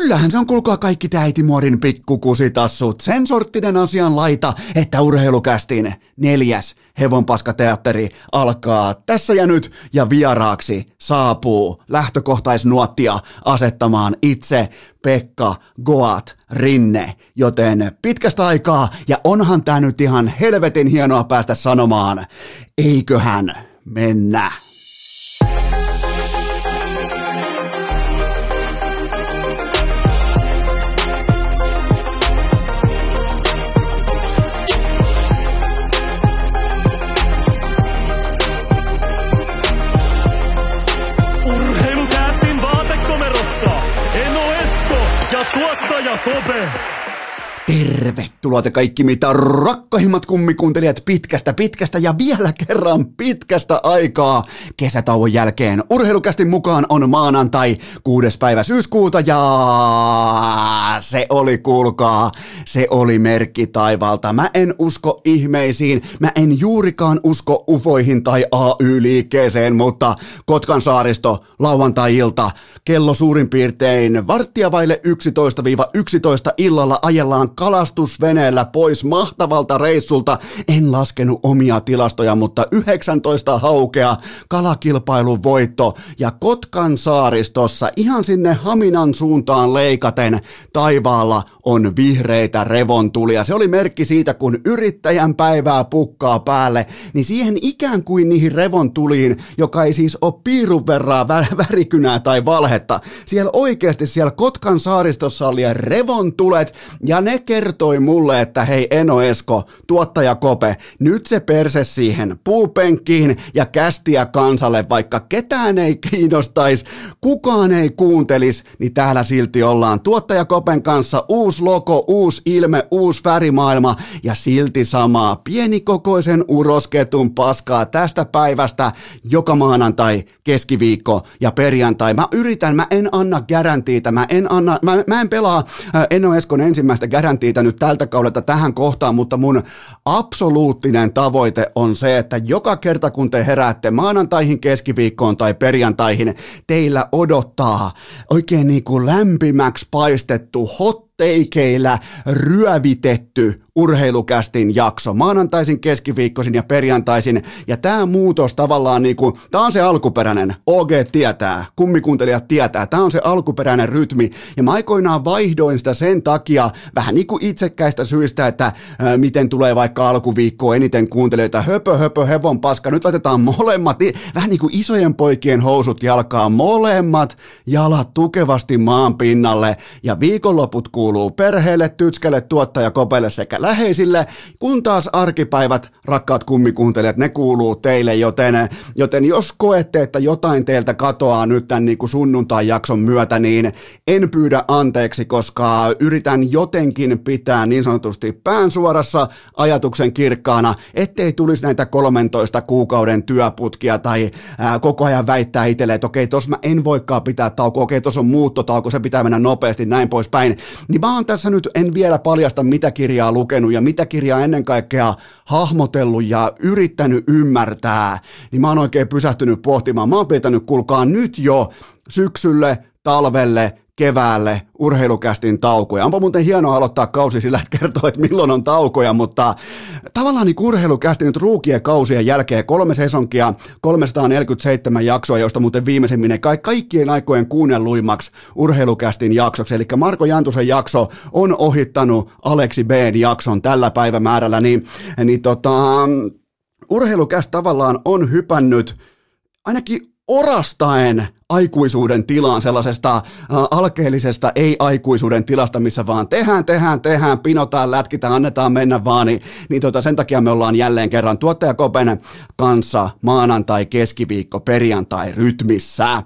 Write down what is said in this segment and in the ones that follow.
kyllähän se on kuulkaa kaikki täitimuorin pikkukusitassut. Sen sorttinen asian laita, että urheilukästin neljäs hevonpaskateatteri alkaa tässä ja nyt ja vieraaksi saapuu lähtökohtaisnuottia asettamaan itse Pekka Goat Rinne, joten pitkästä aikaa ja onhan tämä nyt ihan helvetin hienoa päästä sanomaan, eiköhän mennä. Kope. Tervetuloa te kaikki mitä rakkahimmat kummikuuntelijat pitkästä pitkästä ja vielä kerran pitkästä aikaa kesätauon jälkeen. Urheilukästin mukaan on maanantai 6. päivä syyskuuta ja se oli kuulkaa, se oli merkki taivalta. Mä en usko ihmeisiin, mä en juurikaan usko ufoihin tai AY-liikkeeseen, mutta Kotkan saaristo lauantai-ilta kello suurin piirtein varttia vaille 11-11 illalla ajellaan kalastusveneellä pois mahtavalta reissulta. En laskenut omia tilastoja, mutta 19 haukea kalakilpailun voitto ja Kotkan saaristossa ihan sinne Haminan suuntaan leikaten taivaalla on vihreitä revontulia. Se oli merkki siitä, kun yrittäjän päivää pukkaa päälle, niin siihen ikään kuin niihin revontuliin, joka ei siis ole piirun verran värikynää tai valhetta, siellä oikeasti siellä Kotkan saaristossa oli revontulet ja ne kertoi mulle, että hei Eno Esko, tuottaja Kope, nyt se perse siihen puupenkkiin ja kästiä kansalle, vaikka ketään ei kiinnostaisi, kukaan ei kuuntelis, niin täällä silti ollaan tuottaja Kopen kanssa uusi logo, uusi ilme, uusi värimaailma ja silti samaa pienikokoisen urosketun paskaa tästä päivästä joka maanantai, keskiviikko ja perjantai. Mä yritän, mä en anna garantiita, mä en, anna, mä, mä en pelaa Eno Eskon ensimmäistä garantiita nyt tältä kaudelta tähän kohtaan, mutta mun absoluuttinen tavoite on se, että joka kerta kun te heräätte maanantaihin, keskiviikkoon tai perjantaihin, teillä odottaa oikein niin kuin lämpimäksi paistettu hot teikeillä ryövitetty urheilukästin jakso. Maanantaisin, keskiviikkoisin ja perjantaisin. Ja tämä muutos tavallaan niinku, tämä on se alkuperäinen, OG tietää, kummikuuntelijat tietää, tämä on se alkuperäinen rytmi. Ja mä aikoinaan vaihdoin sitä sen takia vähän niin kuin itsekkäistä syistä, että ää, miten tulee vaikka alkuviikkoa eniten kuuntelijoita, höpö höpö hevon paska, nyt laitetaan molemmat, vähän niin kuin isojen poikien housut jalkaa, molemmat jalat tukevasti maan pinnalle. Ja viikonloput kuuluu perheelle, tytskelle, tuottajakopelle sekä läheisille, kun taas arkipäivät, rakkaat kummikuuntelijat, ne kuuluu teille, joten, joten jos koette, että jotain teiltä katoaa nyt tämän niin kuin sunnuntai-jakson myötä, niin en pyydä anteeksi, koska yritän jotenkin pitää niin sanotusti pään suorassa ajatuksen kirkkaana, ettei tulisi näitä 13 kuukauden työputkia tai ää, koko ajan väittää itselle, että okei, tos mä en voikaan pitää taukoa, okei, tos on muuttotauko, se pitää mennä nopeasti, näin poispäin. Niin mä oon tässä nyt, en vielä paljasta mitä kirjaa lukenut, ja mitä kirjaa ennen kaikkea hahmotellut ja yrittänyt ymmärtää, niin mä oon oikein pysähtynyt pohtimaan. Mä oon pitänyt, kuulkaa nyt jo syksylle, talvelle, keväälle urheilukästin taukoja. Onpa muuten hienoa aloittaa kausi sillä, että kertoo, että milloin on taukoja, mutta tavallaan niin urheilukästi nyt ruukien kausien jälkeen kolme sesonkia, 347 jaksoa, joista muuten viimeisemmin ne kaikkien aikojen kuunnelluimmaksi urheilukästin jaksoksi. Eli Marko Jantusen jakso on ohittanut Aleksi B. jakson tällä päivämäärällä, niin, niin tota, urheilukäst tavallaan on hypännyt ainakin orastaen aikuisuuden tilaan, sellaisesta alkeellisesta ei-aikuisuuden tilasta, missä vaan tehdään, tehdään, tehdään, pinotaan, lätkitään, annetaan mennä vaan, niin, niin tota, sen takia me ollaan jälleen kerran tuottajakopen kanssa maanantai, keskiviikko, perjantai rytmissä.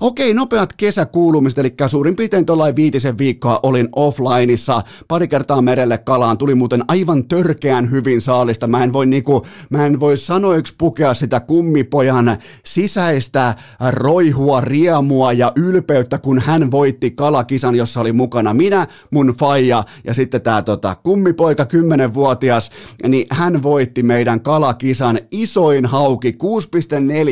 Okei, nopeat kesäkuulumiset, eli suurin piirtein tuollain viitisen viikkoa olin offlineissa, pari kertaa merelle kalaan, tuli muuten aivan törkeän hyvin saalista, mä en voi niinku, mä en voi sanoiksi pukea sitä kummipojan sisäistä roihua riemua ja ylpeyttä, kun hän voitti kalakisan, jossa oli mukana minä, mun faija ja sitten tämä tota, kummipoika, 10-vuotias, niin hän voitti meidän kalakisan isoin hauki,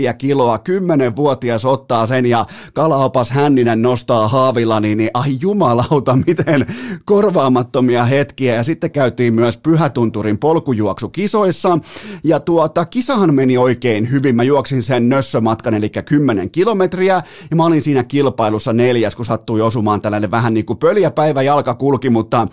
6,4 kiloa, 10-vuotias ottaa sen ja kalaopas Hänninen nostaa haavilla, niin, niin ai jumalauta, miten korvaamattomia hetkiä. Ja sitten käytiin myös Pyhätunturin polkujuoksu kisoissa ja tuota, kisahan meni oikein hyvin. Mä juoksin sen nössömatkan, eli 10 kilometriä, ja mä olin siinä kilpailussa neljäs, kun sattui osumaan tällainen vähän niin kuin pöljäpäivä jalka kulki, mutta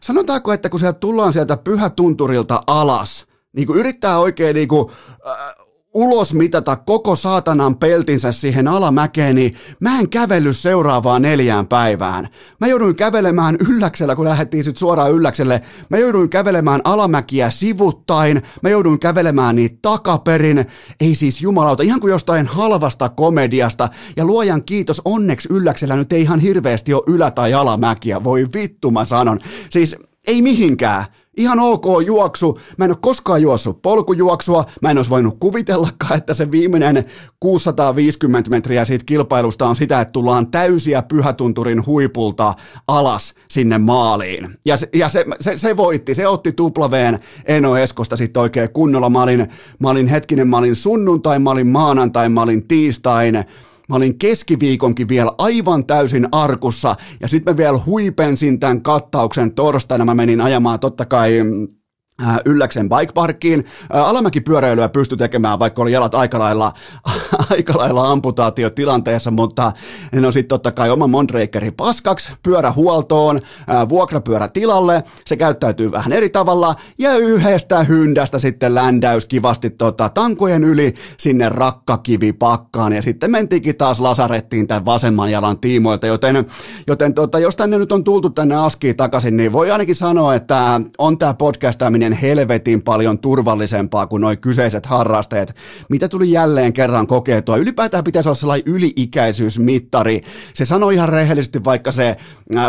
sanotaanko, että kun sieltä tullaan sieltä Pyhätunturilta alas, niin kuin yrittää oikein niin kuin, äh, ulos mitata koko saatanan peltinsä siihen alamäkeen, niin mä en kävellyt seuraavaan neljään päivään. Mä jouduin kävelemään ylläksellä, kun lähdettiin sitten suoraan ylläkselle. Mä jouduin kävelemään alamäkiä sivuttain, mä jouduin kävelemään niitä takaperin. Ei siis jumalauta, ihan kuin jostain halvasta komediasta. Ja luojan kiitos, onneksi ylläksellä nyt ei ihan hirveästi ole ylä- tai alamäkiä. Voi vittu mä sanon. Siis ei mihinkään. Ihan ok juoksu. Mä en ole koskaan juossut polkujuoksua. Mä en olisi voinut kuvitellakaan, että se viimeinen 650 metriä siitä kilpailusta on sitä, että tullaan täysiä pyhätunturin huipulta alas sinne maaliin. Ja, se, ja se, se, se, voitti. Se otti tuplaveen Eno Eskosta sitten oikein kunnolla. Mä olin, mä olin hetkinen, mä olin sunnuntai, mä olin maanantai, mä olin tiistain Mä olin keskiviikonkin vielä aivan täysin arkussa ja sitten mä vielä huipensin tämän kattauksen torstaina. Mä menin ajamaan totta kai mm, Ylläksen bikeparkkiin. Äh, alamäkipyöräilyä pystyi tekemään, vaikka oli jalat aika lailla, aika lailla amputaatiotilanteessa, mutta ne on sitten totta kai oma Mondrakeri paskaksi, pyörä huoltoon, äh, vuokrapyörä tilalle, se käyttäytyy vähän eri tavalla, ja yhdestä hyndästä sitten ländäys kivasti tota, tankojen yli sinne rakkakivipakkaan, ja sitten mentiinkin taas lasarettiin tämän vasemman jalan tiimoilta, joten, joten tota, jos tänne nyt on tultu tänne askiin takaisin, niin voi ainakin sanoa, että on tämä podcastaminen niin helvetin paljon turvallisempaa kuin nuo kyseiset harrastajat, mitä tuli jälleen kerran kokeiltua. Ylipäätään pitäisi olla sellainen yli-ikäisyysmittari. Se sanoi ihan rehellisesti vaikka se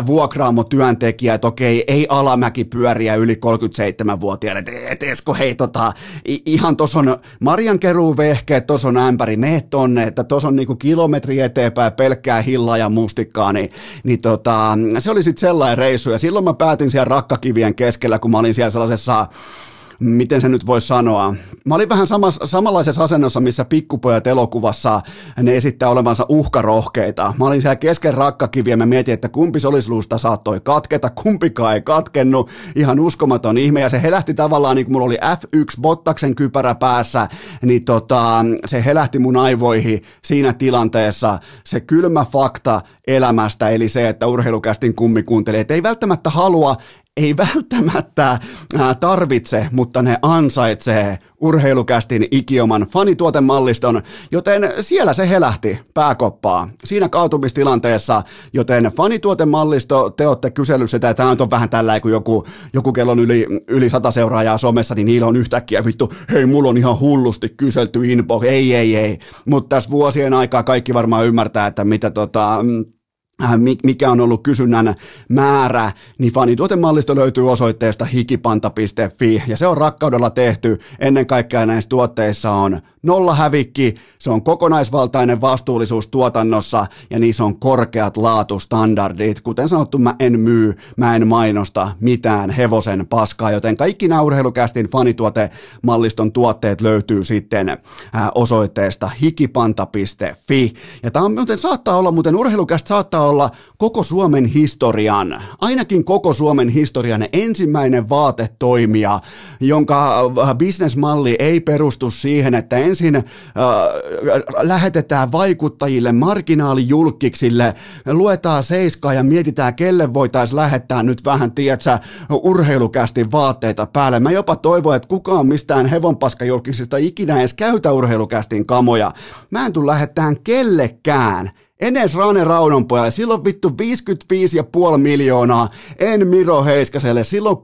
vuokraamo työntekijä, että okei, ei alamäki pyöriä yli 37-vuotiaille. Et Esko, hei tota, ihan tuossa on Marian vehkeet, tuossa on ämpäri, mene tonne, että tuossa on niinku kilometri eteenpäin pelkkää hillaa ja mustikkaa, niin, niin tota, se oli sitten sellainen reissu. Ja silloin mä päätin siellä rakkakivien keskellä, kun mä olin siellä sellaisessa miten se nyt voi sanoa. Mä olin vähän samas, samanlaisessa asennossa, missä pikkupojat elokuvassa ne esittää olevansa uhkarohkeita. Mä olin siellä kesken rakkakiviä ja mä mietin, että kumpi solisluusta saattoi katketa, kumpikaan ei katkennut. Ihan uskomaton ihme ja se helähti tavallaan, niin kuin mulla oli F1 Bottaksen kypärä päässä, niin tota, se helähti mun aivoihin siinä tilanteessa se kylmä fakta elämästä, eli se, että urheilukästin kummikuuntelijat ei välttämättä halua, ei välttämättä tarvitse, mutta ne ansaitsee urheilukästin ikioman fanituotemalliston, joten siellä se helähti pääkoppaa. Siinä kaatumistilanteessa, joten fanituotemallisto, te olette kysellyt sitä, tämä on vähän tällä kuin joku, joku kello on yli, yli sata seuraajaa somessa, niin niillä on yhtäkkiä vittu, hei mulla on ihan hullusti kyselty inbox, ei ei ei, mutta tässä vuosien aikaa kaikki varmaan ymmärtää, että mitä tota, mm, Äh, mikä on ollut kysynnän määrä, niin fanituotemallisto löytyy osoitteesta hikipanta.fi ja se on rakkaudella tehty. Ennen kaikkea näissä tuotteissa on nolla hävikki, se on kokonaisvaltainen vastuullisuus tuotannossa ja niissä on korkeat laatustandardit. Kuten sanottu, mä en myy, mä en mainosta mitään hevosen paskaa, joten kaikki nämä urheilukästin fanituotemalliston tuotteet löytyy sitten äh, osoitteesta hikipanta.fi. Ja tämä on muuten saattaa olla, muuten urheilukäst saattaa olla koko Suomen historian, ainakin koko Suomen historian ensimmäinen vaatetoimija, jonka äh, bisnesmalli ei perustu siihen, että ensin äh, lähetetään vaikuttajille, marginaalijulkiksille, luetaan seiskaa ja mietitään, kelle voitaisiin lähettää nyt vähän, tiedätkö, urheilukästi vaatteita päälle. Mä jopa toivon, että kukaan mistään hevonpaskajulkisista ikinä edes käytä urheilukästin kamoja. Mä en tule lähettään kellekään Enes Rane Raunonpojalle, silloin vittu 55,5 miljoonaa, en Miro Heiskaselle, silloin 67,6.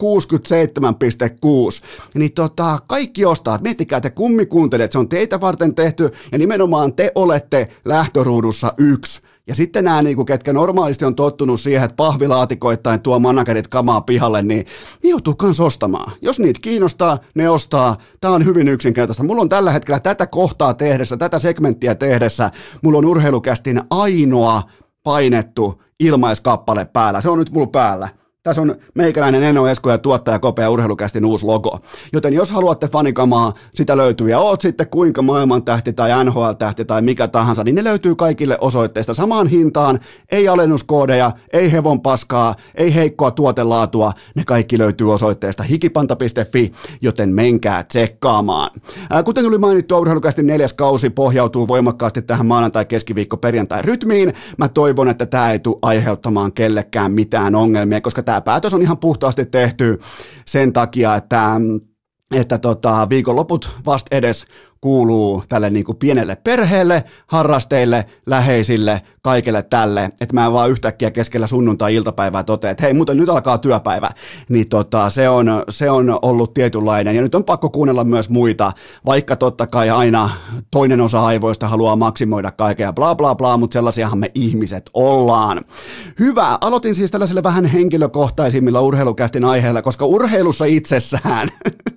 Niin tota, kaikki ostaa, miettikää te kummikuuntelijat, se on teitä varten tehty ja nimenomaan te olette lähtöruudussa yksi Ja sitten nämä, niin kuin, ketkä normaalisti on tottunut siihen, että pahvilaatikoittain tuo managerit kamaa pihalle, niin ne joutuu kans ostamaan. Jos niitä kiinnostaa, ne ostaa. Tämä on hyvin yksinkertaista. Mulla on tällä hetkellä tätä kohtaa tehdessä, tätä segmenttiä tehdessä, mulla on urheilukästin ainoa painettu ilmaiskappale päällä. Se on nyt mulla päällä. Tässä on meikäläinen Eno Esko ja tuottaja Kopea urheilukästin uusi logo. Joten jos haluatte fanikamaa, sitä löytyy. Ja oot sitten kuinka maailmantähti tai NHL-tähti tai mikä tahansa, niin ne löytyy kaikille osoitteista samaan hintaan. Ei alennuskoodeja, ei hevon paskaa, ei heikkoa tuotelaatua. Ne kaikki löytyy osoitteesta hikipanta.fi, joten menkää tsekkaamaan. Ää, kuten tuli mainittu, urheilukästin neljäs kausi pohjautuu voimakkaasti tähän maanantai, keskiviikko, perjantai rytmiin. Mä toivon, että tämä ei tule aiheuttamaan kellekään mitään ongelmia, koska tämä tämä päätös on ihan puhtaasti tehty sen takia, että että tota, viikonloput vasta edes kuuluu tälle niin kuin pienelle perheelle, harrasteille, läheisille, kaikille tälle, että mä en vaan yhtäkkiä keskellä sunnuntai-iltapäivää totea, että hei, muuten nyt alkaa työpäivä, niin tota, se, on, se on ollut tietynlainen, ja nyt on pakko kuunnella myös muita, vaikka totta kai aina toinen osa aivoista haluaa maksimoida kaikkea, bla bla bla, mutta sellaisiahan me ihmiset ollaan. Hyvä, aloitin siis tällaisille vähän henkilökohtaisimmilla urheilukästin aiheilla, koska urheilussa itsessään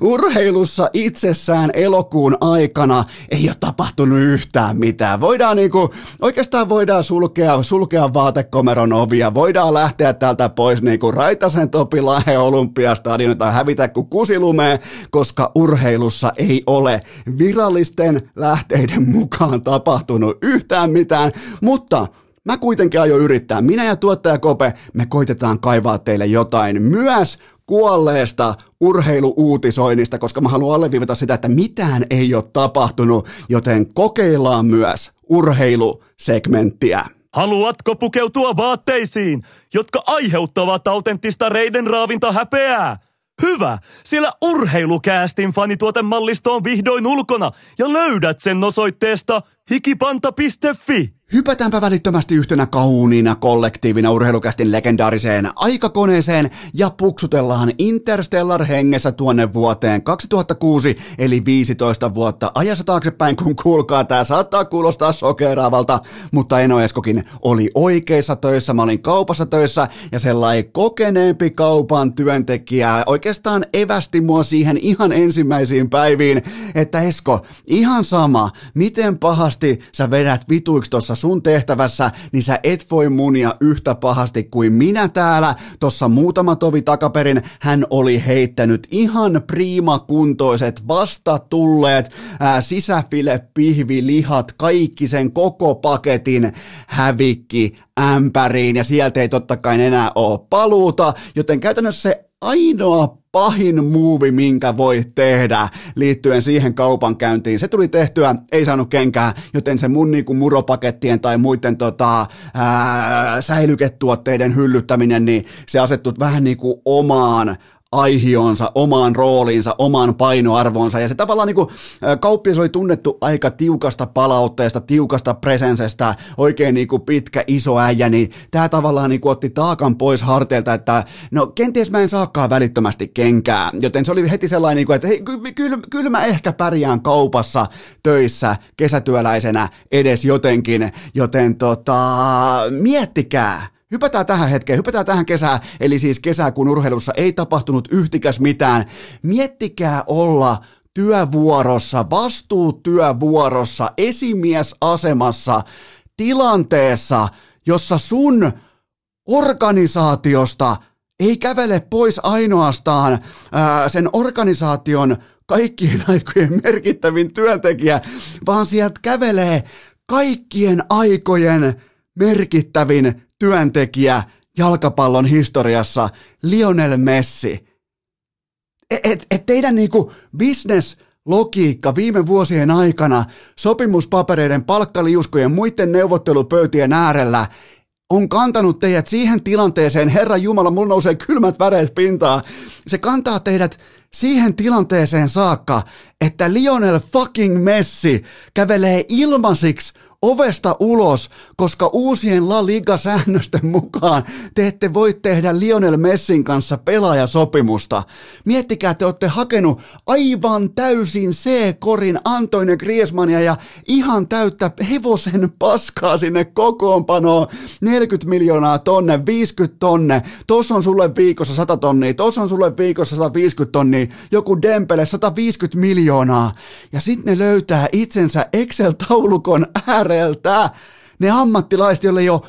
urheilussa itsessään elokuun aikana ei ole tapahtunut yhtään mitään. Voidaan niinku, oikeastaan voidaan sulkea, sulkea vaatekomeron ovia, voidaan lähteä täältä pois niinku Raitasen Topi Lahe Olympiastadion tai hävitä kuin kusilumeen, koska urheilussa ei ole virallisten lähteiden mukaan tapahtunut yhtään mitään, mutta Mä kuitenkin aion yrittää. Minä ja tuottaja Kope, me koitetaan kaivaa teille jotain myös kuolleesta urheiluuutisoinnista, koska mä haluan alleviivata sitä, että mitään ei ole tapahtunut, joten kokeillaan myös urheilusegmenttiä. Haluatko pukeutua vaatteisiin, jotka aiheuttavat autenttista reiden raavinta häpeää? Hyvä, sillä urheilukäästin fanituotemallisto on vihdoin ulkona ja löydät sen osoitteesta hikipanta.fi. Hypätäänpä välittömästi yhtenä kauniina kollektiivina urheilukästin legendaariseen aikakoneeseen ja puksutellaan Interstellar hengessä tuonne vuoteen 2006, eli 15 vuotta ajassa taaksepäin, kun kuulkaa, tää saattaa kuulostaa sokeraavalta, mutta Eno Eskokin oli oikeissa töissä, mä olin kaupassa töissä ja sellainen kokeneempi kaupan työntekijä oikeastaan evästi mua siihen ihan ensimmäisiin päiviin, että Esko, ihan sama, miten pahasti sä vedät vituiksi tuossa sun tehtävässä, niin sä et voi munia yhtä pahasti kuin minä täällä. Tossa muutama tovi takaperin hän oli heittänyt ihan priimakuntoiset vasta tulleet ää, sisäfile, pihvi, lihat, kaikki sen koko paketin hävikki ämpäriin ja sieltä ei totta kai enää ole paluuta, joten käytännössä se ainoa pahin muuvi, minkä voi tehdä liittyen siihen kaupankäyntiin. Se tuli tehtyä, ei saanut kenkää, joten se mun niinku muropakettien tai muiden tota, ää, säilyketuotteiden hyllyttäminen, niin se asettut vähän niinku omaan aihionsa, omaan rooliinsa, omaan painoarvoonsa. Ja se tavallaan niin kuin, kauppias oli tunnettu aika tiukasta palautteesta, tiukasta presensestä, oikein niin kuin pitkä iso äijä, niin tämä tavallaan niin kuin otti taakan pois harteilta, että no kenties mä en saakaan välittömästi kenkää. Joten se oli heti sellainen, niin kuin, että hei, kyllä, kyllä mä ehkä pärjään kaupassa töissä kesätyöläisenä edes jotenkin, joten tota, miettikää, Hypätään tähän hetkeen, hypätään tähän kesään, eli siis kesää, kun urheilussa ei tapahtunut yhtikäs mitään. Miettikää olla työvuorossa, vastuutyövuorossa, esimiesasemassa, tilanteessa, jossa sun organisaatiosta ei kävele pois ainoastaan ää, sen organisaation kaikkien aikojen merkittävin työntekijä, vaan sieltä kävelee kaikkien aikojen merkittävin työntekijä jalkapallon historiassa, Lionel Messi. Et, et, et teidän niinku business logiikka viime vuosien aikana sopimuspapereiden, palkkaliuskojen, muiden neuvottelupöytien äärellä on kantanut teidät siihen tilanteeseen, Herra Jumala, mulla nousee kylmät väreet pintaa. Se kantaa teidät siihen tilanteeseen saakka, että Lionel fucking Messi kävelee ilmasiksi ovesta ulos, koska uusien La Liga-säännösten mukaan te ette voi tehdä Lionel Messin kanssa pelaajasopimusta. Miettikää, te olette hakenut aivan täysin C-korin Antoine Griezmannia ja ihan täyttä hevosen paskaa sinne kokoonpanoon. 40 miljoonaa tonne, 50 tonne, tossa on sulle viikossa 100 tonnia, tossa on sulle viikossa 150 tonnia, joku Dempele 150 miljoonaa. Ja sitten ne löytää itsensä Excel-taulukon ääreltä. Ne ammattilaiset, joille ei ole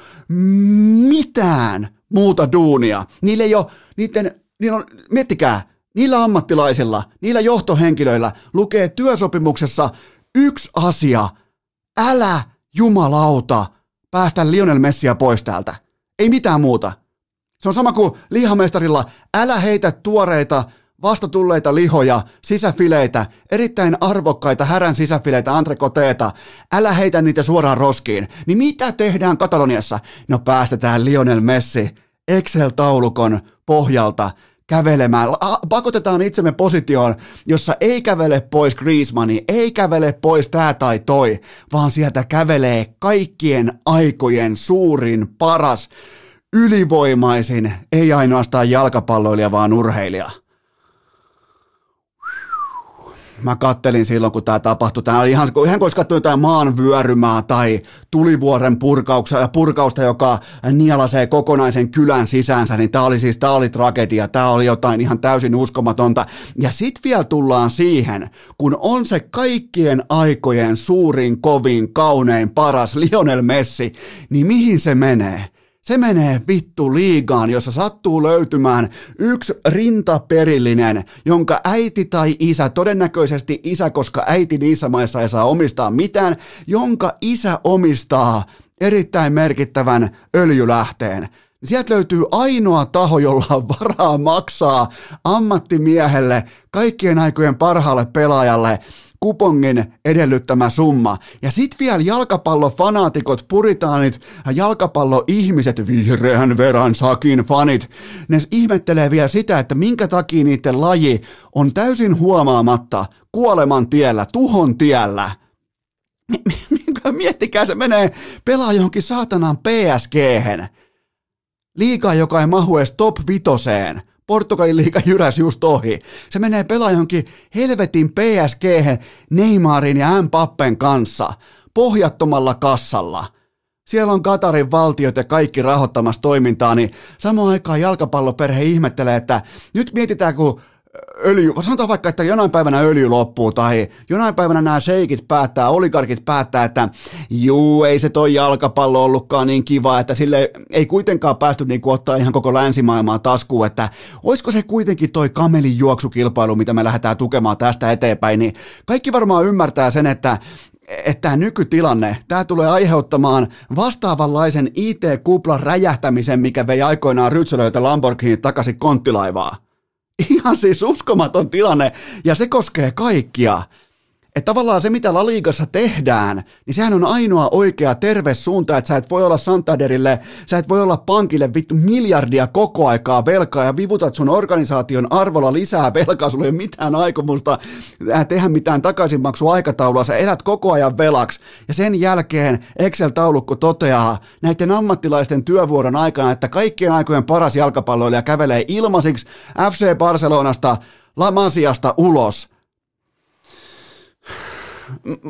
mitään muuta duunia. Niille ei ole, niiden, niillä on, miettikää, niillä ammattilaisilla, niillä johtohenkilöillä lukee työsopimuksessa yksi asia. Älä jumalauta päästä Lionel Messia pois täältä. Ei mitään muuta. Se on sama kuin lihamestarilla, älä heitä tuoreita vastatulleita lihoja, sisäfileitä, erittäin arvokkaita härän sisäfileitä, antrekoteeta, älä heitä niitä suoraan roskiin. Niin mitä tehdään Kataloniassa? No päästetään Lionel Messi Excel-taulukon pohjalta kävelemään. Pakotetaan itsemme positioon, jossa ei kävele pois Griezmanni, ei kävele pois tää tai toi, vaan sieltä kävelee kaikkien aikojen suurin, paras, ylivoimaisin, ei ainoastaan jalkapalloilija, vaan urheilija mä kattelin silloin, kun tämä tapahtui. Tämä oli ihan, ihan kuin olisi jotain maanvyörymää tai tulivuoren purkausta, purkausta, joka nielasee kokonaisen kylän sisäänsä, niin tämä oli siis, tämä oli tragedia, tämä oli jotain ihan täysin uskomatonta. Ja sitten vielä tullaan siihen, kun on se kaikkien aikojen suurin, kovin, kaunein, paras Lionel Messi, niin mihin se menee? Se menee vittu liigaan, jossa sattuu löytymään yksi rintaperillinen, jonka äiti tai isä, todennäköisesti isä, koska äiti niissä maissa ei saa omistaa mitään, jonka isä omistaa erittäin merkittävän öljylähteen. Sieltä löytyy ainoa taho, jolla on varaa maksaa ammattimiehelle, kaikkien aikojen parhaalle pelaajalle kupongin edellyttämä summa. Ja sit vielä jalkapallofanaatikot, puritaanit, jalkapalloihmiset, vihreän veran sakin fanit, ne ihmettelee vielä sitä, että minkä takia niiden laji on täysin huomaamatta kuoleman tiellä, tuhon tiellä. Miettikää, se menee pelaa johonkin saatanan psg Liikaa, joka ei mahu edes top vitoseen. Portugalin liiga jyräs just ohi. Se menee pelaa johonkin helvetin PSG Neymarin ja Mbappen kanssa pohjattomalla kassalla. Siellä on Katarin valtiot ja kaikki rahoittamassa toimintaa, niin samaan aikaan jalkapalloperhe ihmettelee, että nyt mietitään, kun öljy, sanotaan vaikka, että jonain päivänä öljy loppuu tai jonain päivänä nämä seikit päättää, oligarkit päättää, että juu, ei se toi jalkapallo ollutkaan niin kiva, että sille ei kuitenkaan päästy niin kuin ottaa ihan koko länsimaailmaa taskuun, että olisiko se kuitenkin toi kamelin juoksukilpailu, mitä me lähdetään tukemaan tästä eteenpäin, niin kaikki varmaan ymmärtää sen, että että tämä nykytilanne, tämä tulee aiheuttamaan vastaavanlaisen IT-kuplan räjähtämisen, mikä vei aikoinaan Rytsölöitä Lamborghini takaisin konttilaivaa. Ihan siis uskomaton tilanne, ja se koskee kaikkia. Että tavallaan se, mitä La Ligassa tehdään, niin sehän on ainoa oikea terve suunta, että sä et voi olla Santaderille, sä et voi olla pankille vittu miljardia koko aikaa velkaa ja vivutat sun organisaation arvolla lisää velkaa, sulla ei ole mitään aikomusta tehdä mitään takaisinmaksuaikataulua, sä elät koko ajan velaksi. Ja sen jälkeen Excel-taulukko toteaa näiden ammattilaisten työvuoron aikana, että kaikkien aikojen paras jalkapalloilija kävelee ilmaisiksi FC Barcelonasta La Masiasta ulos –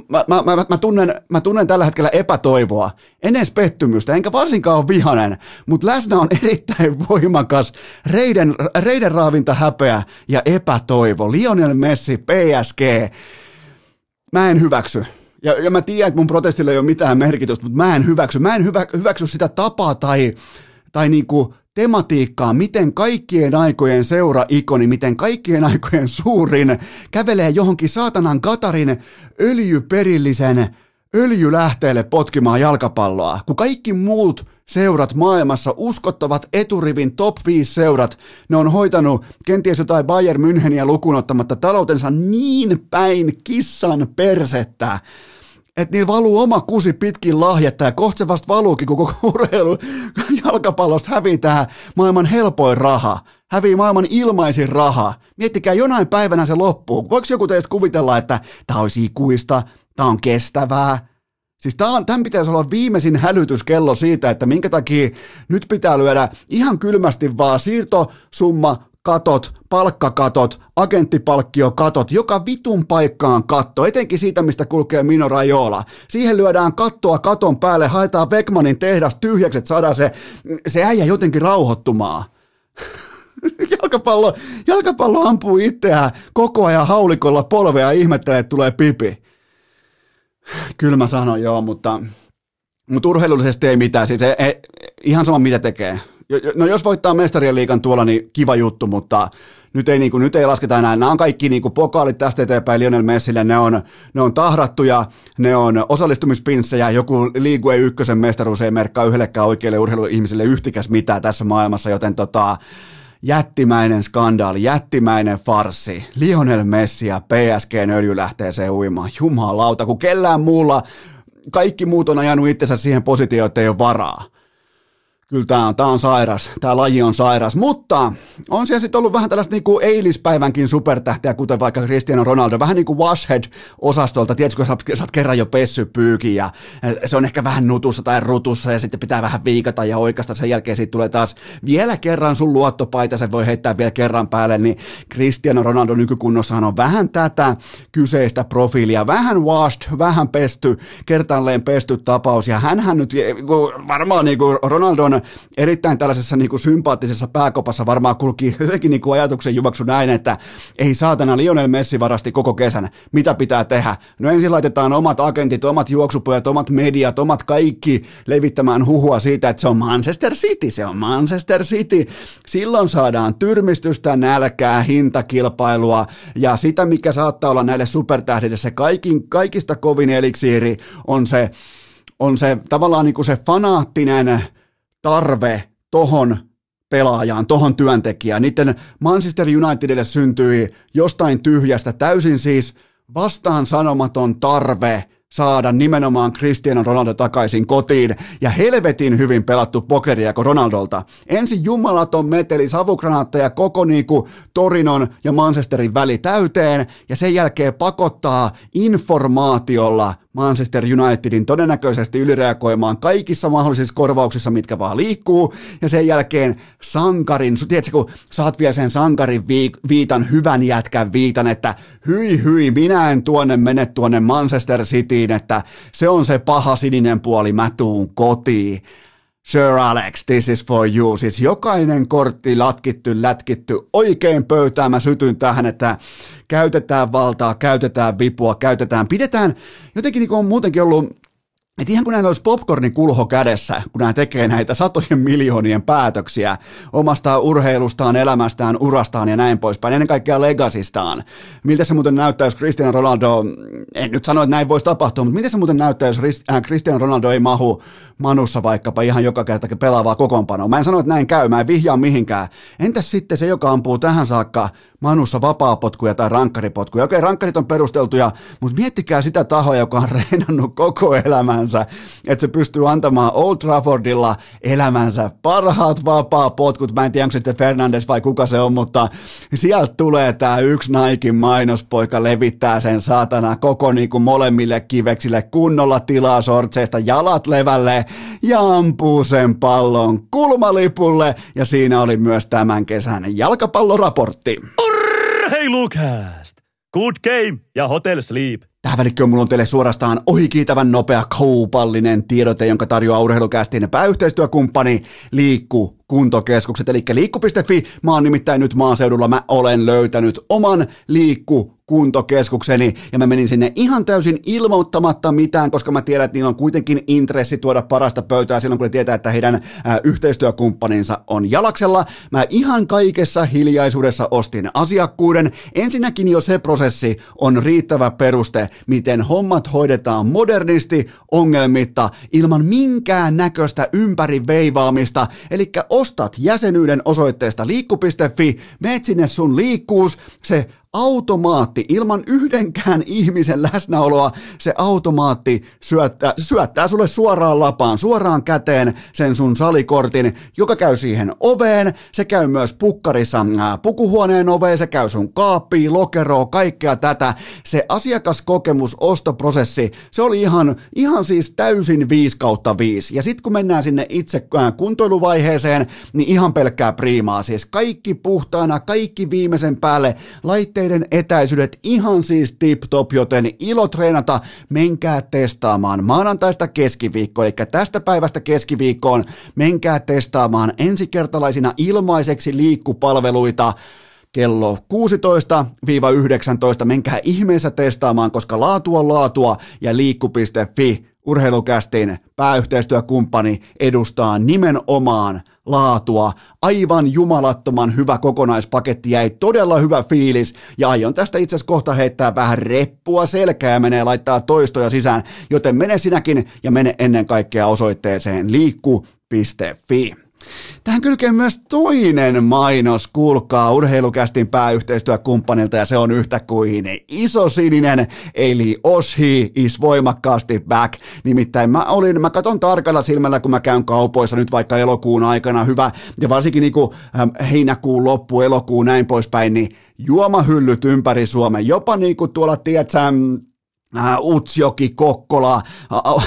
mä, mä, mä, mä, tunnen, mä tunnen tällä hetkellä epätoivoa, en edes pettymystä, enkä varsinkaan ole vihanen, mutta läsnä on erittäin voimakas reiden, reiden raavinta häpeä ja epätoivo. Lionel Messi, PSG, mä en hyväksy. Ja, ja mä tiedän, että mun protestille ei ole mitään merkitystä, mutta mä en hyväksy. Mä en hyvä, hyväksy sitä tapaa tai, tai niinku tematiikkaa, miten kaikkien aikojen seura-ikoni, miten kaikkien aikojen suurin kävelee johonkin saatanan Katarin öljyperillisen öljylähteelle potkimaan jalkapalloa, kun kaikki muut seurat maailmassa, uskottavat eturivin top 5 seurat, ne on hoitanut kenties jotain Bayern Müncheniä lukunottamatta taloutensa niin päin kissan persettä, että niillä valuu oma kusi pitkin lahjetta ja kohta se vasta valuukin, kun koko urheilu jalkapallosta hävitää maailman helpoin raha. Hävii maailman ilmaisin raha. Miettikää, jonain päivänä se loppuu. Voiko joku teistä kuvitella, että tämä olisi ikuista, tämä on kestävää? Siis tämän pitäisi olla viimeisin hälytyskello siitä, että minkä takia nyt pitää lyödä ihan kylmästi vaan siirtosumma, katot, palkkakatot, agenttipalkkiokatot, joka vitun paikkaan katto, etenkin siitä, mistä kulkee Mino Rajola. Siihen lyödään kattoa katon päälle, haetaan Beckmanin tehdas tyhjäksi, että saadaan se, se äijä jotenkin rauhoittumaan. jalkapallo, jalkapallo ampuu itseään koko ajan haulikolla polvea ja ihmettelee, että tulee pipi. Kyllä mä sanon joo, mutta, mutta urheilullisesti ei mitään. Siis ei, ei, ihan sama mitä tekee. No jos voittaa mestarien liikan tuolla, niin kiva juttu, mutta nyt ei, niin kuin, nyt ei lasketa enää. Nämä on kaikki niin kuin pokaalit tästä eteenpäin Lionel Messille. Ne on, ne on tahrattuja, ne on osallistumispinssejä. Joku Liigue ykkösen mestaruus ei merkkaa yhdellekään oikealle urheiluihmiselle yhtikäs mitään tässä maailmassa, joten tota, jättimäinen skandaali, jättimäinen farsi. Lionel Messi ja PSGn öljy lähtee se uimaan. Jumalauta, kun kellään muulla kaikki muut on ajanut itsensä siihen positioon, että ei ole varaa kyllä tämä on, tämä on sairas, tämä laji on sairas, mutta on siellä sitten ollut vähän tällaista niin kuin eilispäivänkin supertähteä, kuten vaikka Cristiano Ronaldo, vähän niin kuin washhead-osastolta, tiedätkö, sä, sä oot kerran jo pessy pyykin ja se on ehkä vähän nutussa tai rutussa ja sitten pitää vähän viikata ja oikeasta, sen jälkeen siitä tulee taas vielä kerran sun luottopaita, se voi heittää vielä kerran päälle, niin Cristiano Ronaldo nykykunnossahan on vähän tätä kyseistä profiilia, vähän washed, vähän pesty, kertalleen pesty tapaus. Ja hänhän nyt varmaan niin kuin Ronaldon erittäin tällaisessa niin kuin sympaattisessa pääkopassa varmaan kulki jotenkin niin kuin ajatuksen juoksu näin, että ei saatana Lionel Messi varasti koko kesän. Mitä pitää tehdä? No ensin laitetaan omat agentit, omat juoksupojat, omat mediat, omat kaikki levittämään huhua siitä, että se on Manchester City, se on Manchester City. Silloin saadaan tyrmistystä, nälkää, hintakilpailua ja sitä, mikä saattaa olla näille supertähdille se kaikin, kaikista kovin eliksiiri on se, on se tavallaan niin kuin se fanaattinen tarve tohon pelaajaan, tohon työntekijään. Niiden Manchester Unitedille syntyi jostain tyhjästä täysin siis vastaan sanomaton tarve saada nimenomaan Cristiano Ronaldo takaisin kotiin ja helvetin hyvin pelattu pokeria kuin Ronaldolta. Ensin jumalaton meteli, savukranaatteja koko niinku Torinon ja Manchesterin väli täyteen ja sen jälkeen pakottaa informaatiolla Manchester Unitedin todennäköisesti ylireagoimaan kaikissa mahdollisissa korvauksissa, mitkä vaan liikkuu, ja sen jälkeen sankarin, tiedätkö, kun saat vielä sen sankarin viitan, hyvän jätkän viitan, että hyi hyi, minä en tuonne mene tuonne Manchester Cityin, että se on se paha sininen puoli, mä tuun kotiin. Sir Alex, this is for you. Siis jokainen kortti latkittu, lätkitty oikein pöytään. Mä sytyn tähän, että käytetään valtaa, käytetään vipua, käytetään, pidetään, jotenkin niin kuin on muutenkin ollut että ihan kun näillä olisi popcornin kulho kädessä, kun nämä tekee näitä satojen miljoonien päätöksiä omasta urheilustaan, elämästään, urastaan ja näin poispäin, ennen kaikkea legasistaan. Miltä se muuten näyttää, jos Cristiano Ronaldo, en nyt sano, että näin voisi tapahtua, mutta miten se muuten näyttää, jos äh, Cristiano Ronaldo ei mahu Manussa vaikkapa ihan joka kerta pelaavaa kokoonpanoa. Mä en sano, että näin käy, mä en vihjaa mihinkään. Entäs sitten se, joka ampuu tähän saakka Manussa vapaapotkuja tai rankkaripotkuja? Okei, rankkarit on perusteltuja, mutta miettikää sitä tahoa, joka on reenannut koko elämänsä, että se pystyy antamaan Old Traffordilla elämänsä parhaat vapaapotkut. Mä en tiedä, onko sitten Fernandes vai kuka se on, mutta sieltä tulee tämä yksi Naikin mainospoika levittää sen saatana koko niinku molemmille kiveksille kunnolla tilaa sortseista, jalat levälle ja ampuu sen pallon kulmalipulle ja siinä oli myös tämän kesän jalkapalloraportti. Urheilukääst! Good game ja Hotel Sleep. Tähän välikköön mulla on teille suorastaan ohikiitävän nopea kaupallinen tiedote, jonka tarjoaa urheilukästin pääyhteistyökumppani Liikku kuntokeskukset, eli liikku.fi. Mä oon nimittäin nyt maaseudulla, mä olen löytänyt oman liikku kuntokeskukseni ja mä menin sinne ihan täysin ilmoittamatta mitään, koska mä tiedän, että niillä on kuitenkin intressi tuoda parasta pöytää silloin, kun ne tietää, että heidän ää, yhteistyökumppaninsa on jalaksella. Mä ihan kaikessa hiljaisuudessa ostin asiakkuuden. Ensinnäkin jo se prosessi on riittävä peruste, miten hommat hoidetaan modernisti, ongelmitta, ilman minkään näköistä ympäri veivaamista. Eli ostat jäsenyyden osoitteesta liikku.fi, meet sinne sun liikkuus, se automaatti, ilman yhdenkään ihmisen läsnäoloa, se automaatti syöttää, syöttää sulle suoraan lapaan, suoraan käteen sen sun salikortin, joka käy siihen oveen, se käy myös pukkarissa äh, pukuhuoneen oveen, se käy sun kaappiin, lokeroon, kaikkea tätä. Se asiakaskokemus, ostoprosessi, se oli ihan, ihan siis täysin 5 kautta 5. Ja sitten kun mennään sinne itse äh, kuntoiluvaiheeseen, niin ihan pelkkää priimaa. Siis kaikki puhtaana, kaikki viimeisen päälle, laitteiden etäisyydet ihan siis tip-top, joten ilo treenata, menkää testaamaan maanantaista keskiviikkoa, eli tästä päivästä keskiviikkoon, menkää testaamaan ensikertalaisina ilmaiseksi liikkupalveluita, kello 16-19. Menkää ihmeessä testaamaan, koska laatu on laatua ja liikku.fi urheilukästin pääyhteistyökumppani edustaa nimenomaan laatua. Aivan jumalattoman hyvä kokonaispaketti jäi todella hyvä fiilis ja aion tästä itse asiassa kohta heittää vähän reppua selkää menee laittaa toistoja sisään, joten mene sinäkin ja mene ennen kaikkea osoitteeseen liikku.fi. Tähän kylkee myös toinen mainos, kuulkaa urheilukästin pääyhteistyökumppanilta ja se on yhtä kuin iso sininen, eli Oshi is voimakkaasti back. Nimittäin mä olin, mä katon tarkalla silmällä, kun mä käyn kaupoissa nyt vaikka elokuun aikana, hyvä, ja varsinkin niin kuin heinäkuun loppu, elokuun näin poispäin, niin juomahyllyt ympäri Suomen, jopa niin kuin tuolla, tiedätkö, Utsjoki, Kokkola,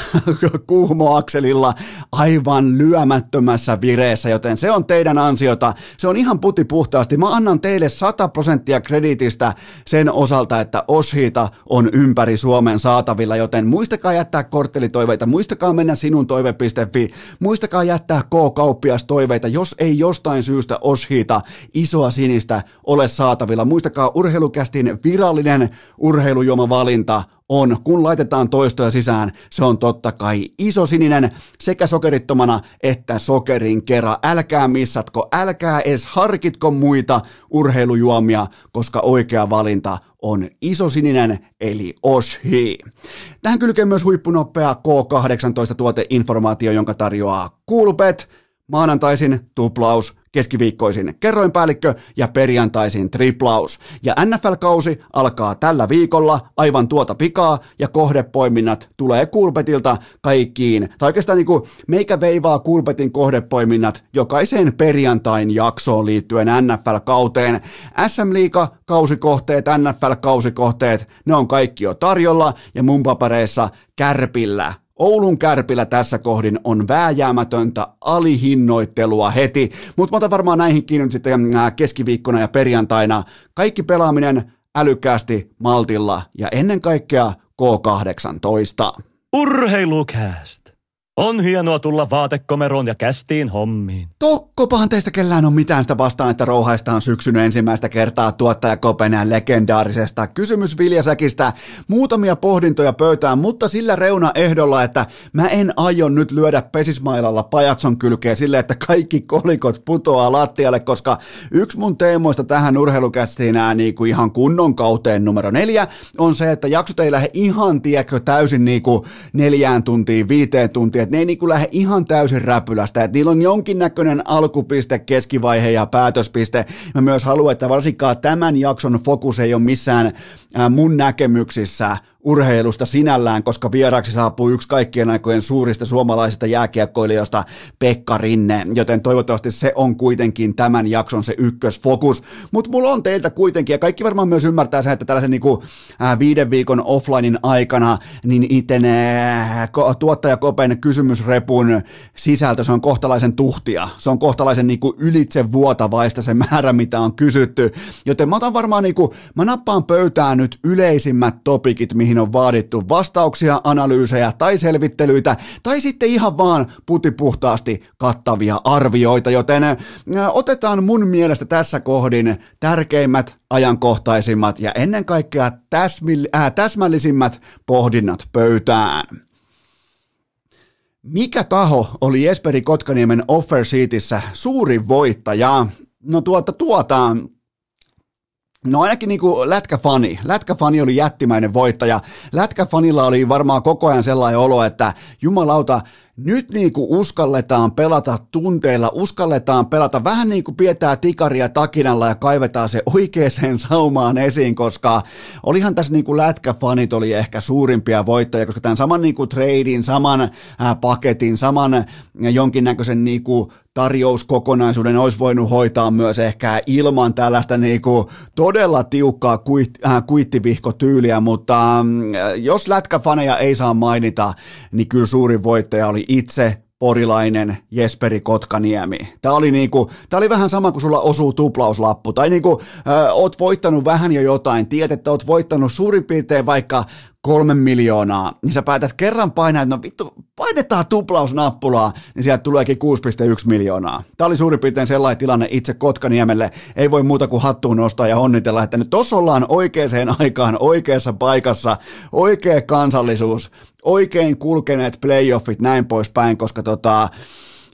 Kuhmoakselilla aivan lyömättömässä vireessä, joten se on teidän ansiota. Se on ihan puti puhtaasti. Mä annan teille 100 prosenttia kreditistä sen osalta, että Oshita on ympäri Suomen saatavilla, joten muistakaa jättää korttelitoiveita, muistakaa mennä sinun toive.fi, muistakaa jättää K-kauppias toiveita, jos ei jostain syystä Oshita isoa sinistä ole saatavilla. Muistakaa urheilukästin virallinen urheilujuomavalinta on, kun laitetaan toistoja sisään, se on totta kai iso sininen sekä sokerittomana että sokerin kerran. Älkää missatko, älkää edes harkitko muita urheilujuomia, koska oikea valinta on iso sininen eli Oshi. Tähän kylkee myös huippunopea K18 tuoteinformaatio, jonka tarjoaa Coolbet. Maanantaisin tuplaus keskiviikkoisin kerroinpäällikkö ja perjantaisin triplaus. Ja NFL-kausi alkaa tällä viikolla aivan tuota pikaa ja kohdepoiminnat tulee Kulpetilta kaikkiin. Tai oikeastaan niin kuin meikä veivaa Kulpetin kohdepoiminnat jokaiseen perjantain jaksoon liittyen NFL-kauteen. SM Liiga kausikohteet, NFL-kausikohteet, ne on kaikki jo tarjolla ja mun papereissa kärpillä Oulun kärpillä tässä kohdin on vääjäämätöntä alihinnoittelua heti, mutta mä otan varmaan näihin kiinni sitten keskiviikkona ja perjantaina. Kaikki pelaaminen älykkäästi, maltilla ja ennen kaikkea K18. Urheilukääst! On hienoa tulla vaatekomeroon ja kästiin hommiin. Tokkopahan teistä kellään on mitään sitä vastaan, että rouhaista on ensimmäistä kertaa tuottaja Kopenään legendaarisesta kysymysviljasäkistä. Muutamia pohdintoja pöytään, mutta sillä reuna ehdolla, että mä en aio nyt lyödä pesismailalla pajatson kylkeä sille, että kaikki kolikot putoaa lattialle, koska yksi mun teemoista tähän urheilukästiin niin kuin ihan kunnon kauteen numero neljä on se, että jaksot ei lähde ihan, tiedätkö, täysin niin kuin neljään tuntiin, viiteen tuntiin, että ne ei niin lähde ihan täysin räpylästä, että niillä on jonkinnäköinen alkupiste, keskivaihe ja päätöspiste. Mä myös haluan, että varsinkaan tämän jakson fokus ei ole missään mun näkemyksissä urheilusta sinällään, koska vieraksi saapuu yksi kaikkien aikojen suurista suomalaisista jääkiekkoilijoista Pekka Rinne, joten toivottavasti se on kuitenkin tämän jakson se ykkösfokus. Mutta mulla on teiltä kuitenkin, ja kaikki varmaan myös ymmärtää sen, että tällaisen niinku, äh, viiden viikon offlinein aikana, niin iten äh, tuottaja kysymysrepun sisältö, se on kohtalaisen tuhtia. Se on kohtalaisen niinku ylitse vuotavaista se määrä, mitä on kysytty. Joten mä otan varmaan, niinku, mä nappaan pöytään nyt yleisimmät topikit, mihin on vaadittu vastauksia, analyysejä tai selvittelyitä, tai sitten ihan vaan putipuhtaasti kattavia arvioita, joten otetaan mun mielestä tässä kohdin tärkeimmät, ajankohtaisimmat ja ennen kaikkea täsmill- äh, täsmällisimmät pohdinnat pöytään. Mikä taho oli Jesperi Kotkaniemen offer sheetissä suuri voittaja? No tuota, tuota, No ainakin niin kuin lätkäfani. Lätkäfani oli jättimäinen voittaja. Lätkäfanilla oli varmaan koko ajan sellainen olo, että jumalauta, nyt niin kuin uskalletaan pelata tunteilla, uskalletaan pelata vähän niin kuin pidetään tikaria takinalla ja kaivetaan se oikeaan saumaan esiin, koska olihan tässä niin kuin lätkäfanit oli ehkä suurimpia voittajia, koska tämän saman niin kuin treidin, saman paketin, saman jonkinnäköisen niin kuin tarjouskokonaisuuden olisi voinut hoitaa myös ehkä ilman tällaista niin kuin todella tiukkaa äh, kuittivihkotyyliä, mutta äh, jos lätkäfaneja ei saa mainita, niin kyllä suurin voittaja oli itse porilainen Jesperi Kotkaniemi. Tämä oli, niinku, tämä oli vähän sama kuin sulla osuu tuplauslappu, tai niinku, äh, oot voittanut vähän jo jotain, tiedät, että oot voittanut suurin piirtein vaikka kolme miljoonaa, niin sä päätät kerran painaa, että no vittu, painetaan tuplausnappulaa, niin sieltä tuleekin 6,1 miljoonaa. Tämä oli suurin piirtein sellainen tilanne itse Kotkaniemelle. Ei voi muuta kuin hattuun nostaa ja onnitella, että nyt tossa ollaan oikeaan aikaan, oikeassa paikassa, oikea kansallisuus, oikein kulkeneet playoffit, näin poispäin, koska tota,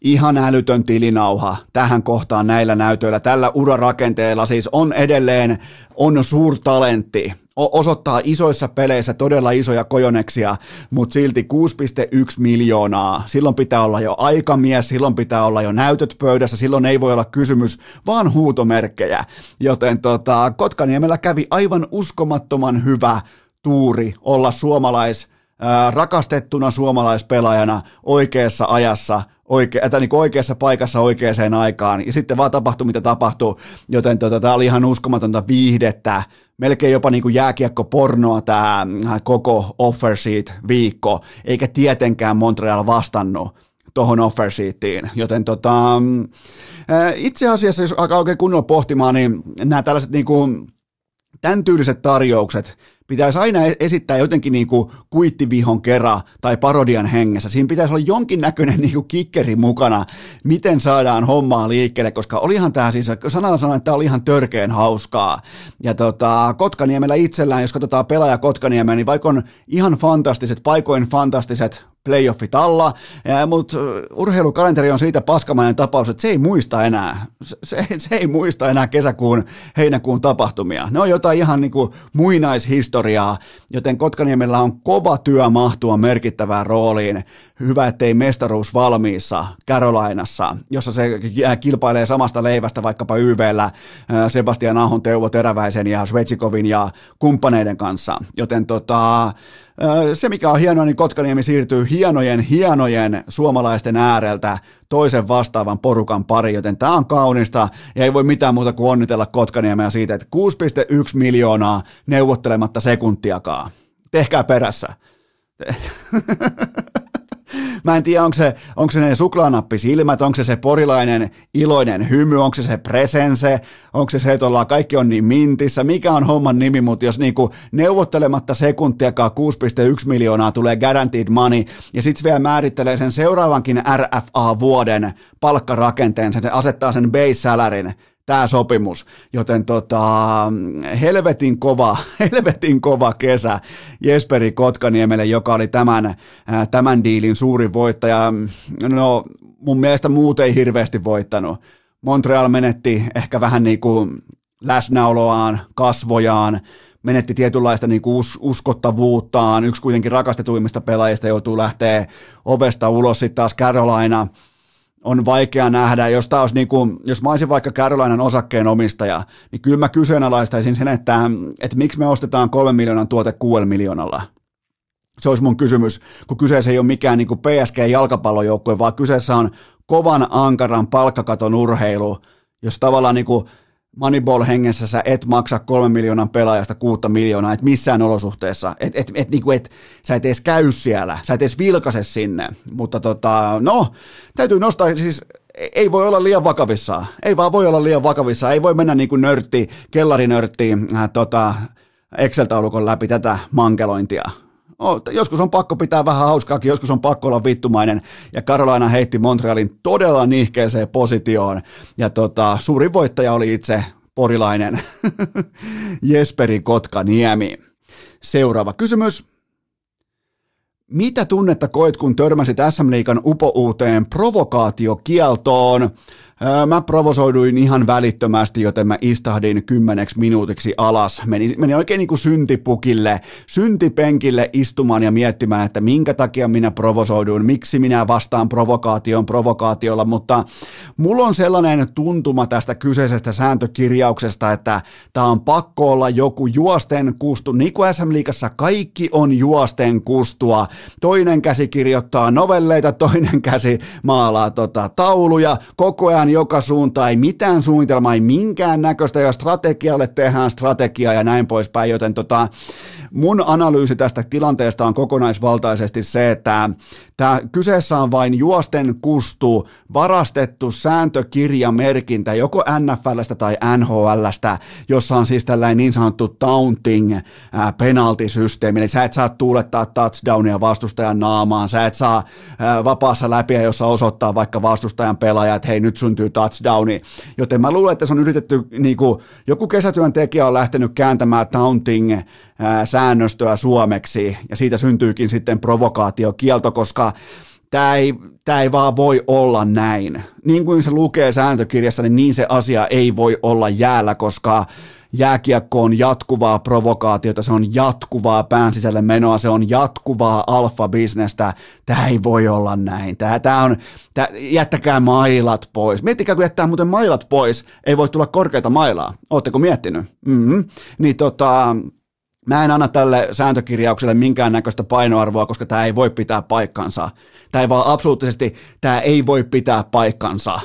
ihan älytön tilinauha tähän kohtaan näillä näytöillä. Tällä urarakenteella siis on edelleen, on suurtalentti, osoittaa isoissa peleissä todella isoja kojoneksia, mutta silti 6,1 miljoonaa. Silloin pitää olla jo aikamies, silloin pitää olla jo näytöt pöydässä, silloin ei voi olla kysymys vaan huutomerkkejä. Joten tota, Kotkaniemellä kävi aivan uskomattoman hyvä tuuri olla suomalais, ää, rakastettuna suomalaispelaajana oikeassa ajassa oike, että niin oikeassa paikassa oikeaan aikaan, ja sitten vaan tapahtui mitä tapahtui, joten tota, tämä oli ihan uskomatonta viihdettä, melkein jopa niin kuin jääkiekko-pornoa tämä äh, koko offer sheet viikko, eikä tietenkään Montreal vastannut tuohon offer sheetiin. Joten tota, äh, itse asiassa, jos alkaa oikein kunnolla pohtimaan, niin nämä tällaiset niin kuin, tämän tyyliset tarjoukset, pitäisi aina e- esittää jotenkin niin kuin kuittivihon kera tai parodian hengessä. Siinä pitäisi olla jonkinnäköinen niin kuin kikkeri mukana, miten saadaan hommaa liikkeelle, koska olihan tämä siis, sanalla sanoen, että tämä oli ihan törkeen hauskaa. Ja tota, Kotkaniemellä itsellään, jos katsotaan pelaaja Kotkaniemeä, niin vaikka on ihan fantastiset, paikoin fantastiset playoffit alla, mutta urheilukalenteri on siitä paskamainen tapaus, että se ei muista enää, se, se ei muista enää kesäkuun, heinäkuun tapahtumia. Ne on jotain ihan niin kuin muinaishistoriaa, joten Kotkaniemellä on kova työ mahtua merkittävään rooliin. Hyvä, ettei mestaruus valmiissa Carolinassa, jossa se kilpailee samasta leivästä vaikkapa YVllä Sebastian Ahon, Teuvo Teräväisen ja Svetsikovin ja kumppaneiden kanssa. Joten tota, se, mikä on hienoa, niin Kotkaniemi siirtyy hienojen, hienojen suomalaisten ääreltä toisen vastaavan porukan pari, joten tämä on kaunista ja ei voi mitään muuta kuin onnitella Kotkaniemeä siitä, että 6,1 miljoonaa neuvottelematta sekuntiakaan. Tehkää perässä. Mä en tiedä, onko se, onko se ne suklaanappisilmät, onko se se porilainen iloinen hymy, onko se se presense, onko se se, että ollaan kaikki on niin mintissä, mikä on homman nimi, mutta jos niinku neuvottelematta sekuntiakaan 6,1 miljoonaa tulee guaranteed money, ja sitten vielä määrittelee sen seuraavankin RFA-vuoden palkkarakenteen, se asettaa sen base salarin, tämä sopimus, joten tota, helvetin kova, helvetin kova kesä Jesperi Kotkaniemelle, joka oli tämän, äh, tämän diilin suuri voittaja. No, mun mielestä muut ei hirveästi voittanut. Montreal menetti ehkä vähän niin kuin läsnäoloaan, kasvojaan, menetti tietynlaista niin kuin us- uskottavuuttaan. Yksi kuitenkin rakastetuimmista pelaajista joutuu lähteä ovesta ulos. Sitten taas Carolina – on vaikea nähdä, jos taas niin kuin, jos mä olisin vaikka Carolinan osakkeen omistaja, niin kyllä mä kyseenalaistaisin sen, että, että miksi me ostetaan kolmen miljoonan tuote kuudella miljoonalla. Se olisi mun kysymys, kun kyseessä ei ole mikään niin kuin PSG-jalkapallojoukkue, vaan kyseessä on kovan ankaran palkkakaton urheilu, jos tavallaan niin kuin Moneyball-hengessä sä et maksa kolmen miljoonan pelaajasta kuutta miljoonaa, et missään olosuhteessa, et, et, et, niinku, et, sä et edes käy siellä, sä et edes vilkase sinne, mutta tota, no, täytyy nostaa, siis ei voi olla liian vakavissa, ei vaan voi olla liian vakavissa, ei voi mennä niin kuin nörtti, kellarinörtti äh, tota, Excel-taulukon läpi tätä mankelointia, joskus on pakko pitää vähän hauskaakin, joskus on pakko olla vittumainen, ja Carolina heitti Montrealin todella nihkeeseen positioon, ja tota, suurin voittaja oli itse porilainen Jesperi Kotkaniemi. Seuraava kysymys. Mitä tunnetta koet, kun törmäsit SM Liikan upouuteen provokaatiokieltoon? Mä provosoiduin ihan välittömästi, joten mä istahdin kymmeneksi minuutiksi alas. Meni, meni oikein niin kuin syntipukille, syntipenkille istumaan ja miettimään, että minkä takia minä provosoiduin, miksi minä vastaan provokaation provokaatiolla, mutta mulla on sellainen tuntuma tästä kyseisestä sääntökirjauksesta, että tämä on pakko olla joku juosten kustu. Niin kuin SM Liigassa kaikki on juosten kustua. Toinen käsi kirjoittaa novelleita, toinen käsi maalaa tota, tauluja, koko ajan mitään joka suuntaan, ei mitään suunnitelmaa, ei minkään näköistä, ja strategialle tehdään strategiaa ja näin poispäin, joten tota, mun analyysi tästä tilanteesta on kokonaisvaltaisesti se, että tämä kyseessä on vain juosten kustu, varastettu sääntökirjamerkintä joko NFLstä tai NHLstä, jossa on siis tällainen niin sanottu taunting penaltisysteemi, eli sä et saa tuulettaa touchdownia vastustajan naamaan, sä et saa vapaassa läpiä, jossa osoittaa vaikka vastustajan pelaaja, että hei nyt syntyy touchdowni, joten mä luulen, että se on yritetty, niin kuin, joku kesätyöntekijä on lähtenyt kääntämään taunting säännöstöä suomeksi, ja siitä syntyykin sitten provokaatiokielto, koska tämä ei, tämä ei vaan voi olla näin. Niin kuin se lukee sääntökirjassa, niin niin se asia ei voi olla jäällä, koska jääkiekko on jatkuvaa provokaatiota, se on jatkuvaa pään sisälle menoa, se on jatkuvaa alfa-bisnestä. Tämä ei voi olla näin. Tämä, tämä on, tämä, jättäkää mailat pois. Miettikää, kun jättää muuten mailat pois, ei voi tulla korkeita mailaa. Oletteko miettinyt? Mm-hmm. Niin tota, Mä en anna tälle sääntökirjaukselle minkäännäköistä painoarvoa, koska tämä ei voi pitää paikkansa. Tämä ei vaan absoluuttisesti, tämä ei voi pitää paikkansa.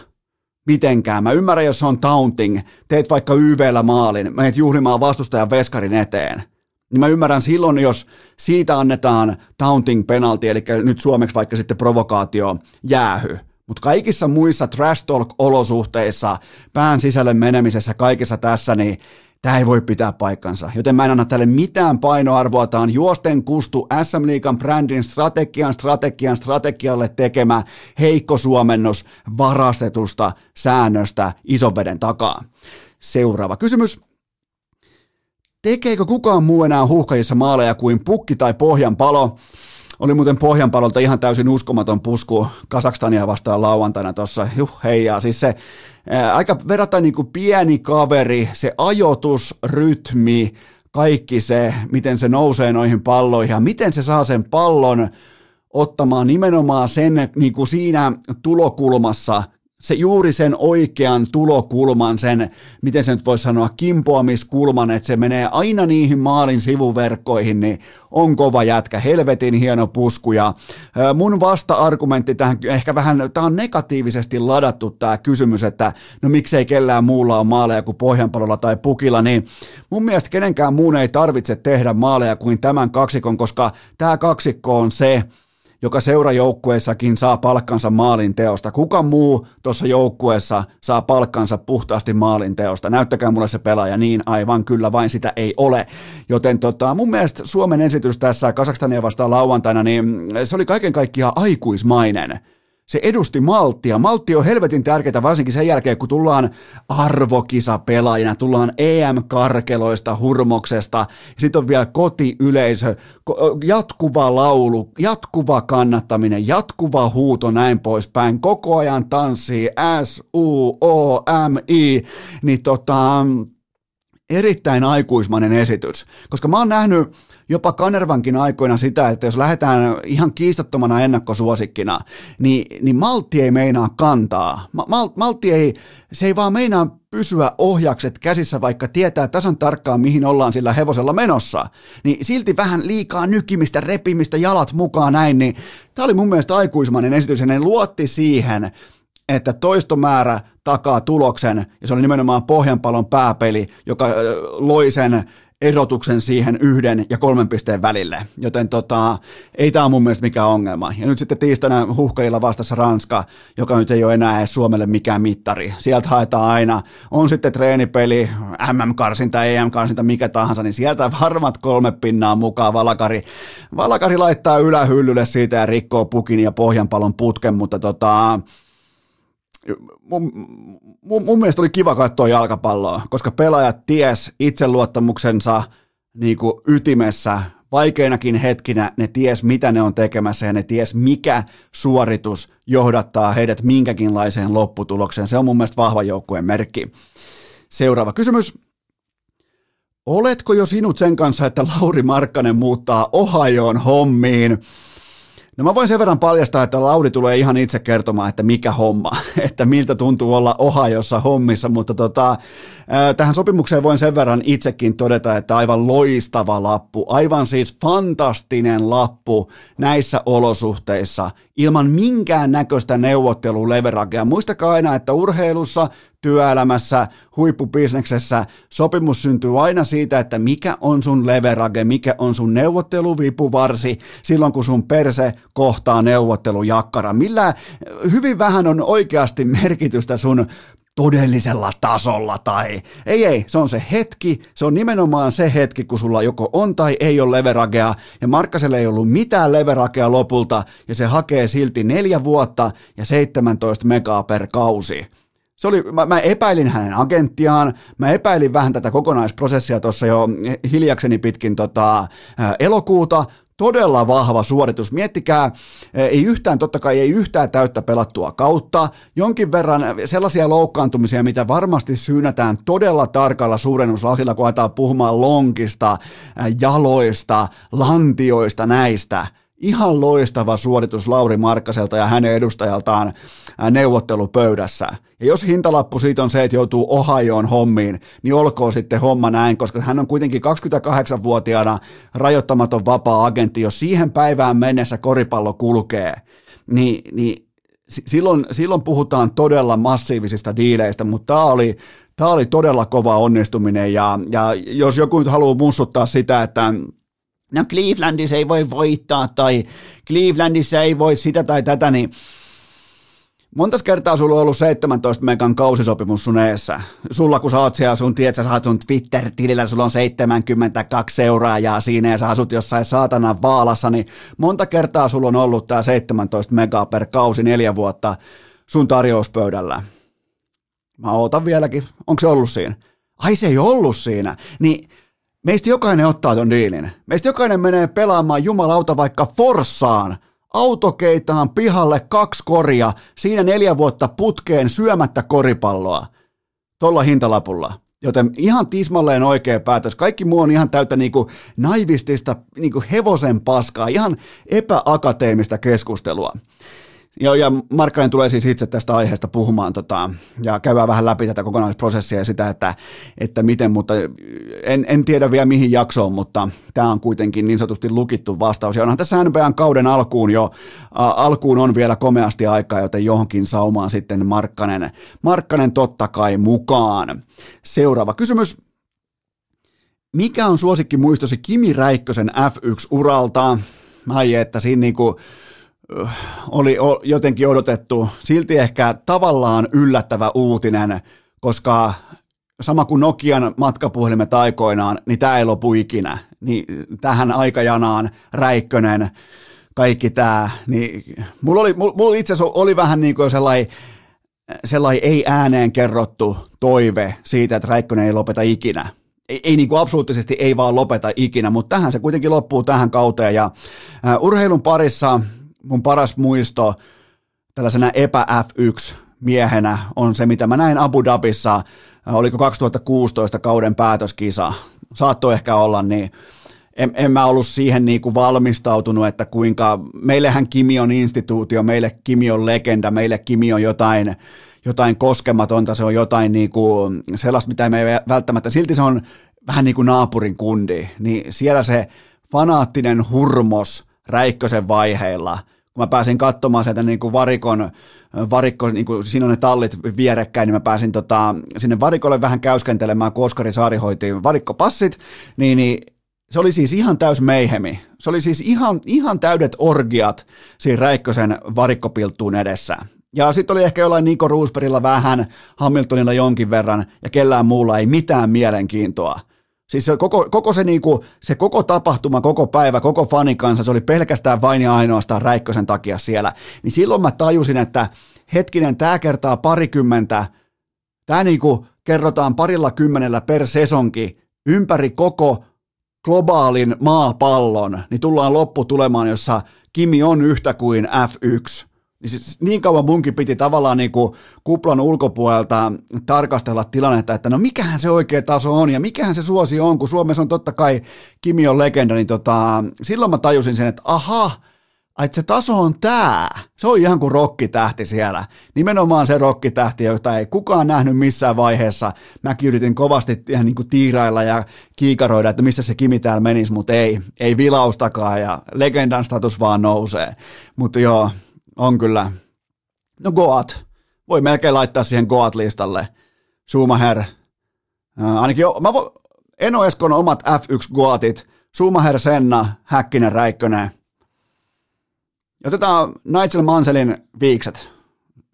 Mitenkään. Mä ymmärrän, jos se on taunting. Teet vaikka YVllä maalin, menet juhlimaan vastustajan veskarin eteen. Niin mä ymmärrän silloin, jos siitä annetaan taunting penalti, eli nyt suomeksi vaikka sitten provokaatio jäähy. Mutta kaikissa muissa trash talk-olosuhteissa, pään sisälle menemisessä, kaikessa tässä, niin Tämä ei voi pitää paikkansa, joten mä en anna tälle mitään painoarvoa. Tämä on juosten kustu SM Liikan brändin strategian, strategian, strategialle tekemä heikko suomennus varastetusta säännöstä isoveden takaa. Seuraava kysymys. Tekeekö kukaan muu enää huuhkajissa maaleja kuin pukki tai pohjan palo? Oli muuten Pohjanpalolta ihan täysin uskomaton pusku Kasakstania vastaan lauantaina tuossa. Juh, heijaa. Siis se ää, aika verrattain niin kuin pieni kaveri, se ajoitus, rytmi, kaikki se, miten se nousee noihin palloihin ja miten se saa sen pallon ottamaan nimenomaan sen niin kuin siinä tulokulmassa, se juuri sen oikean tulokulman, sen, miten se nyt voisi sanoa, kimpoamiskulman, että se menee aina niihin maalin sivuverkkoihin, niin on kova jätkä, helvetin hieno pusku. Ja mun vasta-argumentti tähän, ehkä vähän, tämä on negatiivisesti ladattu tämä kysymys, että no miksei kellään muulla ole maaleja kuin Pohjanpalolla tai Pukilla, niin mun mielestä kenenkään muun ei tarvitse tehdä maaleja kuin tämän kaksikon, koska tämä kaksikko on se, joka seurajoukkueessakin saa palkkansa maalin teosta. Kuka muu tuossa joukkueessa saa palkkansa puhtaasti maalin teosta? Näyttäkää mulle se pelaaja niin, aivan kyllä, vain sitä ei ole. Joten tota, mun mielestä Suomen esitys tässä Kasakstania vastaan lauantaina, niin se oli kaiken kaikkiaan aikuismainen se edusti malttia. Maltti on helvetin tärkeää varsinkin sen jälkeen, kun tullaan arvokisapelaajina, tullaan EM-karkeloista, hurmoksesta, sitten on vielä kotiyleisö, jatkuva laulu, jatkuva kannattaminen, jatkuva huuto, näin poispäin, koko ajan tanssii S-U-O-M-I, niin tota, erittäin aikuismainen esitys, koska mä oon nähnyt jopa Kanervankin aikoina sitä, että jos lähdetään ihan kiistattomana ennakkosuosikkina, niin, niin Maltti ei meinaa kantaa. Mal, Maltti ei, se ei vaan meinaa pysyä ohjakset käsissä, vaikka tietää tasan tarkkaan, mihin ollaan sillä hevosella menossa. Niin silti vähän liikaa nykimistä, repimistä, jalat mukaan näin, niin tämä oli mun mielestä aikuismainen esitys, ja ne luotti siihen, että toistomäärä takaa tuloksen, ja se oli nimenomaan Pohjanpalon pääpeli, joka loi sen erotuksen siihen yhden ja kolmen pisteen välille, joten tota, ei tämä mun mielestä mikään ongelma. Ja nyt sitten tiistaina huhkajilla vastassa Ranska, joka nyt ei ole enää edes Suomelle mikään mittari. Sieltä haetaan aina, on sitten treenipeli, MM-karsinta, EM-karsinta, mikä tahansa, niin sieltä varmat kolme pinnaa mukaan Valakari. Valakari laittaa ylähyllylle siitä ja rikkoo pukin ja pohjanpalon putken, mutta tota, mun, mun, mun mielestä oli kiva katsoa jalkapalloa, koska pelaajat ties itseluottamuksensa niin kuin ytimessä vaikeinakin hetkinä ne ties, mitä ne on tekemässä ja ne ties, mikä suoritus johdattaa heidät minkäkinlaiseen lopputulokseen. Se on mun mielestä vahva joukkueen merkki. Seuraava kysymys. Oletko jo sinut sen kanssa, että Lauri Markkanen muuttaa Ohioon hommiin? No mä voin sen verran paljastaa, että Lauri tulee ihan itse kertomaan, että mikä homma, että miltä tuntuu olla Ohiossa hommissa, mutta tota, tähän sopimukseen voin sen verran itsekin todeta, että aivan loistava lappu, aivan siis fantastinen lappu näissä olosuhteissa, ilman minkään näköistä neuvotteluleverakea. Muistakaa aina, että urheilussa työelämässä, huippubisneksessä sopimus syntyy aina siitä, että mikä on sun leverage, mikä on sun neuvotteluvipuvarsi silloin, kun sun perse kohtaa neuvottelujakkara. Millä hyvin vähän on oikeasti merkitystä sun todellisella tasolla tai ei ei, se on se hetki, se on nimenomaan se hetki, kun sulla joko on tai ei ole leveragea ja Markkaselle ei ollut mitään leveragea lopulta ja se hakee silti neljä vuotta ja 17 megaa per kausi. Se oli, mä, mä epäilin hänen agenttiaan, mä epäilin vähän tätä kokonaisprosessia tuossa jo hiljakseni pitkin tota, elokuuta, todella vahva suoritus. Miettikää, ei yhtään, totta kai ei yhtään täyttä pelattua kautta, jonkin verran sellaisia loukkaantumisia, mitä varmasti syynätään todella tarkalla suurennuslasilla, kun aletaan puhumaan lonkista, jaloista, lantioista näistä – Ihan loistava suoritus Lauri Markkaselta ja hänen edustajaltaan neuvottelupöydässä. Ja jos hintalappu siitä on se, että joutuu Ohioon hommiin, niin olkoon sitten homma näin, koska hän on kuitenkin 28-vuotiaana rajoittamaton vapaa-agentti. Jos siihen päivään mennessä koripallo kulkee, niin, niin silloin, silloin puhutaan todella massiivisista diileistä, mutta tämä oli, tämä oli todella kova onnistuminen ja, ja jos joku haluaa mussuttaa sitä, että no Clevelandissa ei voi voittaa tai Clevelandissa ei voi sitä tai tätä, niin Montas kertaa sulla on ollut 17 megan kausisopimus sun eessä? Sulla kun sä oot siellä, sun tiedät, sä saat sun Twitter-tilillä, sulla on 72 seuraajaa siinä ja sä asut jossain saatana vaalassa, niin monta kertaa sulla on ollut tää 17 mega per kausi neljä vuotta sun tarjouspöydällä. Mä ootan vieläkin. Onko se ollut siinä? Ai se ei ollut siinä. Niin Meistä jokainen ottaa ton diilin. Meistä jokainen menee pelaamaan jumalauta vaikka Forssaan. Autokeitaan pihalle kaksi koria, siinä neljä vuotta putkeen syömättä koripalloa. Tolla hintalapulla. Joten ihan tismalleen oikea päätös. Kaikki muu on ihan täyttä niinku naivistista niinku hevosen paskaa, ihan epäakateemista keskustelua. Joo, ja Markkainen tulee siis itse tästä aiheesta puhumaan tota, ja käydään vähän läpi tätä kokonaisprosessia ja sitä, että, että miten, mutta en, en tiedä vielä mihin jaksoon, mutta tämä on kuitenkin niin sanotusti lukittu vastaus. Ja onhan tässä NBAn kauden alkuun jo, ä, alkuun on vielä komeasti aikaa, joten johonkin saumaan sitten Markkanen, Markkanen totta kai mukaan. Seuraava kysymys. Mikä on suosikki muistosi Kimi Räikkösen F1-uralta? Ai että siinä niinku, oli jotenkin odotettu, silti ehkä tavallaan yllättävä uutinen, koska sama kuin Nokian matkapuhelimet aikoinaan, niin tämä ei lopu ikinä. Niin tähän aikajanaan Räikkönen, kaikki tämä, niin mulla, oli, mulla itse asiassa oli vähän niin kuin sellainen, sellainen ei ääneen kerrottu toive siitä, että Räikkönen ei lopeta ikinä. Ei, ei niin kuin absoluuttisesti ei vaan lopeta ikinä, mutta tähän se kuitenkin loppuu tähän kauteen ja urheilun parissa mun paras muisto tällaisena epä-F1 miehenä on se, mitä mä näin Abu Dhabissa, äh, oliko 2016 kauden päätöskisa, saattoi ehkä olla, niin en, en mä ollut siihen niin kuin valmistautunut, että kuinka, meillähän Kimi on instituutio, meille Kimi on legenda, meille Kimi on jotain, jotain koskematonta, se on jotain niin kuin sellaista, mitä me ei välttämättä, silti se on vähän niin kuin naapurin kundi, niin siellä se fanaattinen hurmos Räikkösen vaiheilla – kun mä pääsin katsomaan sieltä niin kuin varikon, varikko, niin kuin siinä on ne tallit vierekkäin, niin mä pääsin tota, sinne varikolle vähän käyskentelemään, kun Oskari Saari hoiti varikkopassit, niin, niin se oli siis ihan täys meihemi. Se oli siis ihan, ihan täydet orgiat siinä Räikkösen varikkopilttuun edessä. Ja sitten oli ehkä jollain Niko Roosbergilla vähän, Hamiltonilla jonkin verran, ja kellään muulla ei mitään mielenkiintoa. Siis se koko, koko se, niinku, se koko tapahtuma, koko päivä, koko fanikansa, se oli pelkästään vain ja ainoastaan Räikkösen takia siellä. Niin silloin mä tajusin, että hetkinen, tämä kertaa parikymmentä, tämä niinku kerrotaan parilla kymmenellä per sesonki ympäri koko globaalin maapallon, niin tullaan lopputulemaan, jossa Kimi on yhtä kuin F1. Niin, siis niin kauan munkin piti tavallaan niin kuin kuplan ulkopuolelta tarkastella tilannetta, että no mikähän se oikea taso on ja mikähän se suosi on, kun Suomessa on totta kai Kimi on legenda, niin tota, silloin mä tajusin sen, että aha, että se taso on tää. Se on ihan kuin rokkitähti siellä. Nimenomaan se rokkitähti, jota ei kukaan nähnyt missään vaiheessa. Mäkin yritin kovasti ihan niin kuin tiirailla ja kiikaroida, että missä se Kimi täällä menisi, mutta ei. Ei vilaustakaan ja legendan status vaan nousee. Mutta joo, on kyllä. No Goat. Voi melkein laittaa siihen Goat-listalle. Schumacher. Äh, ainakin mä vo, Eno Eskon omat F1 Goatit. Schumacher, Senna, Häkkinen, Räikkönen – otetaan Nigel Manselin viikset.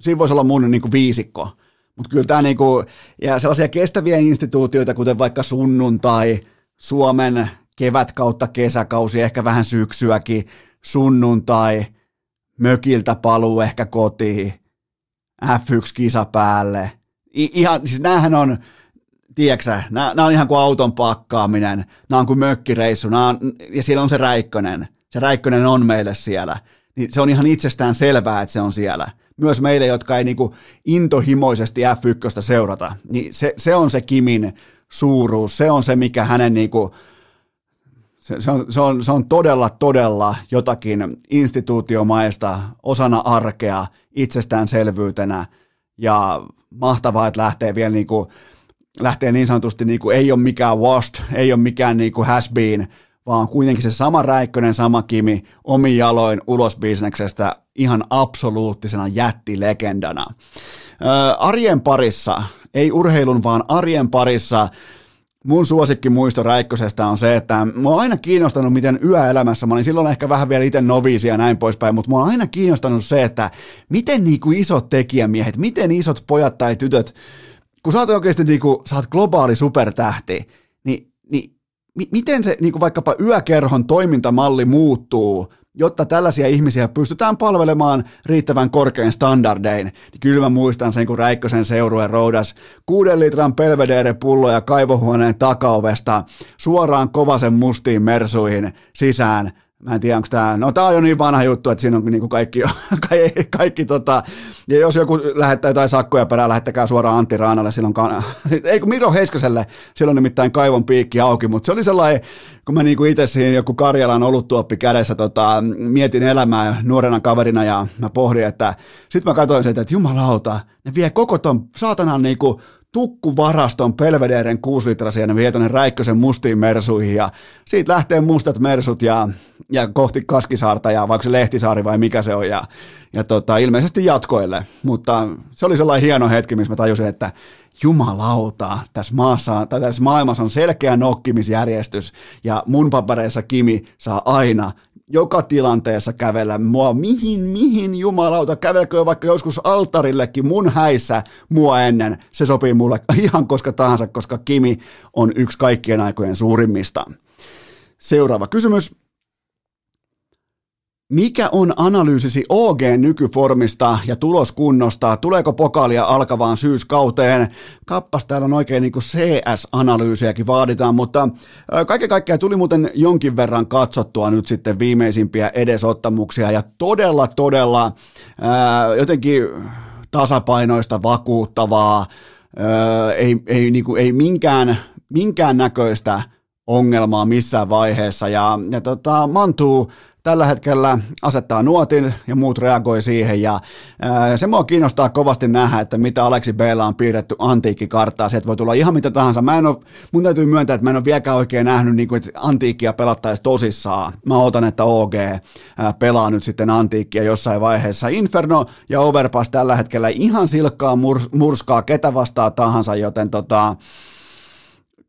Siinä voisi olla mun niin kuin viisikko. Mutta kyllä tämä niinku, ja sellaisia kestäviä instituutioita, kuten vaikka sunnuntai, Suomen kevät kautta kesäkausi, ehkä vähän syksyäkin, sunnuntai, mökiltä paluu ehkä kotiin, F1-kisa päälle. I, ihan, siis näähän on, tiedätkö nämä, nämä on ihan kuin auton pakkaaminen, nämä on kuin mökkireissu, nämä on, ja siellä on se Räikkönen. Se Räikkönen on meille siellä niin se on ihan itsestään selvää, että se on siellä. Myös meille, jotka ei niinku intohimoisesti F1 seurata, niin se, se on se Kimin suuruus, se on se, mikä hänen niinku, se, se, on, se, on, se on todella, todella jotakin instituutiomaista osana arkea, itsestäänselvyytenä ja mahtavaa, että lähtee vielä niinku, lähtee niin sanotusti, niinku, ei ole mikään washed, ei ole mikään niinku has been, vaan kuitenkin se sama Räikkönen, sama Kimi omin jaloin ulos bisneksestä ihan absoluuttisena jättilegendana. Ää, arjen parissa, ei urheilun, vaan arjen parissa mun suosikki muisto Räikkösestä on se, että mua on aina kiinnostanut, miten yöelämässä, mä olin. Silloin ehkä vähän vielä itse noviisi ja näin poispäin, mutta mua on aina kiinnostanut se, että miten niinku isot tekijämiehet, miten isot pojat tai tytöt, kun sä oot oikeasti niinku, sä oot globaali supertähti, niin, niin miten se niin kuin vaikkapa yökerhon toimintamalli muuttuu, jotta tällaisia ihmisiä pystytään palvelemaan riittävän korkein standardein. Niin kyllä mä muistan sen, kun Räikkösen seurue roudas kuuden litran pelvedere pulloja kaivohuoneen takaovesta suoraan kovasen mustiin mersuihin sisään Mä en tiedä, onko tämä, no tämä on jo niin vanha juttu, että siinä on niin kuin kaikki, kaikki, kaikki tota, ja jos joku lähettää jotain sakkoja perään, lähettäkää suoraan Antti Raanalle, silloin, kan... ei kun Miro Heiskaselle, silloin nimittäin kaivon piikki auki, mutta se oli sellainen, kun mä niin itse siinä joku Karjalan oluttuoppi kädessä tota, mietin elämää nuorena kaverina ja mä pohdin, että sitten mä katsoin sitä, että jumalauta, ne vie koko ton saatanan niin kuin tukkuvaraston Pelvederen 6 litrasia ne vie Räikkösen mustiin mersuihin ja siitä lähtee mustat mersut ja, ja kohti Kaskisaarta ja vaikka se Lehtisaari vai mikä se on ja, ja tota, ilmeisesti jatkoille, mutta se oli sellainen hieno hetki, missä mä tajusin, että jumalauta, tässä maassa, tai tässä maailmassa on selkeä nokkimisjärjestys ja mun papereissa Kimi saa aina joka tilanteessa kävellä mua, mihin, mihin jumalauta, kävelkö vaikka joskus altarillekin mun häissä mua ennen, se sopii mulle ihan koska tahansa, koska Kimi on yksi kaikkien aikojen suurimmista. Seuraava kysymys. Mikä on analyysisi OG nykyformista ja tuloskunnosta? Tuleeko pokaalia alkavaan syyskauteen? Kappas täällä on oikein niin CS-analyysiäkin vaaditaan, mutta kaiken kaikkiaan tuli muuten jonkin verran katsottua nyt sitten viimeisimpiä edesottamuksia ja todella, todella ää, jotenkin tasapainoista, vakuuttavaa, ää, ei, ei, niin kuin, ei minkään, minkään näköistä ongelmaa missään vaiheessa ja, ja tota, Mantuu tällä hetkellä asettaa nuotin ja muut reagoi siihen ja ää, se mua kiinnostaa kovasti nähdä, että mitä Aleksi b on piirretty antiikkikarttaa, sieltä voi tulla ihan mitä tahansa. Mä en ole, mun täytyy myöntää, että mä en ole vieläkään oikein nähnyt, niin kuin, että antiikkia pelattaisi tosissaan. Mä odotan, että OG ää, pelaa nyt sitten antiikkia jossain vaiheessa. Inferno ja Overpass tällä hetkellä ihan silkkaa murs, murskaa ketä vastaa tahansa, joten tota,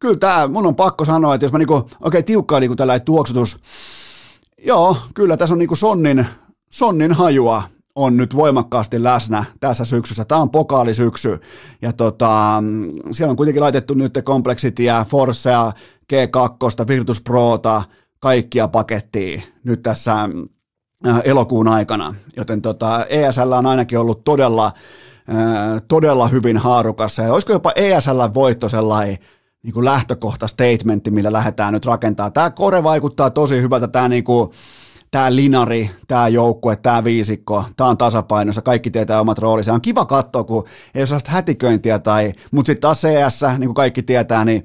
kyllä tämä, mun on pakko sanoa, että jos mä niinku, okay, tiukkaa niinku tällainen tuoksutus, Joo, kyllä tässä on niin kuin sonnin, sonnin hajua on nyt voimakkaasti läsnä tässä syksyssä. Tämä on pokaalisyksy ja tota, siellä on kuitenkin laitettu nyt Complexityä, Forcea, G2, Virtus Prota, kaikkia pakettia nyt tässä äh, elokuun aikana, joten tota, ESL on ainakin ollut todella, äh, todella hyvin haarukassa ja olisiko jopa ESL voitto sellainen niin kuin lähtökohta, statementti, millä lähdetään nyt rakentaa. Tämä kore vaikuttaa tosi hyvältä, tämä niin kuin, tämä linari, tämä joukkue, tämä viisikko, tämä on tasapainossa, kaikki tietää omat roolinsa. On kiva katsoa, kun ei ole sellaista hätiköintiä, tai, mutta sitten taas CS, niin kuin kaikki tietää, niin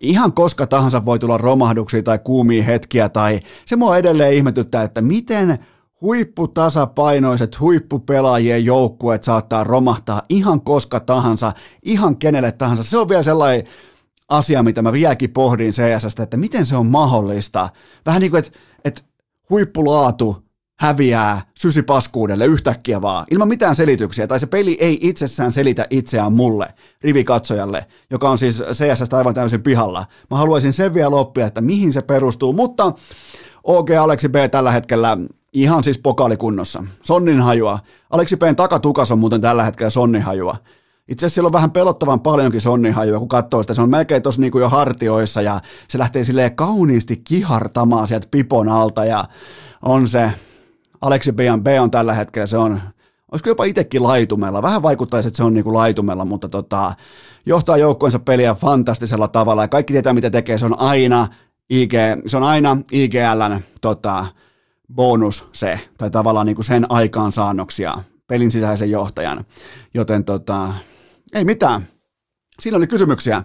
ihan koska tahansa voi tulla romahduksia tai kuumia hetkiä, tai se mua edelleen ihmetyttää, että miten huipputasapainoiset huippupelaajien joukkueet saattaa romahtaa ihan koska tahansa, ihan kenelle tahansa. Se on vielä sellainen asia, mitä mä vieläkin pohdin CS, että miten se on mahdollista. Vähän niin kuin, että, että huippulaatu häviää sysipaskuudelle yhtäkkiä vaan, ilman mitään selityksiä, tai se peli ei itsessään selitä itseään mulle, rivikatsojalle, joka on siis CSS aivan täysin pihalla. Mä haluaisin sen vielä oppia, että mihin se perustuu, mutta OG Aleksi B tällä hetkellä ihan siis pokaalikunnossa. Sonnin hajua. Aleksi B:n takatukas on muuten tällä hetkellä sonnin hajua. Itse asiassa siellä on vähän pelottavan paljonkin sonnihajua, kun katsoo sitä. Se on melkein tuossa niin jo hartioissa ja se lähtee silleen kauniisti kihartamaan sieltä pipon alta ja on se, Aleksi B on tällä hetkellä, se on, olisiko jopa itsekin laitumella. Vähän vaikuttaisi, että se on niin kuin laitumella, mutta tota, johtaa joukkoensa peliä fantastisella tavalla ja kaikki tietää, mitä tekee. Se on aina IG, se on aina IGLn tota, bonus se, tai tavallaan niin kuin sen aikaansaannoksia pelin sisäisen johtajan. Joten tota, ei mitään. Siinä oli kysymyksiä.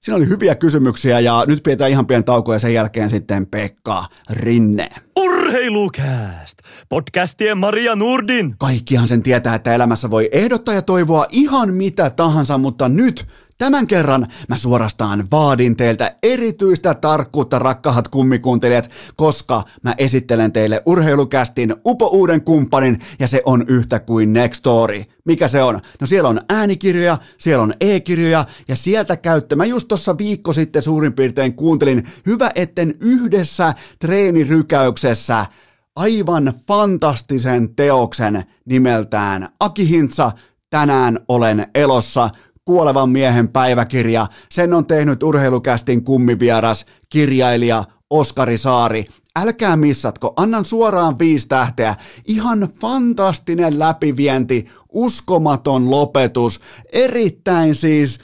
Siinä oli hyviä kysymyksiä ja nyt pidetään ihan pieni tauko ja sen jälkeen sitten Pekka Rinne. Urheilukääst! Podcastien Maria Nurdin. Kaikkihan sen tietää, että elämässä voi ehdottaa ja toivoa ihan mitä tahansa, mutta nyt Tämän kerran mä suorastaan vaadin teiltä erityistä tarkkuutta, rakkahat kummikuuntelijat, koska mä esittelen teille urheilukästin upo uuden kumppanin ja se on yhtä kuin Nextory. Mikä se on? No siellä on äänikirjoja, siellä on e-kirjoja ja sieltä käyttö. Mä just tuossa viikko sitten suurin piirtein kuuntelin hyvä etten yhdessä treenirykäyksessä aivan fantastisen teoksen nimeltään Aki Hintsa, tänään olen elossa Kuolevan miehen päiväkirja. Sen on tehnyt urheilukästin kummivieras kirjailija Oskari Saari. Älkää missatko, annan suoraan viisi tähteä. Ihan fantastinen läpivienti, uskomaton lopetus, erittäin siis,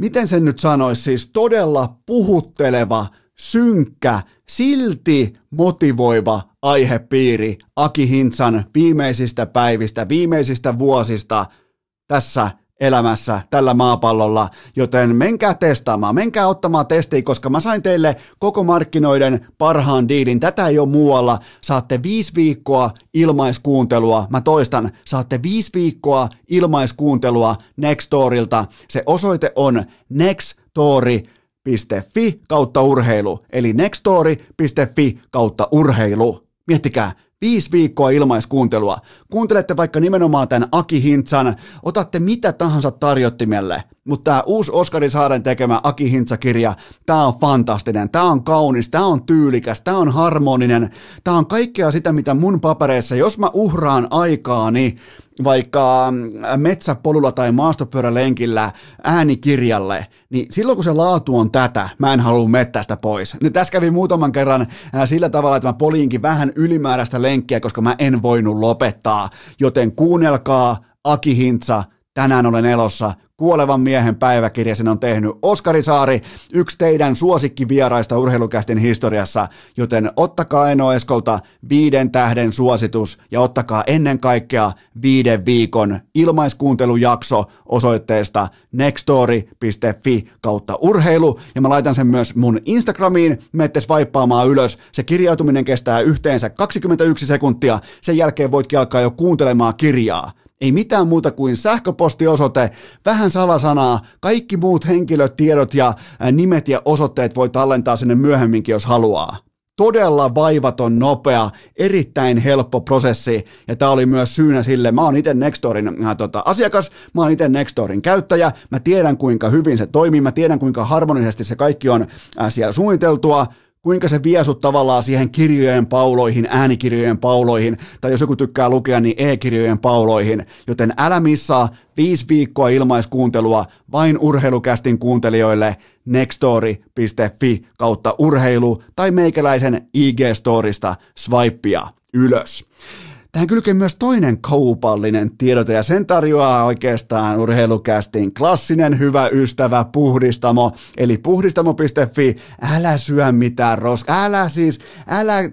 miten sen nyt sanoisi, siis todella puhutteleva, synkkä, silti motivoiva aihepiiri Aki Hintsan viimeisistä päivistä, viimeisistä vuosista tässä elämässä tällä maapallolla, joten menkää testaamaan, menkää ottamaan testiä, koska mä sain teille koko markkinoiden parhaan diilin. Tätä ei ole muualla. Saatte viisi viikkoa ilmaiskuuntelua. Mä toistan, saatte viisi viikkoa ilmaiskuuntelua Nextorilta. Se osoite on nextori.fi kautta urheilu, eli nextori.fi kautta urheilu. Miettikää, Viisi viikkoa ilmaiskuuntelua. Kuuntelette vaikka nimenomaan tämän Aki Hintsan, otatte mitä tahansa tarjottimelle, mutta tämä uusi Oskari Saaren tekemä Aki Hintsa-kirja, tämä on fantastinen, tämä on kaunis, tämä on tyylikäs, tämä on harmoninen, tämä on kaikkea sitä, mitä mun papereissa, jos mä uhraan aikaani vaikka mm, metsäpolulla tai maastopyörälenkillä äänikirjalle, niin silloin kun se laatu on tätä, mä en halua mettästä pois. Nyt tässä kävi muutaman kerran sillä tavalla, että mä poliinkin vähän ylimääräistä lenkkiä, koska mä en voinut lopettaa. Joten kuunnelkaa Aki Hintsa, tänään olen elossa, Kuolevan miehen päiväkirja sen on tehnyt Oskari Saari, yksi teidän suosikkivieraista urheilukästin historiassa, joten ottakaa Eno Eskolta viiden tähden suositus ja ottakaa ennen kaikkea viiden viikon ilmaiskuuntelujakso osoitteesta nextory.fi kautta urheilu ja mä laitan sen myös mun Instagramiin, meette vaippaamaan ylös. Se kirjautuminen kestää yhteensä 21 sekuntia, sen jälkeen voitkin alkaa jo kuuntelemaan kirjaa. Ei mitään muuta kuin sähköpostiosoite, vähän salasanaa, kaikki muut henkilötiedot ja nimet ja osoitteet voi tallentaa sinne myöhemminkin, jos haluaa. Todella vaivaton, nopea, erittäin helppo prosessi, ja tämä oli myös syynä sille, mä oon itse Nextorin äh, tota, asiakas, mä oon itse Nextorin käyttäjä, mä tiedän kuinka hyvin se toimii, mä tiedän kuinka harmonisesti se kaikki on äh, siellä suunniteltua, kuinka se vie sut tavallaan siihen kirjojen pauloihin, äänikirjojen pauloihin, tai jos joku tykkää lukea, niin e-kirjojen pauloihin. Joten älä missaa viisi viikkoa ilmaiskuuntelua vain urheilukästin kuuntelijoille nextory.fi kautta urheilu tai meikäläisen IG-storista swipea ylös. Tähän kylkee myös toinen kaupallinen tiedote ja sen tarjoaa oikeastaan urheilukästin klassinen hyvä ystävä Puhdistamo, eli puhdistamo.fi, älä syö mitään ros, älä siis, älä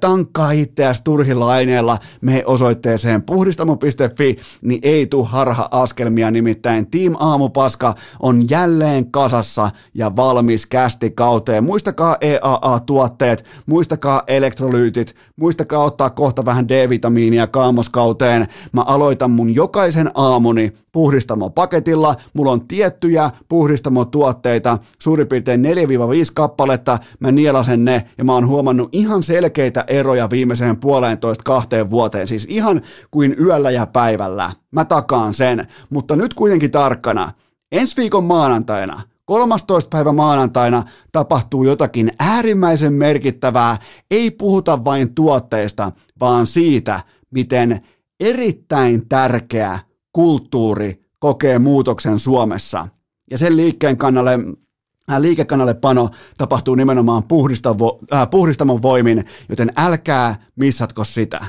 tankkaa itseäsi turhilla aineilla, me osoitteeseen puhdistamo.fi, niin ei tuu harha-askelmia, nimittäin Team Aamupaska on jälleen kasassa ja valmis kästi kauteen. Muistakaa EAA-tuotteet, muistakaa elektrolyytit, muistakaa ottaa kohta vähän D-vitamiinia kaamoskauteen. Mä aloitan mun jokaisen aamuni puhdistamo-paketilla. Mulla on tiettyjä puhdistamo-tuotteita, suurin piirtein 4-5 kappaletta. Mä nielasen ne ja mä oon huomannut ihan selkeitä eroja viimeiseen puoleentoista kahteen vuoteen. Siis ihan kuin yöllä ja päivällä. Mä takaan sen. Mutta nyt kuitenkin tarkkana. Ensi viikon maanantaina 13. päivä maanantaina tapahtuu jotakin äärimmäisen merkittävää. Ei puhuta vain tuotteista, vaan siitä, miten erittäin tärkeä kulttuuri kokee muutoksen Suomessa. Ja sen liikkeen kannalle äh, liikekannalle pano tapahtuu nimenomaan puhdistamo, äh, puhdistamon voimin, joten älkää missatko sitä.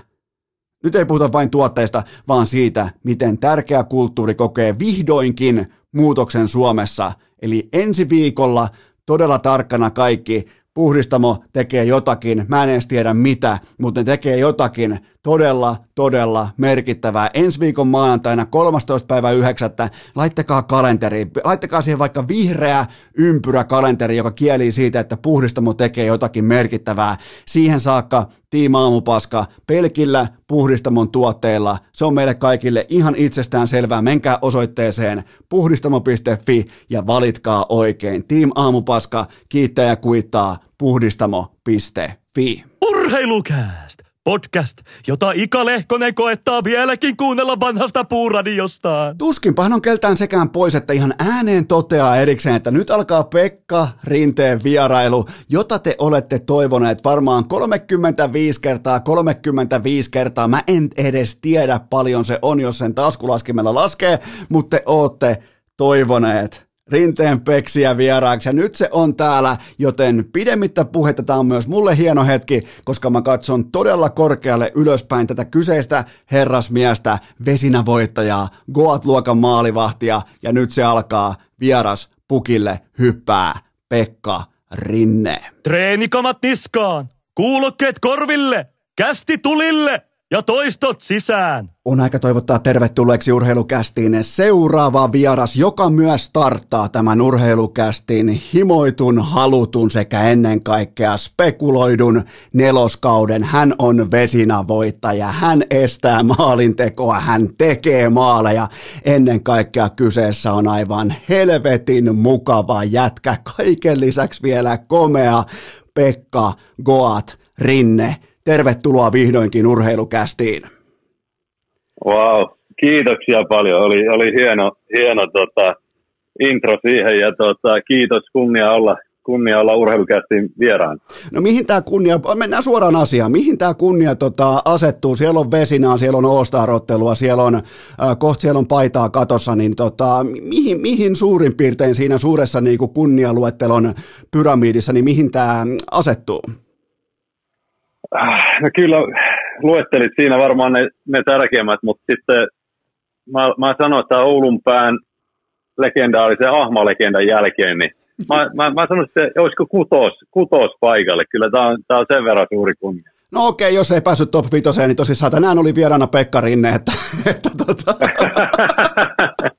Nyt ei puhuta vain tuotteista, vaan siitä, miten tärkeä kulttuuri kokee vihdoinkin muutoksen Suomessa. Eli ensi viikolla todella tarkkana kaikki, puhdistamo tekee jotakin, mä en edes tiedä mitä, mutta ne tekee jotakin todella, todella merkittävää. Ensi viikon maanantaina 13. päivä 9. Laittakaa kalenteri, laittakaa siihen vaikka vihreä ympyrä kalenteri, joka kieli siitä, että puhdistamo tekee jotakin merkittävää. Siihen saakka Tiima Aamupaska pelkillä puhdistamon tuotteilla. Se on meille kaikille ihan itsestään selvää. Menkää osoitteeseen puhdistamo.fi ja valitkaa oikein. Team Aamupaska kiittää ja kuittaa puhdistamo.fi. Urheilukääst! Podcast, jota Ika Lehkonen koettaa vieläkin kuunnella vanhasta puuradiostaan. Tuskinpahan on keltään sekään pois, että ihan ääneen toteaa erikseen, että nyt alkaa Pekka Rinteen vierailu, jota te olette toivoneet varmaan 35 kertaa, 35 kertaa. Mä en edes tiedä paljon se on, jos sen taskulaskimella laskee, mutta te ootte toivoneet Rinteen Peksiä vieraaksi. Ja nyt se on täällä, joten pidemmittä puhetta. Tämä on myös mulle hieno hetki, koska mä katson todella korkealle ylöspäin tätä kyseistä herrasmiestä, vesinävoittajaa, Goat-luokan maalivahtia. Ja nyt se alkaa vieras pukille hyppää Pekka Rinne. Treenikamat niskaan, kuulokkeet korville, kästi tulille ja toistot sisään. On aika toivottaa tervetulleeksi urheilukästiin seuraava vieras, joka myös starttaa tämän urheilukästin himoitun, halutun sekä ennen kaikkea spekuloidun neloskauden. Hän on vesinavoittaja, hän estää maalintekoa, hän tekee maaleja. Ennen kaikkea kyseessä on aivan helvetin mukava jätkä, kaiken lisäksi vielä komea Pekka Goat Rinne. Tervetuloa vihdoinkin urheilukästiin. Wow, kiitoksia paljon. Oli, oli hieno, hieno tota, intro siihen ja tota, kiitos kunnia olla, kunnia olla urheilukästin vieraan. No mihin tämä kunnia, mennään suoraan asiaan, mihin tämä kunnia tota, asettuu? Siellä on vesinaa, siellä on oostarottelua, siellä on, äh, kohta siellä on paitaa katossa, niin tota, mihin, mihin suurin piirtein siinä suuressa niin kunnialuettelon pyramidissa, niin mihin tämä asettuu? Äh, no kyllä luettelit siinä varmaan ne, ne tärkeimmät, mutta sitten mä, mä sanoin, että Oulun pään legendaarisen Ahma-legendan jälkeen, niin mä, mä, mä sanoin, että olisiko kutos, kutos paikalle. Kyllä tämä on, tää on sen verran suuri kunnia. No okei, jos ei päässyt top 5, niin tosissaan tänään oli vieraana Pekka Rinne, että, että tota.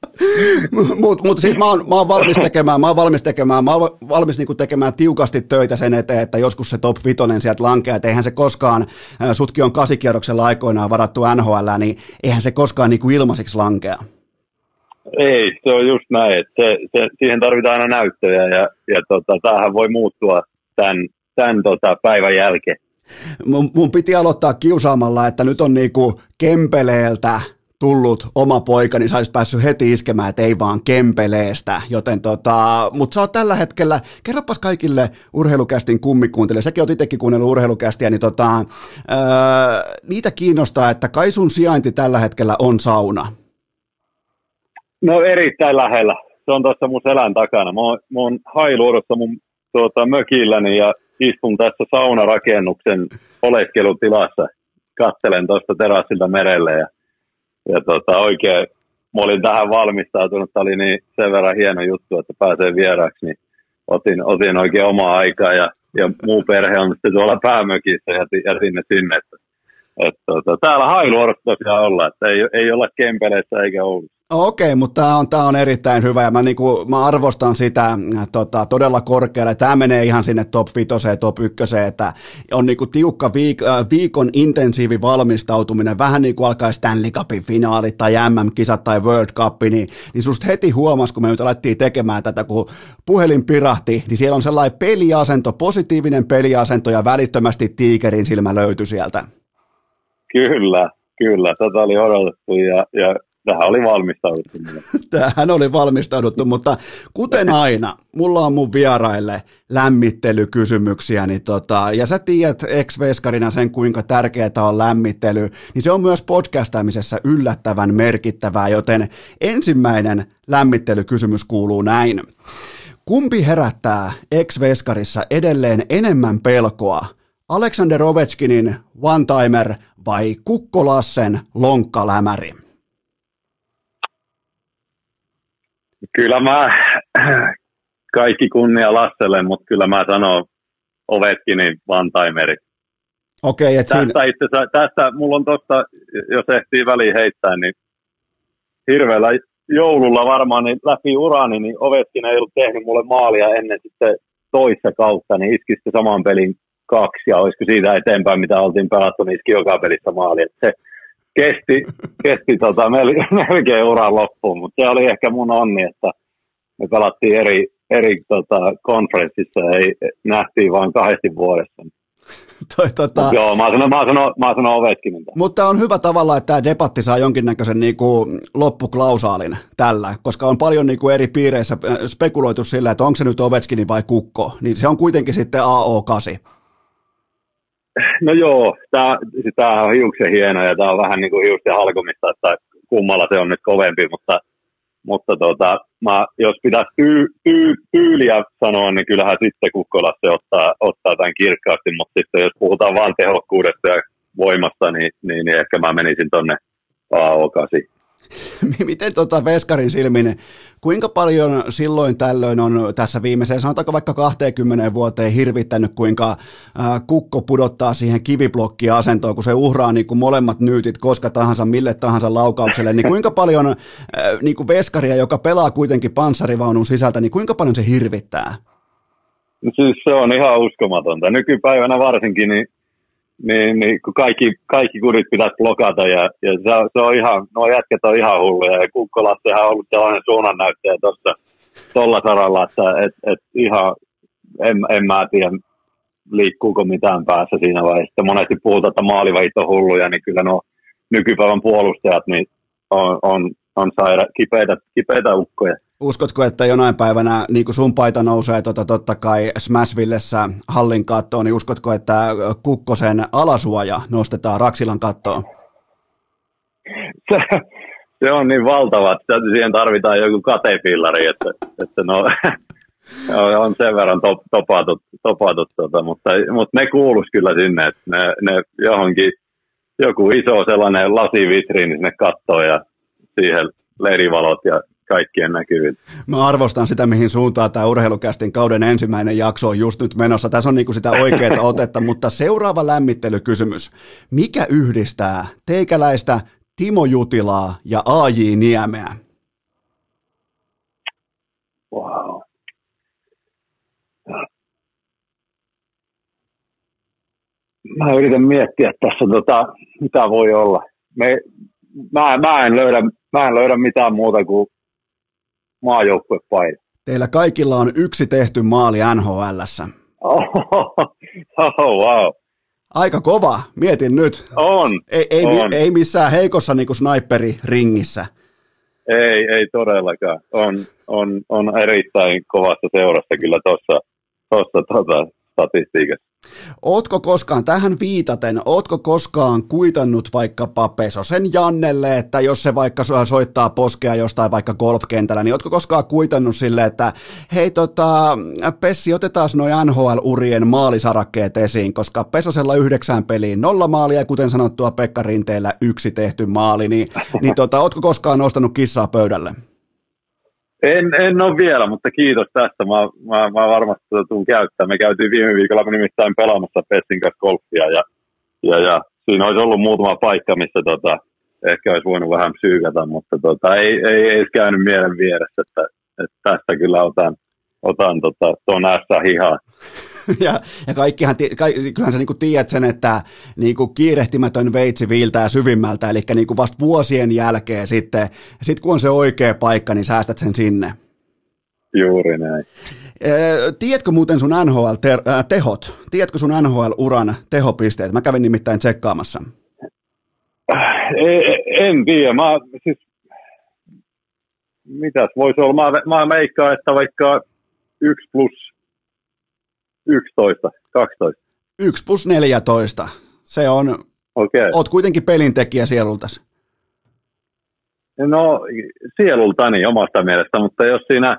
mutta mut siis mä oon, mä oon, valmis tekemään, mä oon valmis tekemään, mä oon valmis niinku tekemään tiukasti töitä sen eteen, että joskus se top 5 sieltä lankeaa, että eihän se koskaan, sutkin on kasikierroksella aikoinaan varattu NHL, niin eihän se koskaan niinku ilmaiseksi lankea. Ei, se on just näin, että se, se, siihen tarvitaan aina näyttöjä ja, ja tota, tämähän voi muuttua tämän, tämän tota, päivän jälkeen mun, mun piti aloittaa kiusaamalla, että nyt on niinku Kempeleeltä tullut oma poika, niin sä olisit päässyt heti iskemään, että ei vaan Kempeleestä. Joten tota, mutta sä oot tällä hetkellä, kerropas kaikille urheilukästin kummikuuntelijoille, säkin oot itsekin kuunnellut urheilukästiä, niin tota, öö, niitä kiinnostaa, että kai sun sijainti tällä hetkellä on sauna. No erittäin lähellä. Se on tuossa mun selän takana. Mä oon, mä oon hailuodossa mun tuota, mökilläni ja istun tässä saunarakennuksen oleskelutilassa. kattelen tuosta terassilta merelle ja, ja tota, oikein mä olin tähän valmistautunut, tämä oli niin sen verran hieno juttu, että pääsee vieraaksi, niin otin, otin oikein omaa aikaa ja, ja muu perhe on sitten tuolla päämökissä ja jätin ne sinne. Että, että, tota, täällä Hailuodossa tosiaan olla, että ei, ei olla Kempeleissä eikä Oulussa. Okei, mutta tämä on, tämä on erittäin hyvä ja mä, niinku, mä arvostan sitä äh, tota, todella korkealle. Tämä menee ihan sinne top 5, top 1, että on niinku tiukka viik- äh, viikon intensiivi valmistautuminen, vähän niin kuin alkaa Stanley Cupin finaalit tai MM-kisat tai World Cup, niin, niin susta heti huomasi, kun me nyt alettiin tekemään tätä, kun puhelin pirahti, niin siellä on sellainen peliasento, positiivinen peliasento ja välittömästi tiikerin silmä löytyi sieltä. Kyllä, kyllä. Tätä oli odotettu ja, ja tähän oli valmistauduttu. Tähän oli valmistauduttu, mutta kuten aina, mulla on mun vieraille lämmittelykysymyksiä, niin tota, ja sä tiedät ex-veskarina sen, kuinka tärkeää on lämmittely, niin se on myös podcastamisessa yllättävän merkittävää, joten ensimmäinen lämmittelykysymys kuuluu näin. Kumpi herättää ex-veskarissa edelleen enemmän pelkoa, Alexander Ovechkinin one-timer vai Kukkolassen lonkkalämäri? Kyllä mä, kaikki kunnia Lasselle, mutta kyllä mä sanon Ovetkinin one-timeri. Okei, okay, tästä, siinä... itse asiassa, tästä mulla on tosta, jos ehtii väliin heittää, niin hirveällä joululla varmaan niin läpi urani, niin Ovetkin ei ollut tehnyt mulle maalia ennen sitten toissa kautta, niin iski sitten saman pelin kaksi, ja olisiko siitä eteenpäin, mitä oltiin pelattu, niin iski joka pelissä maali. Et se kesti, kesti tota, melkein uran loppuun, mutta se oli ehkä mun onni, että me pelattiin eri, eri tota, konferenssissa, ei nähtiin vain kahdesti vuodessa. Toi, tota... Mut joo, mä sanon, mä sanon, mä sanon Ovechkinin. Mutta on hyvä tavalla, että tämä debatti saa jonkinnäköisen niinku loppuklausaalin tällä, koska on paljon niinku eri piireissä äh, spekuloitu sillä, että onko se nyt Ovechkinin vai Kukko, niin se on kuitenkin sitten AO8. No joo, tämä on hiuksen hieno ja tämä on vähän niin kuin hiusten halkomista, että kummalla se on nyt kovempi, mutta, mutta tota, mä, jos pitäisi tyy, tyy, tyyliä sanoa, niin kyllähän sitten Kukkola se ottaa, ottaa tämän kirkkaasti, mutta sitten jos puhutaan vain tehokkuudesta ja voimasta, niin, niin, niin ehkä mä menisin tuonne AO8. Miten tota Veskarin silmin, kuinka paljon silloin tällöin on tässä viimeiseen, sanotaanko vaikka 20 vuoteen hirvittänyt, kuinka kukko pudottaa siihen kiviblokkia asentoon, kun se uhraa niin kuin molemmat nyytit koska tahansa, mille tahansa laukaukselle, niin kuinka paljon niin kuin Veskaria, joka pelaa kuitenkin panssarivaunun sisältä, niin kuinka paljon se hirvittää? No siis se on ihan uskomatonta. Nykypäivänä varsinkin, niin niin, niin kun kaikki, kaikki kudit pitäisi blokata ja, ja se, se, on ihan, nuo jätket on ihan hulluja ja Kukkolassa on ollut sellainen suunnannäyttäjä tuossa tuolla saralla, että et, et ihan en, en mä tiedä liikkuuko mitään päässä siinä vaiheessa. Monesti puhutaan, että maalivahit on hulluja, niin kyllä nuo nykypäivän puolustajat niin on, on, on saira, kipeitä, kipeitä ukkoja. Uskotko, että jonain päivänä, niin kuin sun paita nousee tota, totta kai Smashvillessä hallin kattoon, niin uskotko, että Kukkosen alasuoja nostetaan Raksilan kattoon? Se, on niin valtava, että siihen tarvitaan joku katepillari, että, että no, on sen verran top, topatut, topatut tota, mutta, mutta ne kuuluisi kyllä sinne, että ne, ne johonkin joku iso sellainen lasivitriini sinne kattoon ja siihen leirivalot ja kaikkien näkyvillä. Mä arvostan sitä, mihin suuntaan tämä urheilukästin kauden ensimmäinen jakso on just nyt menossa. Tässä on niinku sitä oikeaa otetta, mutta seuraava lämmittelykysymys. Mikä yhdistää teikäläistä Timo Jutilaa ja AJ Niemeä? Wow. Mä yritän miettiä tässä, tota, mitä voi olla. Me, mä, mä, en löydä, mä en löydä mitään muuta kuin maajoukkuepaita. Teillä kaikilla on yksi tehty maali NHLssä. Oh, oh, wow. Aika kova, mietin nyt. On, Ei, ei, on. ei missään heikossa niin kuin sniperi ringissä. Ei, ei todellakaan. On, on, on erittäin kovasta seurasta kyllä tuossa tossa, tota, statistiikassa. Ootko koskaan, tähän viitaten, ootko koskaan kuitannut vaikkapa Pesosen Jannelle, että jos se vaikka soittaa poskea jostain vaikka golfkentällä, niin ootko koskaan kuitannut sille, että hei tota, Pessi, otetaan noin NHL-urien maalisarakkeet esiin, koska Pesosella yhdeksään peliin nolla maalia, ja kuten sanottua Pekka Rinteellä yksi tehty maali, niin, niin tota, ootko koskaan nostanut kissaa pöydälle? En, en ole vielä, mutta kiitos tästä. Mä, mä, mä varmasti tuota tuun käyttämään. Me käytiin viime viikolla nimittäin pelaamassa Pessin kanssa golfia ja, ja, ja siinä olisi ollut muutama paikka, missä tota, ehkä olisi voinut vähän psyykata, mutta tota, ei, ei, ei käynyt mielen vieressä, että, että tästä kyllä otan, otan tota, tuon ässä hihaa. ja, ja kaikkihan, ka, kyllähän sä niinku tiedät sen, että niinku kiirehtimätön veitsi viiltää syvimmältä, eli niinku vasta vuosien jälkeen sitten, sit kun on se oikea paikka, niin säästät sen sinne. Juuri näin. Tiedätkö muuten sun NHL-tehot? Tiedätkö sun NHL-uran tehopisteet? Mä kävin nimittäin tsekkaamassa. En tiedä. Mä, siis, mitäs voisi olla? Mä, mä meikkaan, että vaikka 1 plus 11, 12. 1 plus 14. Se on, okay. oot kuitenkin pelintekijä sielultas. No sielultani omasta mielestä, mutta jos siinä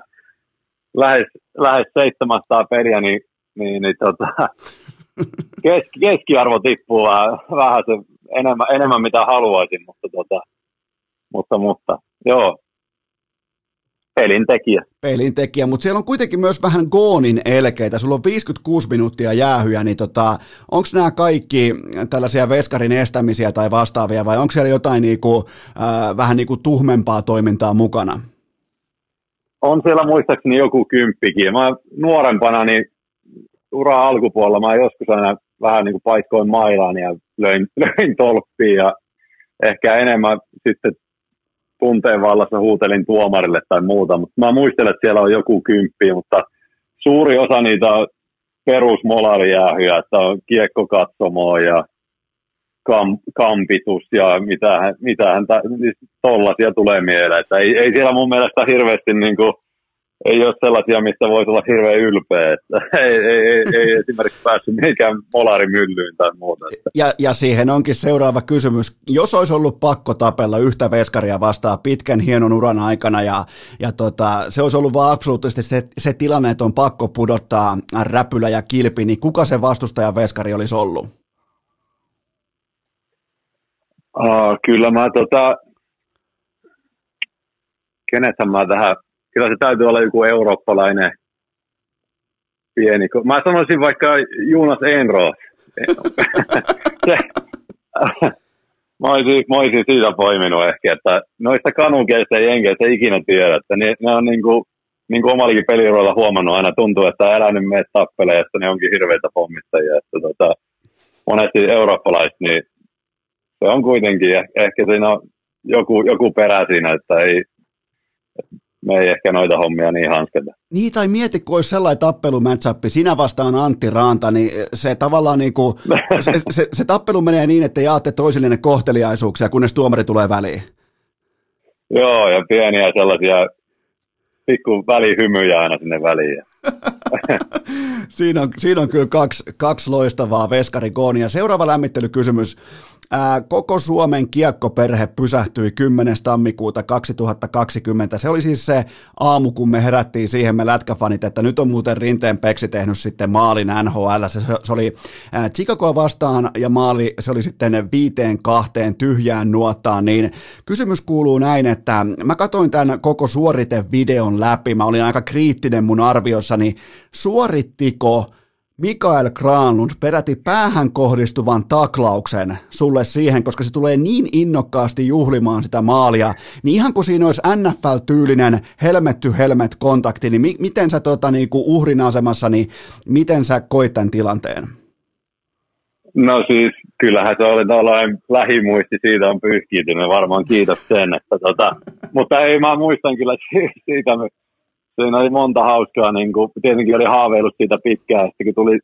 lähes, lähes 700 peliä, niin, niin, niin tota, keski, keskiarvo tippuu vähän, vähän se enemmän, enemmän mitä haluaisin, mutta, tota, mutta, mutta joo, pelintekijä. Pelintekijä, mutta siellä on kuitenkin myös vähän goonin elkeitä. Sulla on 56 minuuttia jäähyjä, niin tota, onko nämä kaikki tällaisia veskarin estämisiä tai vastaavia, vai onko siellä jotain niinku, äh, vähän niinku tuhmempaa toimintaa mukana? On siellä muistaakseni joku kymppikin. Mä nuorempana, niin ura alkupuolella mä joskus aina vähän niin kuin paikkoin mailaan ja löin, löin tolppiin ja ehkä enemmän sitten tunteen vallassa huutelin tuomarille tai muuta, mutta mä muistelen, että siellä on joku kymppi, mutta suuri osa niitä on perusmolarijäähyjä, että on kiekkokatsomoa ja kam, kampitus ja mitähän, mitähän tollasia tulee mieleen. Että ei, ei siellä mun mielestä hirveästi niin kuin, ei ole sellaisia, mistä voisi olla hirveän ylpeä. Että ei, ei, ei, ei esimerkiksi päässyt mihinkään molarimyllyyn tai muuta. Ja, ja siihen onkin seuraava kysymys. Jos olisi ollut pakko tapella yhtä veskaria vastaan pitkän hienon uran aikana ja, ja tota, se olisi ollut vaan absoluuttisesti se, se tilanne, että on pakko pudottaa räpylä ja kilpi, niin kuka se vastustajan veskari olisi ollut? Uh, kyllä mä tota, kenestä mä tähän kyllä se täytyy olla joku eurooppalainen pieni. Mä sanoisin vaikka Jonas Enro. se, mä, olisin, mä olisin siitä poiminut ehkä, että noista kanunkeista ei jenkeissä ikinä tiedä, että ne, ne on niin kuin, niin kuin omallakin peliuroilla huomannut, aina tuntuu, että elänyt meidät tappelee, että ne onkin hirveitä pommittajia. Että tota, monesti eurooppalaiset, niin se on kuitenkin, ehkä siinä on joku, joku perä siinä, että ei, me ei ehkä noita hommia niin hansketa. Niin, tai mieti, kun olisi sellainen tappelumatchappi, sinä vastaan Antti Raanta, niin se tavallaan niin kuin, se, se, se, tappelu menee niin, että jaatte toisillenne kohteliaisuuksia, kunnes tuomari tulee väliin. Joo, ja pieniä sellaisia pikku välihymyjä aina sinne väliin. siinä, on, siinä on kyllä kaksi, kaksi loistavaa veskarikoonia. Seuraava lämmittelykysymys. Ää, koko Suomen kiekkoperhe pysähtyi 10. tammikuuta 2020. Se oli siis se aamu, kun me herättiin siihen me lätkäfanit, että nyt on muuten Rinteen Peksi tehnyt sitten maalin NHL. Se, se oli ää, Chicagoa vastaan ja maali, se oli sitten viiteen kahteen tyhjään nuottaan, niin kysymys kuuluu näin, että mä katsoin tämän koko suoritevideon läpi, mä olin aika kriittinen mun arviossani, suorittiko Mikael Granlund peräti päähän kohdistuvan taklauksen sulle siihen, koska se tulee niin innokkaasti juhlimaan sitä maalia, niin ihan kuin siinä olisi NFL-tyylinen helmetty helmet kontakti, niin mi- miten sä tota, niinku uhrin asemassa, niin miten sä koit tämän tilanteen? No siis kyllähän se oli tällainen lähimuisti, siitä on pyyhkiytynyt, varmaan kiitos sen. Että tota, mutta ei, mä muistan kyllä siitä, siinä oli monta hauskaa, niin kuin, tietenkin oli haaveillut siitä pitkään, että kun tuli,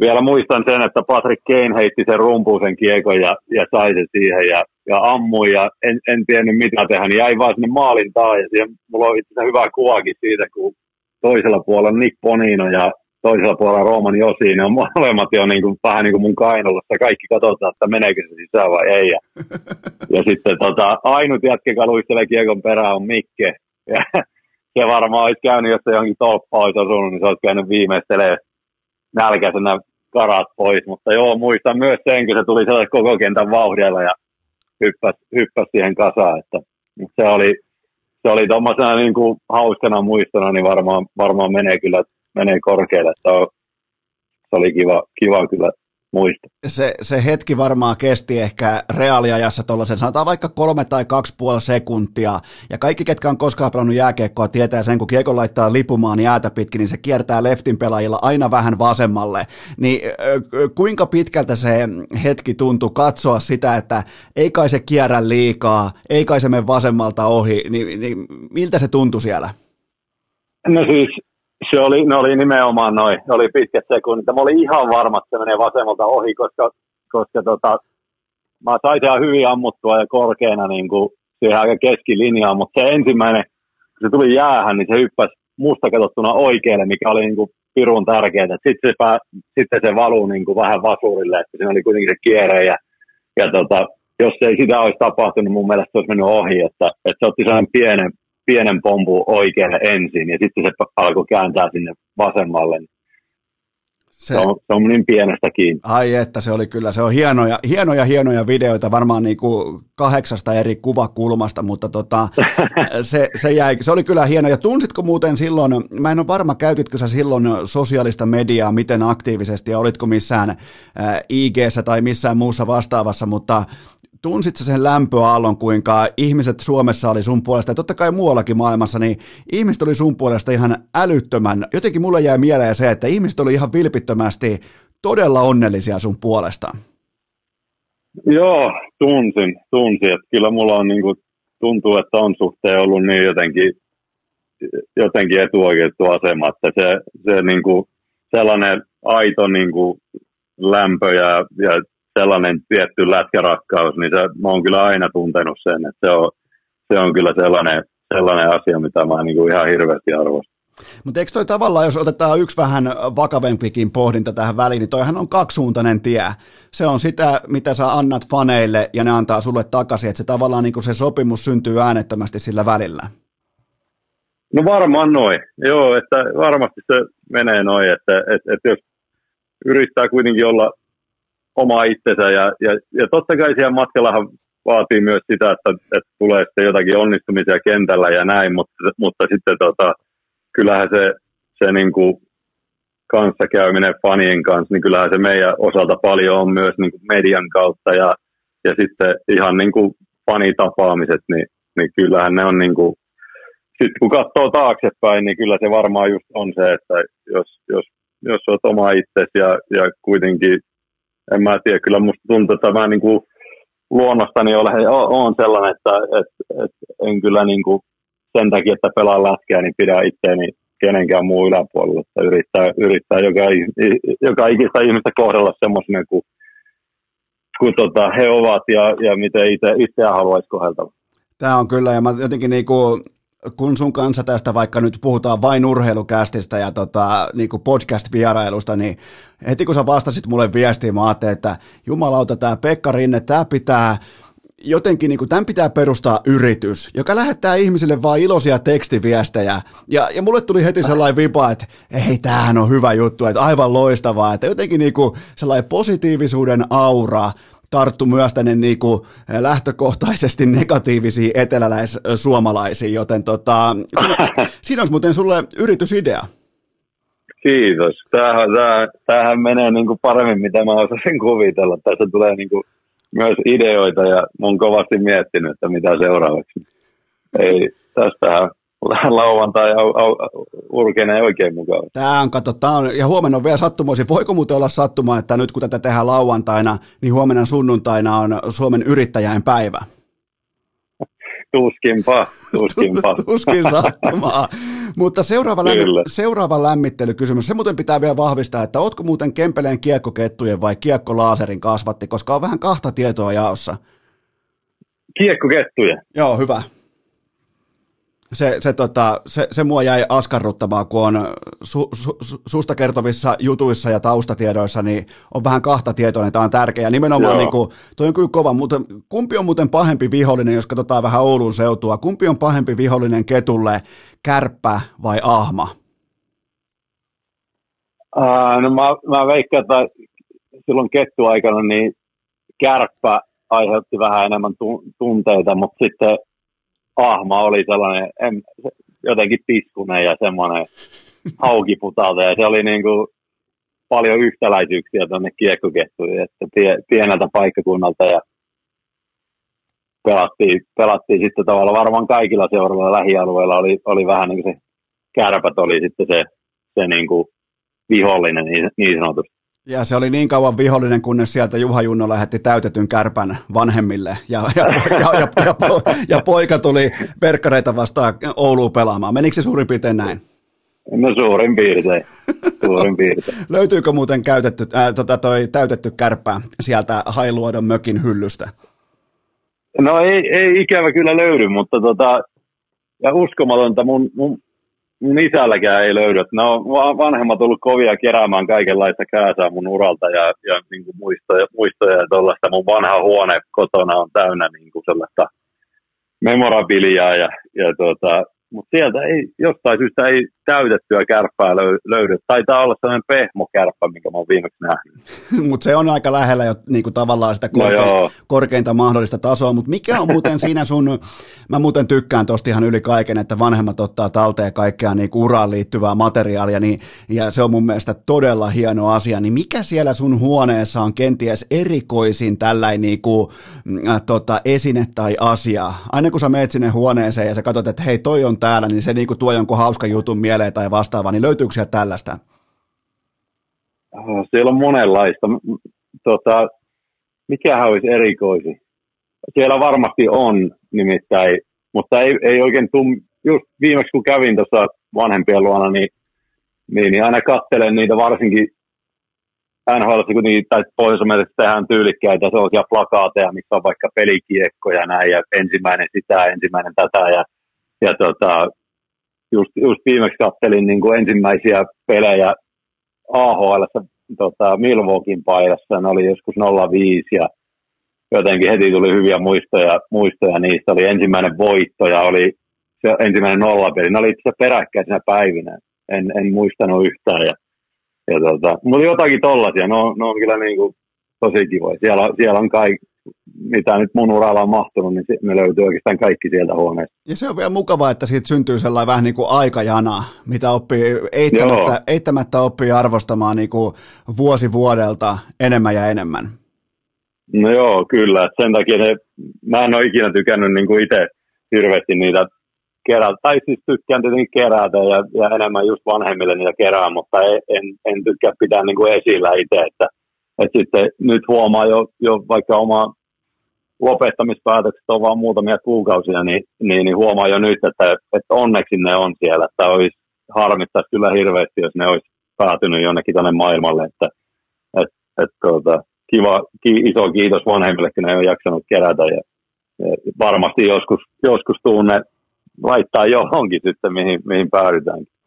vielä muistan sen, että Patrick Kane heitti sen rumpuun sen kiekon ja, ja sai sen siihen ja, ja ammui ja en, en tiennyt mitä tehdä, niin jäi vaan sinne maalin taa ja siihen, mulla on itse hyvä kuvakin siitä, kun toisella puolella Nick Bonino ja toisella puolella Rooman Josi, ne on molemmat jo niin kuin, vähän niin kuin mun kainalossa. Kaikki katsotaan, että meneekö se sisään vai ei. Ja, ja sitten tota, ainut jätkä, joka luistelee kiekon perään, on Mikke. Ja se varmaan olisi käynyt, jos se johonkin tolppaan olisi osunut, niin se olisi käynyt viimeistelee nälkäisenä karat pois. Mutta joo, muistan myös sen, kun se tuli sellaisen koko kentän vauhdilla ja hyppäsi, hyppäsi siihen kasaan. Että se oli, se oli tuommoisena niin kuin hauskana muistona, niin varmaan, varmaan menee kyllä menee korkealle. Se, oli kiva, kiva kyllä muista. Se, se hetki varmaan kesti ehkä reaaliajassa tuollaisen, sanotaan vaikka kolme tai kaksi puoli sekuntia, ja kaikki, ketkä on koskaan pelannut jääkiekkoa, tietää sen, kun kiekko laittaa lipumaan jäätä pitkin, niin se kiertää leftin pelaajilla aina vähän vasemmalle. Niin kuinka pitkältä se hetki tuntui katsoa sitä, että ei kai se kierrä liikaa, ei kai se mene vasemmalta ohi, niin, niin miltä se tuntui siellä? No siis se oli, ne oli nimenomaan noin, ne oli pitkät sekunnit. Mä olin ihan varma, että se menee vasemmalta ohi, koska, koska tota, mä sain ihan hyvin ammuttua ja korkeana niin kuin siihen aika keskilinjaan, mutta se ensimmäinen, kun se tuli jäähän, niin se hyppäsi musta katsottuna oikealle, mikä oli niin kuin pirun tärkeää. Sitten se, pää, sitten se valuu niin kuin vähän vasurille, että siinä oli kuitenkin se kierre ja, ja tota, jos ei sitä olisi tapahtunut, mun mielestä se olisi mennyt ohi, että, että se otti sellainen pienen, pienen pompu oikealle ensin ja sitten se alkoi kääntää sinne vasemmalle. Se, se, on, se on niin pienestä kiinni. Ai että se oli kyllä, se on hienoja, hienoja, hienoja videoita, varmaan niin kuin kahdeksasta eri kuvakulmasta, mutta tota, se, se, jäi, se oli kyllä hieno. Ja tunsitko muuten silloin, mä en ole varma, käytitkö sä silloin sosiaalista mediaa miten aktiivisesti ja olitko missään ig tai missään muussa vastaavassa, mutta tunsit sä sen lämpöaallon, kuinka ihmiset Suomessa oli sun puolesta, ja totta kai muuallakin maailmassa, niin ihmiset oli sun puolesta ihan älyttömän. Jotenkin mulle jäi mieleen se, että ihmiset oli ihan vilpittömästi todella onnellisia sun puolesta. Joo, tunsin, tunsin. Että kyllä mulla on niin kuin, tuntuu, että on suhteen ollut niin jotenkin, jotenkin etuoikeutettu asema, että se, se niin kuin, sellainen aito niin kuin, lämpö ja, ja sellainen tietty lätkärakkaus, niin se, mä oon kyllä aina tuntenut sen, että se on, se on kyllä sellainen, sellainen asia, mitä mä niin kuin ihan hirveästi arvostan. Mutta eikö toi tavallaan, jos otetaan yksi vähän vakavempikin pohdinta tähän väliin, niin toihan on kaksisuuntainen tie. Se on sitä, mitä sä annat faneille ja ne antaa sulle takaisin, että se tavallaan niin se sopimus syntyy äänettömästi sillä välillä. No varmaan noin, joo, että varmasti se menee noin, että, että, että jos yrittää kuitenkin olla oma itsensä. Ja, ja, ja totta kai siellä matkallahan vaatii myös sitä, että, että tulee sitten jotakin onnistumisia kentällä ja näin, mutta, mutta sitten tota, kyllähän se, se niin kuin kanssakäyminen fanien kanssa, niin kyllähän se meidän osalta paljon on myös niin kuin median kautta ja, ja sitten ihan niin kuin fanitapaamiset, niin, niin kyllähän ne on niin kuin, sitten kun katsoo taaksepäin, niin kyllä se varmaan just on se, että jos, jos, jos olet oma itsesi ja, ja kuitenkin en mä tiedä, kyllä musta tuntuu, että mä niin kuin luonnostani olen, olen sellainen, että, että, että en kyllä niin kuin sen takia, että pelaan lätkää, niin pidä itseäni kenenkään muu yläpuolella, että yrittää, yrittää joka, joka ikistä ihmistä kohdella semmoisena kuin, kuin tota, he ovat ja, ja miten itse, itseään haluaisi kohdeltava. Tämä on kyllä, ja mä jotenkin niin kuin kun sun kanssa tästä vaikka nyt puhutaan vain urheilukästistä ja tota, niin podcast-vierailusta, niin heti kun sä vastasit mulle viestiin, mä ajattelin, että jumalauta, tämä Pekka Rinne, tämä pitää jotenkin niin tämän pitää perustaa yritys, joka lähettää ihmisille vain iloisia tekstiviestejä. Ja, ja mulle tuli heti sellainen vipa, että ei, tämähän on hyvä juttu, että aivan loistavaa, että jotenkin niin kuin sellainen positiivisuuden aura, tarttu myös tänne niin kuin eh, lähtökohtaisesti negatiivisiin eteläläis-suomalaisiin, joten tota, siinä, siinä olisi muuten sulle yritysidea. Kiitos. Tämähän, tämähän, tämähän menee niin kuin paremmin, mitä mä osasin kuvitella. Tässä tulee niin kuin myös ideoita ja mun kovasti miettinyt, että mitä seuraavaksi. Ei, tästähän lauantai au, au, urkenee oikein mukava. Tämä on, kato, tämä on, ja huomenna on vielä sattumoisin. Voiko muuten olla sattuma, että nyt kun tätä tehdään lauantaina, niin huomenna sunnuntaina on Suomen yrittäjäin päivä? Tuskinpa, tuskinpa. Tuskin sattumaa. Mutta seuraava, lämmi- seuraava lämmittelykysymys, se muuten pitää vielä vahvistaa, että ootko muuten Kempeleen kiekkokettujen vai kiekkolaaserin kasvatti, koska on vähän kahta tietoa jaossa. Kiekkokettuja. Joo, hyvä. Se, se, tota, se, se mua jäi askarruttamaan, kun on su, su, su, susta kertovissa jutuissa ja taustatiedoissa, niin on vähän kahta tietoa, niin tämä on tärkeä. Nimenomaan niin kuin, toi on kyllä kova, mutta kumpi on muuten pahempi vihollinen, jos katsotaan vähän Oulun seutua, kumpi on pahempi vihollinen ketulle, kärppä vai ahma? Uh, no mä, mä veikkaan, että silloin kettuaikana niin kärppä aiheutti vähän enemmän tunteita, mutta sitten ahma oli sellainen en, jotenkin piskunen ja semmoinen haukiputalta ja se oli niin kuin paljon yhtäläisyyksiä tuonne kiekkokettuihin, että pie, pieneltä paikkakunnalta ja pelattiin, pelattiin sitten tavallaan varmaan kaikilla seuraavilla lähialueilla oli, oli vähän niin kuin se kärpät oli sitten se, se niin kuin vihollinen niin, niin sanotusti. Ja se oli niin kauan vihollinen, kunnes sieltä Juha Junno lähetti täytetyn kärpän vanhemmille. Ja, ja, ja, ja, ja, ja, ja poika tuli verkkareita vastaan Ouluun pelaamaan. Menikö se suurin piirtein näin? No suurin piirtein. Suurin piirtein. Löytyykö muuten käytetty, äh, tota toi täytetty kärppä sieltä Hailuodon mökin hyllystä? No ei, ei ikävä kyllä löydy, mutta tota, ja uskomatonta, mun mun isälläkään ei löydy. No, vanhemmat ollut kovia keräämään kaikenlaista kääsää mun uralta ja, ja niin kuin muistoja, muistoja ja tuollaista. Mun vanha huone kotona on täynnä niin kuin sellaista memorabiliaa ja, ja tuota, mutta sieltä ei, jostain syystä ei täytettyä kärppää löydy. Taitaa olla sellainen pehmokärppä, minkä mä oon viimeksi nähnyt. mutta se on aika lähellä jo niin kuin tavallaan sitä korke- no korkeinta mahdollista tasoa, mutta mikä on muuten siinä sun, mä muuten tykkään tosta ihan yli kaiken, että vanhemmat ottaa talteen kaikkea niin kuin uraan liittyvää materiaalia, niin, ja se on mun mielestä todella hieno asia, niin mikä siellä sun huoneessa on kenties erikoisin tällainen niin kuin, äh, tota, esine tai asia? Aina kun sä meet sinne huoneeseen ja sä katsot, että hei toi on täällä, niin se niin kuin tuo jonkun hauska jutun mieleen tai vastaavaa, niin löytyykö sieltä tällaista? Siellä on monenlaista. Tota, mikähän olisi erikoisi? Siellä varmasti on nimittäin, mutta ei, ei oikein tum, just viimeksi kun kävin tuossa vanhempien luona, niin, niin, niin aina katselen niitä varsinkin NHL, kun niitä, tai pohjois tehdään tyylikkäitä sellaisia plakaateja, missä on vaikka pelikiekkoja näin, ja ensimmäinen sitä, ensimmäinen tätä, ja, ja tota, just, just viimeksi kattelin niin kuin ensimmäisiä pelejä AHL tota, Milwaukeein paidassa, ne oli joskus 05 ja jotenkin heti tuli hyviä muistoja, muistoja niistä. Oli ensimmäinen voitto ja oli se ensimmäinen nollapeli. Ne oli itse peräkkäisenä päivinä. En, en muistanut yhtään. Ja, ja tota, mutta jotakin tollasia, ne on, ne on kyllä niin kuin tosi kivoja. Siellä, siellä on kaikki, mitä nyt mun uralla on mahtunut, niin me löytyy oikeastaan kaikki sieltä huoneesta. Ja se on vielä mukavaa, että siitä syntyy sellainen vähän niin kuin aikajana, mitä oppii eittämättä, eittämättä oppii arvostamaan niin kuin vuosi vuodelta enemmän ja enemmän. No joo, kyllä. Sen takia ne, mä en ole ikinä tykännyt niin kuin itse hirveästi niitä kerätä. Tai siis tykkään tietenkin kerätä ja, ja enemmän just vanhemmille niitä kerää, mutta en, en, en tykkää pitää niin kuin esillä itse, että et sitten nyt huomaa jo, jo vaikka oma lopettamispäätökset on vain muutamia kuukausia, niin, niin, niin huomaa jo nyt, että, että onneksi ne on siellä. Että olisi harmittaisi kyllä hirveästi, jos ne olisi päätynyt jonnekin tuonne maailmalle. Että, et, et, tuota, kiva, ki, iso kiitos vanhemmille, kun ne on jaksanut kerätä. Ja, ja varmasti joskus, joskus tuunne laittaa johonkin sitten, mihin, mihin päädytäänkin.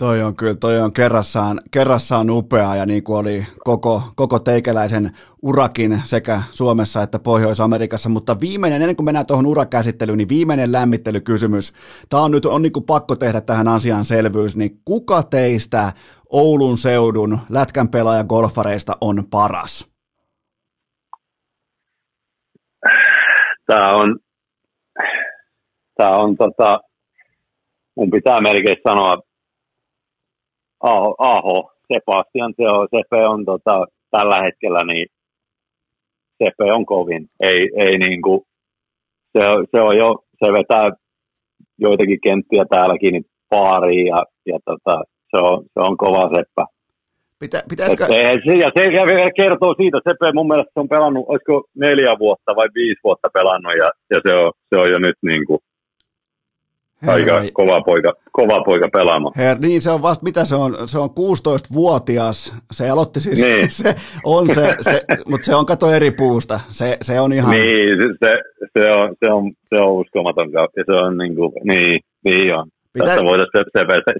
Toi on kyllä, toi on kerrassaan, kerrassaan upeaa ja niin kuin oli koko, koko teikäläisen urakin sekä Suomessa että Pohjois-Amerikassa, mutta viimeinen, ennen kuin mennään tuohon urakäsittelyyn, niin viimeinen lämmittelykysymys. Tämä on nyt on niin kuin pakko tehdä tähän asiaan selvyys, niin kuka teistä Oulun seudun lätkän pelaaja golfareista on paras? Tämä on, tämä on tota, mun pitää melkein sanoa Aho, Aho Sebastian, se on, Sepe on tota, tällä hetkellä, niin Sepe on kovin. Ei, ei niin kuin, se, se, on jo, se vetää joitakin kenttiä täälläkin niin paariin ja, ja tota, se, on, se on kova seppä. Pitä, pitäisikö... se, ja se kertoo siitä, Sepe mun mielestä on pelannut, olisiko neljä vuotta vai viisi vuotta pelannut ja, ja se, on, se on jo nyt niin kuin, Herra. Aika kova poika, kova poika pelaamaan. Her, niin se on vasta, mitä se on, se on 16-vuotias, se aloitti siis, niin. se on se, se mutta se on kato eri puusta, se, se on ihan... Niin, se, se, on, se, on, se on uskomaton ja se on niin kuin, niin, niin on. Pitä- Tässä voitaisiin,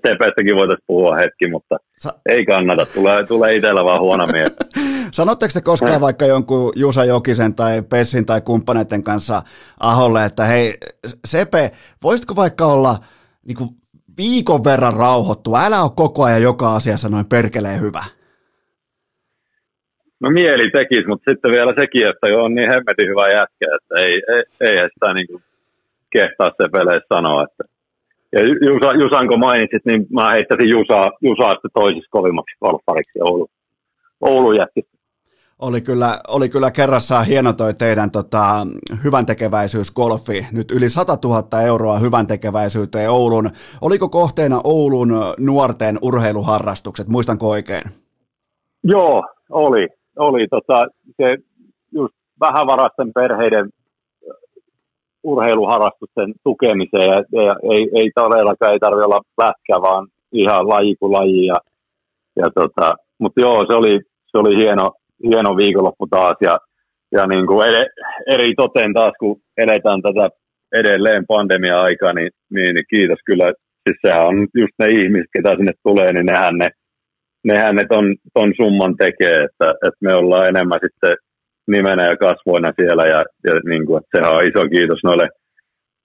CPstäkin voitaisiin puhua hetki, mutta Sa- ei kannata. Tulee, tulee itsellä vaan huono mies. Sanotteko te koskaan vaikka jonkun Jusa Jokisen tai Pessin tai kumppaneiden kanssa Aholle, että hei Sepe, voisitko vaikka olla niin kuin viikon verran rauhoittu, älä ole koko ajan joka asiassa noin perkeleen hyvä. No mieli tekisi, mutta sitten vielä sekin, että jo on niin hemmetin hyvä jätkä, että ei, ei, ei sitä niin kuin kehtaa se peleissä sanoa. Että. Ja Jusa, Jusan kun mainitsit, niin mä heittäisin Jusaa, Jusaa sitten toisiksi kovimmaksi golfariksi Oulu, Oulu jätkistä. Oli kyllä, oli kyllä kerrassaan hieno toi teidän tota, tekeväisyysgolfi. Nyt yli 100 000 euroa hyvän tekeväisyyteen Oulun. Oliko kohteena Oulun nuorten urheiluharrastukset, muistanko oikein? Joo, oli. oli tota, se just vähävarasten perheiden urheiluharrastusten tukemiseen ja, ja ei, ei todellakaan ei tarvitse olla lätkä, vaan ihan laji kuin laji. Ja, ja tota, mutta joo, se oli, se oli hieno, hieno viikonloppu taas ja, ja niin kuin ed, eri toteen taas, kun eletään tätä edelleen pandemia-aikaa, niin, niin, niin kiitos kyllä. Siis sehän on just ne ihmiset, ketä sinne tulee, niin nehän ne, nehän ne ton, ton summan tekee, että, että me ollaan enemmän sitten nimenä ja kasvoina siellä ja, ja niin kuin, että sehän on iso kiitos noille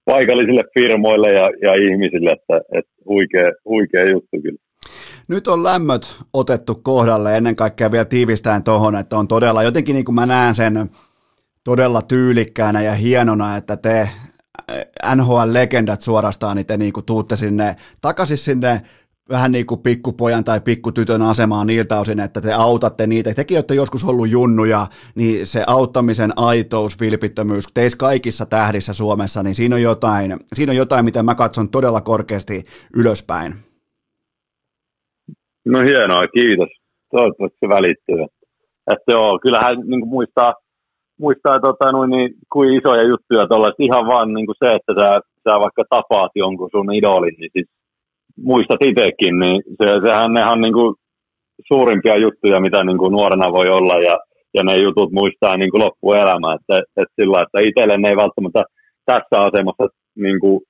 paikallisille firmoille ja, ja ihmisille, että, että huikea, huikea juttu kyllä. Nyt on lämmöt otettu kohdalle ennen kaikkea vielä tiivistään tuohon, että on todella jotenkin niin kuin mä näen sen todella tyylikkäänä ja hienona, että te NHL-legendat suorastaan, niin te niin kuin tuutte sinne takaisin sinne vähän niin kuin pikkupojan tai pikkutytön asemaan niiltä osin, että te autatte niitä. Tekin olette joskus ollut junnuja, niin se auttamisen aitous, vilpittömyys, teissä kaikissa tähdissä Suomessa, niin siinä on jotain, siinä on jotain mitä mä katson todella korkeasti ylöspäin. No hienoa, kiitos. Toivottavasti se välittyy. Että joo, kyllähän niin muistaa, muistaa tota, noin, niin, kuin isoja juttuja tuolla, ihan vaan niin kuin se, että sä, sä vaikka tapaat jonkun sun idolin, niin siis muistat itsekin, niin se, sehän ne on niin kuin suurimpia juttuja, mitä niin kuin nuorena voi olla ja, ja ne jutut muistaa niin kuin loppuelämää. Että, että sillä, että itselle ne ei välttämättä tässä asemassa niin kuin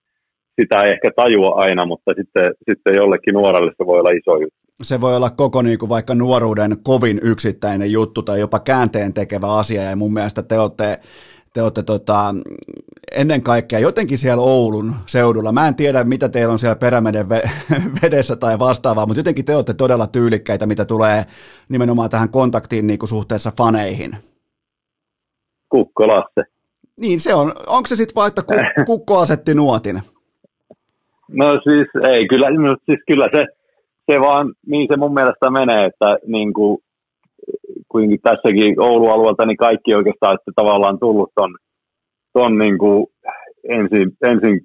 sitä ei ehkä tajua aina, mutta sitten, sitten jollekin nuorelle se voi olla iso juttu. Se voi olla koko niin kuin vaikka nuoruuden kovin yksittäinen juttu tai jopa käänteen tekevä asia ja mun mielestä te olette te olette tota, ennen kaikkea jotenkin siellä Oulun seudulla. Mä en tiedä, mitä teillä on siellä perämeden vedessä tai vastaavaa, mutta jotenkin te olette todella tyylikkäitä, mitä tulee nimenomaan tähän kontaktiin niin kuin suhteessa faneihin. Kukko Lasse. Niin se on. Onko se sitten vaan, että kukko asetti nuotin? No siis ei, kyllä, no, siis kyllä se, se vaan, niin se mun mielestä menee, että niin kuin, kuitenkin tässäkin Oulu-alueelta, niin kaikki oikeastaan että tavallaan tullut ton, ton niin kuin ensin, ensin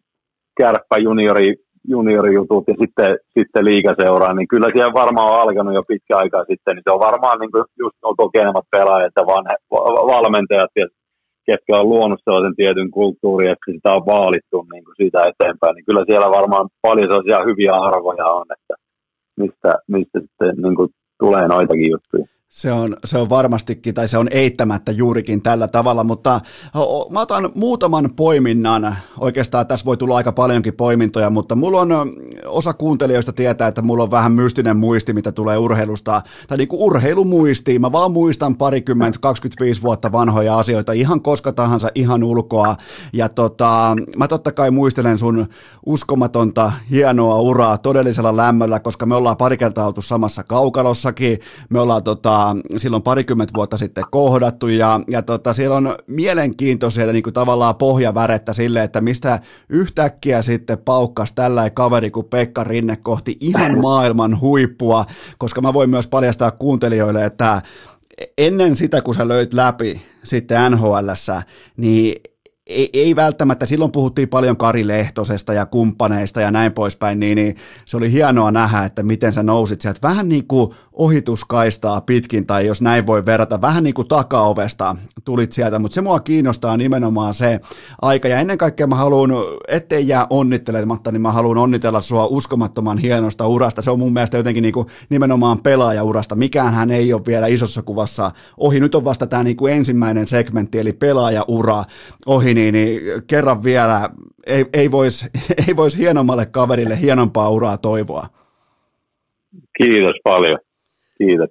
kärppä juniori, juniorijutut ja sitten, sitten liikaseuraa, niin kyllä siellä varmaan on alkanut jo pitkä aikaa sitten, niin se on varmaan niin kuin just nuo kokenemat pelaajat ja vanhe, valmentajat ja ketkä on luonut sellaisen tietyn kulttuurin, että sitä on vaalittu niin kuin siitä eteenpäin, niin kyllä siellä varmaan paljon sellaisia hyviä arvoja on, että mistä, mistä sitten niin kuin tulee noitakin juttuja. Se on, se on varmastikin, tai se on eittämättä juurikin tällä tavalla, mutta mä otan muutaman poiminnan. Oikeastaan tässä voi tulla aika paljonkin poimintoja, mutta mulla on osa kuuntelijoista tietää, että mulla on vähän mystinen muisti, mitä tulee urheilusta, tai niin kuin urheilumuisti. Mä vaan muistan parikymmentä, 25 vuotta vanhoja asioita ihan koska tahansa, ihan ulkoa. Ja tota, mä totta kai muistelen sun uskomatonta, hienoa uraa todellisella lämmöllä, koska me ollaan pari kertaa oltu samassa kaukalossakin. Me ollaan tota, silloin parikymmentä vuotta sitten kohdattu ja, ja tota, siellä on mielenkiintoisia niin kuin tavallaan pohjavärettä sille, että mistä yhtäkkiä sitten paukkas tällä kaveri kuin Pekka Rinne kohti ihan maailman huippua, koska mä voin myös paljastaa kuuntelijoille, että ennen sitä, kun sä löit läpi sitten NHLssä, niin ei, ei välttämättä, silloin puhuttiin paljon Kari Lehtosesta ja kumppaneista ja näin poispäin, niin, niin se oli hienoa nähdä, että miten sä nousit sieltä. Vähän niin kuin ohituskaistaa pitkin, tai jos näin voi verrata, vähän niin kuin takaovesta tulit sieltä, mutta se mua kiinnostaa nimenomaan se aika, ja ennen kaikkea mä haluan, ettei jää onnittelematta, niin mä haluan onnitella sua uskomattoman hienosta urasta, se on mun mielestä jotenkin niin kuin nimenomaan pelaajaurasta, mikään hän ei ole vielä isossa kuvassa ohi, nyt on vasta tämä niin kuin ensimmäinen segmentti, eli pelaajaura ohi, niin, niin kerran vielä ei, ei voisi ei vois hienommalle kaverille hienompaa uraa toivoa. Kiitos paljon. Kiitos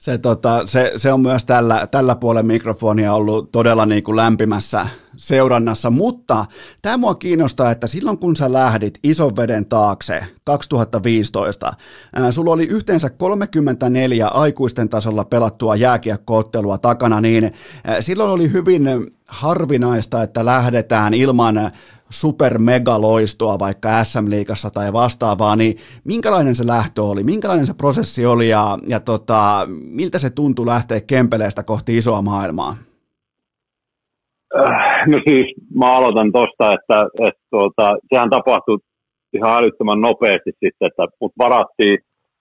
se, tota, se, se on myös tällä, tällä puolen mikrofonia ollut todella niin kuin lämpimässä seurannassa, mutta tämä mua kiinnostaa, että silloin kun sä lähdit ison veden taakse 2015, ää, sulla oli yhteensä 34 aikuisten tasolla pelattua jääkiekkoottelua takana, niin ää, silloin oli hyvin harvinaista, että lähdetään ilman supermegaloistoa vaikka SM-liigassa tai vastaavaa, niin minkälainen se lähtö oli, minkälainen se prosessi oli ja, ja tota, miltä se tuntui lähteä Kempeleestä kohti isoa maailmaa? Äh, no siis mä aloitan tuosta, että, että tuota, sehän tapahtui ihan älyttömän nopeasti sitten, että mut varattiin,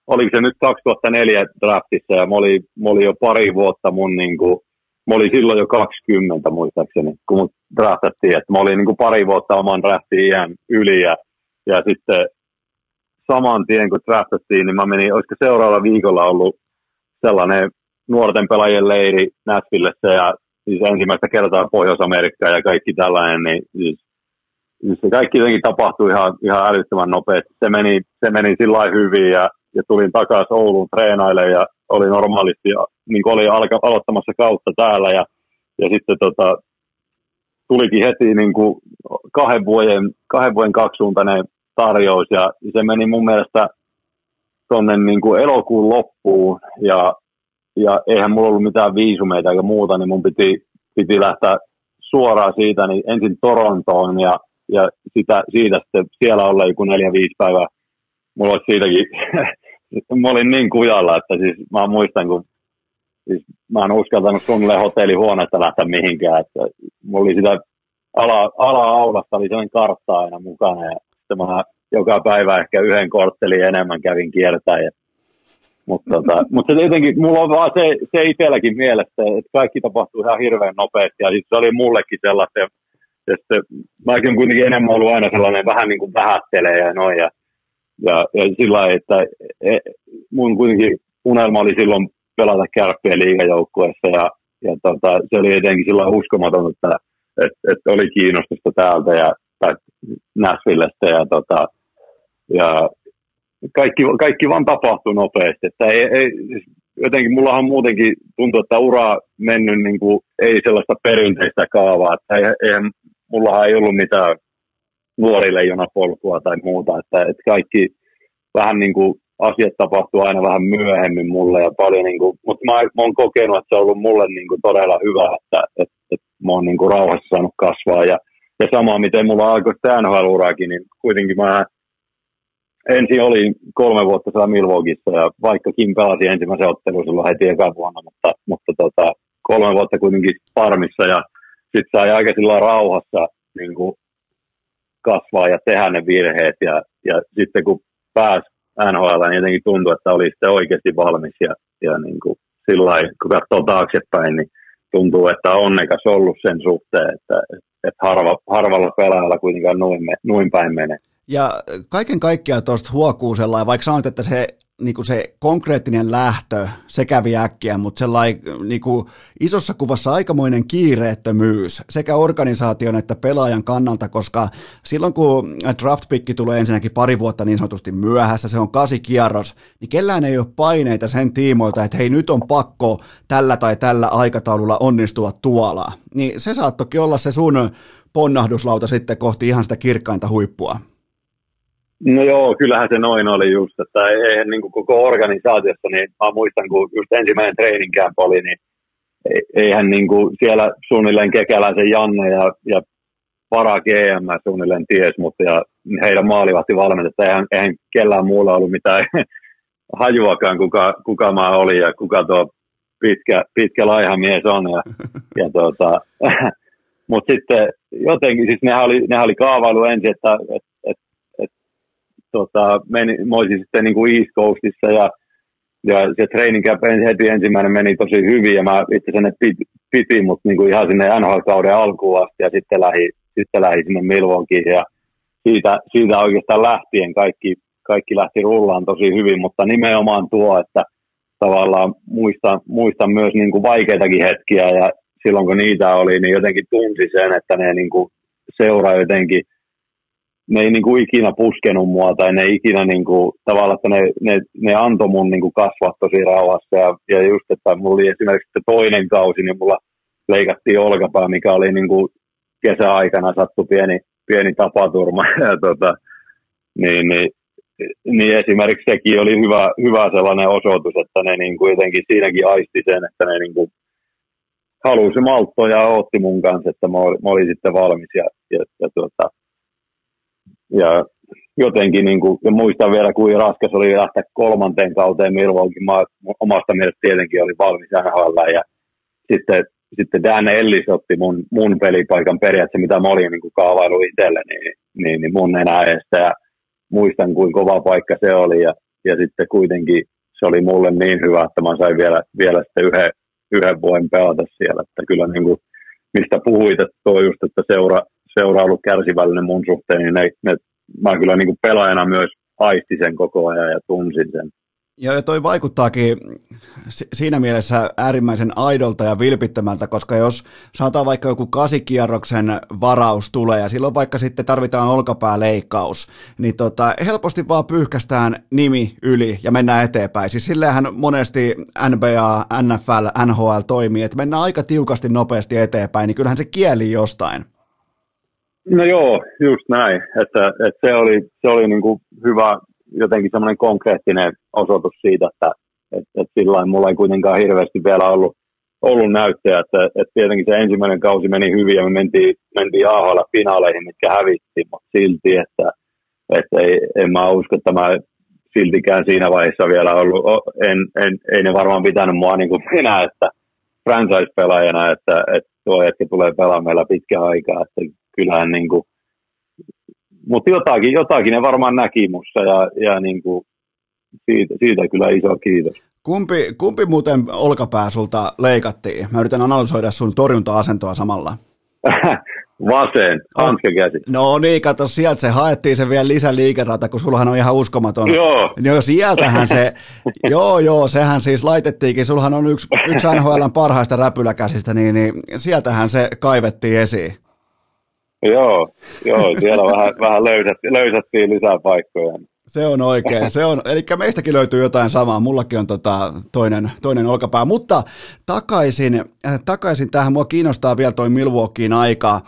oliko se nyt 2004 draftissa ja mä olin, mä olin jo pari vuotta mun niin kuin, mä olin silloin jo 20 muistaakseni, kun mut draftattiin, että mä olin niin kuin pari vuotta oman draftin iän yli ja, ja sitten saman tien kun draftattiin, niin mä menin, olisiko seuraavalla viikolla ollut sellainen nuorten pelaajien leiri Nashvillessä ja siis ensimmäistä kertaa Pohjois-Amerikkaa ja kaikki tällainen, niin siis, siis se kaikki jotenkin tapahtui ihan, ihan älyttömän nopeasti. Se meni, se meni sillä hyvin ja, ja tulin takaisin Ouluun treenaille ja oli normaalisti, niin kuin oli alka, aloittamassa kautta täällä ja, ja sitten tota, tulikin heti niin kuin kahden, vuoden, kahden vuoden kaksisuuntainen tarjous ja se meni mun mielestä tuonne niin elokuun loppuun ja, ja eihän mulla ollut mitään viisumeita eikä muuta, niin mun piti, piti lähteä suoraan siitä niin ensin Torontoon ja, ja sitä, siitä sitten siellä olla joku neljä, viisi päivää. Mulla olisi siitäkin, mä olin niin kujalla, että siis mä muistan, kun siis mä en uskaltanut suunnilleen hotellihuoneesta lähteä mihinkään, että mulla oli sitä ala, ala-aulasta oli sellainen kartta aina mukana ja sitten mä joka päivä ehkä yhden korttelin enemmän kävin kiertäen. Mutta tota, mut se jotenkin, mulla on vaan se, se itselläkin mielessä, että kaikki tapahtuu ihan hirveän nopeasti ja se oli mullekin sellaista. Sitten, mäkin kuitenkin enemmän ollut aina sellainen vähän niin kuin vähättelee ja noin. Ja, ja, ja sillä lailla, että e, mun kuitenkin unelma oli silloin pelata kärppien liigajoukkueessa ja, ja tota, se oli jotenkin sillä uskomaton, että, että, että oli kiinnostusta täältä ja tai ja, tota, ja kaikki, kaikki vaan tapahtui nopeasti. Että ei, ei, siis jotenkin mullahan muutenkin tuntuu, että ura mennyt niin kuin, ei sellaista perinteistä kaavaa. Että ei, eihän, mullahan ei ollut mitään nuorille polkua tai muuta. Että, että kaikki vähän niin kuin asiat tapahtuu aina vähän myöhemmin mulle ja paljon, niin kuin, mutta mä, mä oon kokenut, että se on ollut mulle niin kuin todella hyvä, että, että, että mä oon niin kuin rauhassa saanut kasvaa ja, ja sama miten mulla alkoi tämä niin kuitenkin mä ensin oli kolme vuotta siellä Milwaukeeissa ja vaikkakin pelasi ensimmäisen ottelun silloin heti eka vuonna, mutta, mutta tota, kolme vuotta kuitenkin farmissa ja sitten sai aika sillä rauhassa niin kuin kasvaa ja tehdä ne virheet ja, ja sitten kun pääsi NHL, niin jotenkin tuntui, että oli sitten oikeasti valmis ja, ja niin kuin sillä kun katsoo taaksepäin, niin tuntuu, että on onnekas ollut sen suhteen, että, että harva, harvalla pelaajalla kuitenkaan noin, noin päin menee. Ja kaiken kaikkiaan tuosta huokuu sellainen, vaikka sanoit, että se, niin kuin se konkreettinen lähtö, se kävi äkkiä, mutta sellainen niin kuin isossa kuvassa aikamoinen kiireettömyys sekä organisaation että pelaajan kannalta, koska silloin kun draftpikki tulee ensinnäkin pari vuotta niin sanotusti myöhässä, se on kasi kierros, niin kellään ei ole paineita sen tiimoilta, että hei nyt on pakko tällä tai tällä aikataululla onnistua tuolla. Niin se saattokin olla se sun ponnahduslauta sitten kohti ihan sitä kirkkainta huippua. No joo, kyllähän se noin oli just, että eihän niin kuin koko organisaatiossa, niin mä muistan, kun just ensimmäinen training camp oli, niin eihän niin kuin siellä suunnilleen Kekäläisen Janne ja, ja para GM suunnilleen ties, mutta ja heidän maalivahti valmentajat, eihän, eihän kellään muulla ollut mitään hajuakaan, kuka, kuka mä olin ja kuka tuo pitkä, pitkä laiha mies on. Ja, ja tuota, mutta sitten jotenkin, siis nehän oli, nehän oli kaavailu ensin, että, että tota, meni, mä olisin sitten niin kuin East Coastissa ja, ja se training camp heti ensimmäinen meni tosi hyvin ja mä itse sen piti, piti mutta niin kuin ihan sinne NHL-kauden alkuun asti ja sitten lähi, sitten lähi sinne Milwaukeeen ja siitä, siitä oikeastaan lähtien kaikki, kaikki lähti rullaan tosi hyvin, mutta nimenomaan tuo, että tavallaan muistan, muistan myös niin kuin vaikeitakin hetkiä ja silloin kun niitä oli, niin jotenkin tunsi sen, että ne niin kuin seuraa jotenkin, ne ei niin kuin ikinä puskenut mua tai ne ikinä niin kuin, tavallaan, että ne, ne, ne antoi mun niin kuin kasvaa tosi rauhassa ja, ja just, että mulla oli esimerkiksi toinen kausi, niin mulla leikattiin olkapää, mikä oli niin kuin kesäaikana sattu pieni, pieni tapaturma. Ja tota, niin, niin, niin esimerkiksi sekin oli hyvä, hyvä sellainen osoitus, että ne niin kuin jotenkin siinäkin aisti sen, että ne niin kuin halusi malttoa ja otti mun kanssa, että mä olin, mä olin sitten valmis ja, ja, ja, tuota, ja jotenkin niin kuin, ja muistan vielä, kuin raskas oli lähteä kolmanteen kauteen Milwaukeein. Omasta mielestä tietenkin oli valmis NHL ja sitten, sitten Dan Ellis otti mun, mun pelipaikan periaatteessa, mitä mä olin niin kaavailu itselle, niin, niin, niin mun enää edestä. Ja muistan, kuin kova paikka se oli ja, ja sitten kuitenkin se oli mulle niin hyvä, että mä sain vielä, vielä sitten yhden, yhden vuoden pelata siellä. Että kyllä niin kuin, mistä puhuit, että just, että seura, seura ollut kärsivällinen mun suhteen, niin ne, ne, mä kyllä niin kuin pelaajana myös aisti sen koko ajan ja tunsin sen. Ja toi vaikuttaakin siinä mielessä äärimmäisen aidolta ja vilpittömältä, koska jos saattaa vaikka joku kasikierroksen varaus tulee ja silloin vaikka sitten tarvitaan olkapääleikkaus, niin tota, helposti vaan pyyhkästään nimi yli ja mennään eteenpäin. Siis silleenhän monesti NBA, NFL, NHL toimii, että mennään aika tiukasti nopeasti eteenpäin, niin kyllähän se kieli jostain. No joo, just näin. Että, että se oli, se oli niin kuin hyvä, jotenkin semmoinen konkreettinen osoitus siitä, että että, että sillä mulla ei kuitenkaan hirveästi vielä ollut, ollut näyttöä, että, että tietenkin se ensimmäinen kausi meni hyvin ja me mentiin, mentiin AHL-finaaleihin, mitkä hävittiin, mutta silti, että, että ei, en mä usko, että mä siltikään siinä vaiheessa vielä ollut, en, en, ei ne varmaan pitänyt mua niin kuin minä, että franchise-pelaajana, että, että tuo hetki tulee pelaamaan meillä pitkä aikaa, että kyllähän niin kuin, mutta jotakin, jotakin ne varmaan näki mussa ja, ja niin kuin siitä, siitä kyllä iso kiitos. Kumpi, kumpi muuten olkapää sulta leikattiin? Mä yritän analysoida sun torjunta-asentoa samalla. Vasen, käsi. No niin, kato, sieltä se haettiin se vielä lisäliikerata, kun sullahan on ihan uskomaton. Joo. Joo, sieltähän se, joo joo, sehän siis laitettiinkin, sullahan on yksi, yksi NHLn parhaista räpyläkäsistä, niin, niin sieltähän se kaivettiin esiin. Joo, joo siellä vähän, vähän löysättiin, löysättiin lisää paikkoja. Se on oikein, se on, eli meistäkin löytyy jotain samaa, mullakin on tota toinen, toinen olkapää, mutta takaisin, äh, takaisin tähän, mua kiinnostaa vielä toi Milwaukeein aika,